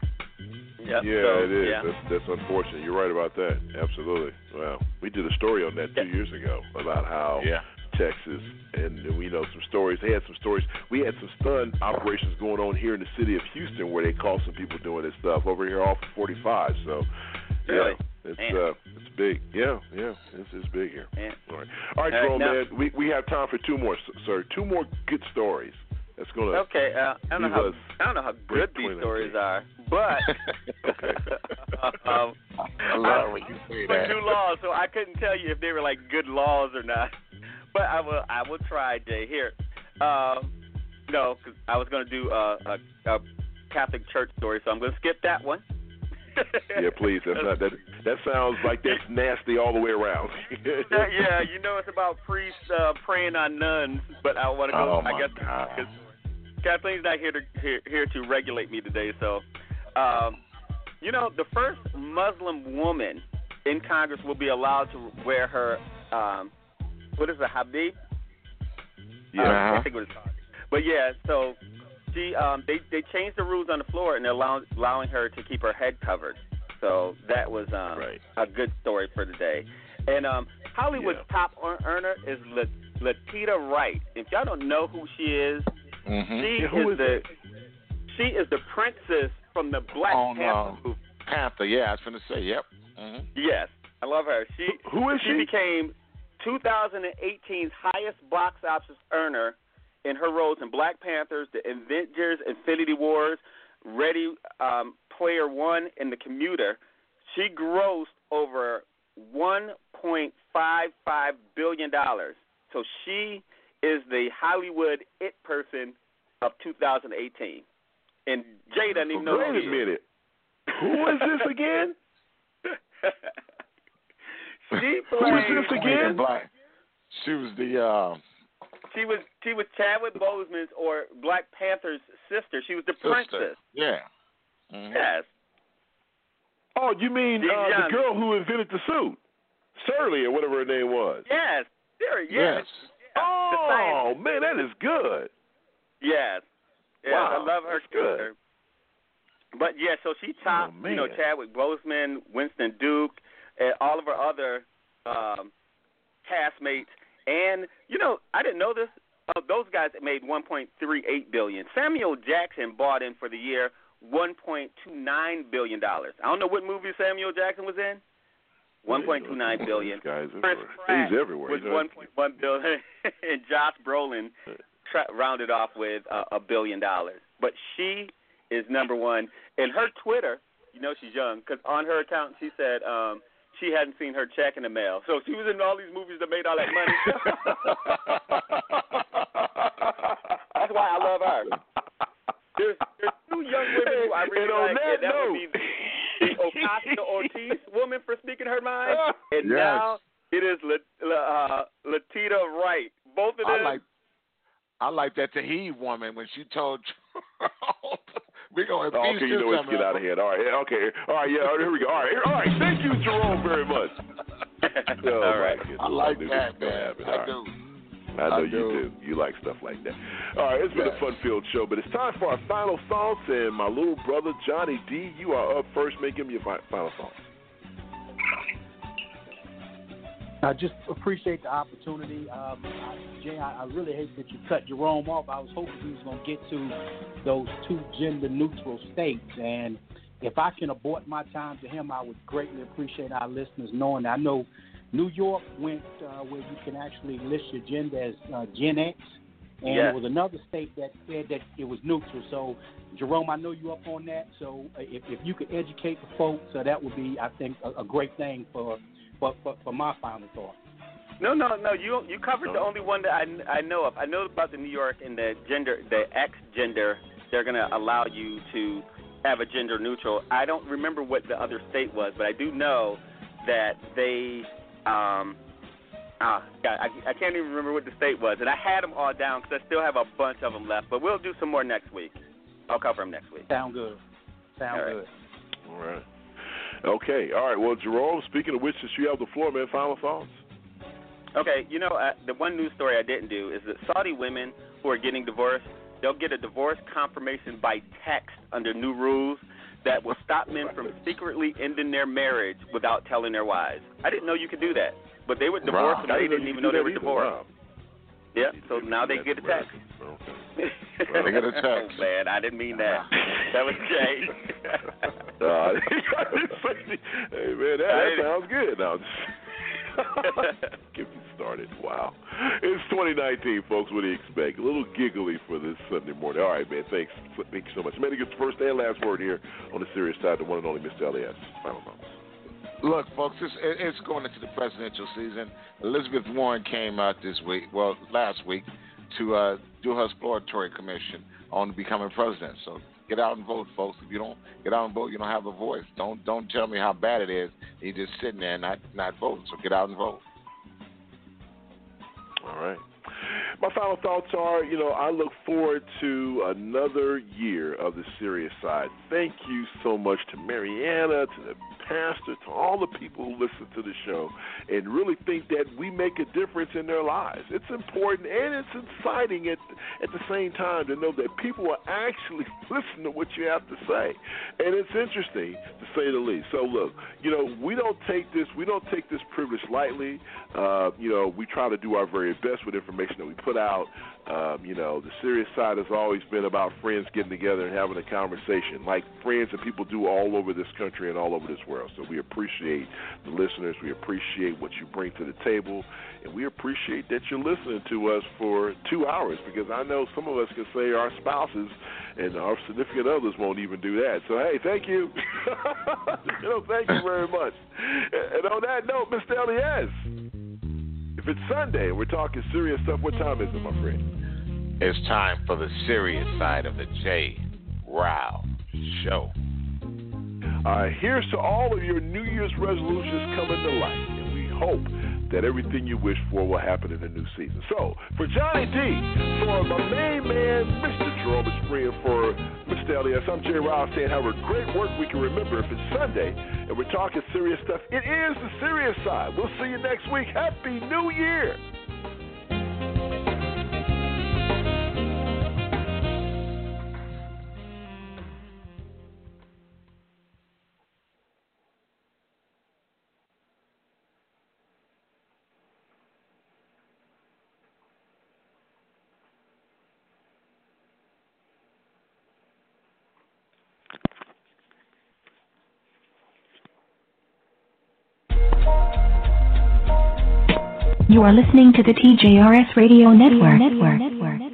Yep. Yeah, so, it is. Yeah. That's that's unfortunate. You're right about that. Absolutely. Well, we did a story on that two years ago about how Yeah. Texas, and, and we know some stories. They had some stories. We had some stun operations going on here in the city of Houston where they caught some people doing this stuff over here off of 45. So, yeah, Really? It's Man. uh, it's big. Yeah, yeah, it's, it's big here. Man. All right, all right, Uh, Jerome, now- man. We we have time for two more, s- sir. Two more good stories. That's gonna Okay, uh, I don't know how I don't know how good these stories are, but um, I love when you say for that. new laws, so I couldn't tell you if they were like good laws or not. But I will I will try, Jay. Here, um, no, 'cause I was going to do a, a, a Catholic church story, so I'm going to skip that one. Yeah, please. That's not that. That sounds like that's nasty all the way around. yeah, yeah, you know it's about priests uh, preying on nuns, but I want to go. Oh, I guess because Kathleen's not here to here, here to regulate me today. So, um, you know, the first Muslim woman in Congress will be allowed to wear her um, what is it, habib? Yeah. Uh, I think it's called. But yeah, so she um, they they changed the rules on the floor and they're allowing allowing her to keep her head covered. So that was um, a good story for the day. And um, Hollywood's top earner is La- Latita Wright. If y'all don't know who she is, Mhm. she Yeah, who is is the she is the princess from the Black On, Panther um, movie. Panther, yeah, I was going to say, yep. hmm Yes, I love her. She who is she? she? became 2018's highest box office earner in her roles in Black Panthers, The Avengers, Infinity Wars, Ready um, Player One, and The Commuter. She grossed over 1.55 billion dollars. So she is the Hollywood it person of 2018. And Jay doesn't even know Wait who a she is. minute. Who is this again? She Who played. is this again? Black. She was the uh, She was she was Chadwick Boseman's or Black Panther's sister. She was the sister. princess. Yeah. Mhm. Yes. Oh, you mean uh, the girl who invented the suit, Shirley or whatever her name was? Yes. There. Yes. Oh man, that is good. Yes. Yes. Wow, I love her that's good. character. But yeah, so she topped, Oh, you know. Chadwick Boseman, Winston Duke, and all of her other um, castmates. And you know, I didn't know this. Uh, those guys made 1.38 billion. Samuel Jackson bought in for the year 1.29 billion dollars. I don't know what movie Samuel Jackson was in. 1.29 billion. Guy's Chris. Pratt He's everywhere. was He's everywhere. 1.1 billion, and Josh Brolin tra- rounded off with uh, a billion dollars. But she is number one. And her Twitter, you know she's young, because on her account she said um, she hadn't seen her check in the mail. So she was in all these movies that made all that money. That's why I love her. There's, there's two young women who I really And like, that and that would be the Ocasio Ortiz woman for speaking her mind, and Yes. now it is La, La, uh, Latita Wright. Both of them. I like I like that Tahib woman when she told Trump, we're going to Oh, okay, you know what? Get out of here. All right, okay, all right, yeah, here we go. All right, all right. Thank you, Jerome, very much. Oh, All right. I like knew that, this was gonna man. I All right. do. I know I you do. do. You like stuff like that. All right, it's been a fun-filled show, but it's time for our final thoughts. And my little brother Johnny D, you are up first. Make him your final thoughts. I just appreciate the opportunity. Um, I, Jay, I, I really hate that you cut Jerome off. I was hoping he was going to get to those two gender neutral states. And if I can abort my time to him, I would greatly appreciate our listeners knowing that I know New York went uh, where you can actually list your gender as uh, Gen X. And Yes. there was another state that said that it was neutral. So, Jerome, I know you up on that. So, if, if you could educate the folks, uh, that would be, I think, a, a great thing for, for, for, for my final thought. No, no, no. You you covered the only one that I, I know of. I know about the New York and the gender, the X gender. They're going to allow you to have a gender neutral. I don't remember what the other state was, but I do know that they. Um, ah, God, I, I can't even remember what the state was, and I had them all down because I still have a bunch of them left. But we'll do some more next week. I'll cover them next week. Sound good. Sound All right. good. All right. Okay. All right. Well, Jerome, speaking of which, since you have the floor, man, final thoughts. Okay, you know, uh, the one news story I didn't do is that Saudi women who are getting divorced, they'll get a divorce confirmation by text under new rules that will stop men from secretly ending their marriage without telling their wives. I didn't know you could do that, but they were divorced Wow. and they didn't even know they were that either. Divorced. Yeah, so now they get a text. They get a text. oh, man, I didn't mean that. That was Jay. Uh, hey man, that, that sounds good. Now, get me started. Wow, it's 2019, folks. What do you expect? A little giggly for this Sunday morning. All right, man. Thanks. Thank you so much. Man, to get the first and last word here on the serious side, the one and only Mr. Elias. Final thoughts. Look, folks, it's, it's going into the presidential season. Elizabeth Warren came out this week, well, last week, to uh, do her exploratory commission on becoming president. So get out and vote, folks. If you don't get out and vote, you don't have a voice. Don't don't tell me how bad it is. You're just sitting there not not voting. So get out and vote. All right. My final thoughts are, you know, I look forward to another year of the serious side. Thank you so much to Mariana, to the pastor, to all the people who listen to the show and really think that we make a difference in their lives. It's important and it's exciting at at the same time to know that people are actually listening to what you have to say. And it's interesting to say the least. So look, you know, we don't take this we don't take this privilege lightly. Uh, you know, we try to do our very best with information that we put out. Um, you know, the serious side has always been about friends getting together and having a conversation, like friends and people do all over this country and all over this world. So we appreciate the listeners. We appreciate what you bring to the table, and we appreciate that you're listening to us for two hours because I know some of us can say our spouses and our significant others won't even do that. So hey, thank you. you know, thank you very much. And on that note, Mr. Elias. If it's Sunday and we're talking serious stuff, what time is it, my friend? It's time for the serious side of the J. Rao Show. Right, here's to all of your New Year's resolutions coming to life, and we hope that everything you wish for will happen in the new season. So, for Johnny D, for my main man, Mr. Jerome Esprit, for Mr. Elias, I'm Jay Rao saying have a great work week. And remember, if it's Sunday and we're talking serious stuff, it is the serious side. We'll see you next week. Happy New Year! You are listening to the TJRS Radio Network. Network. Network.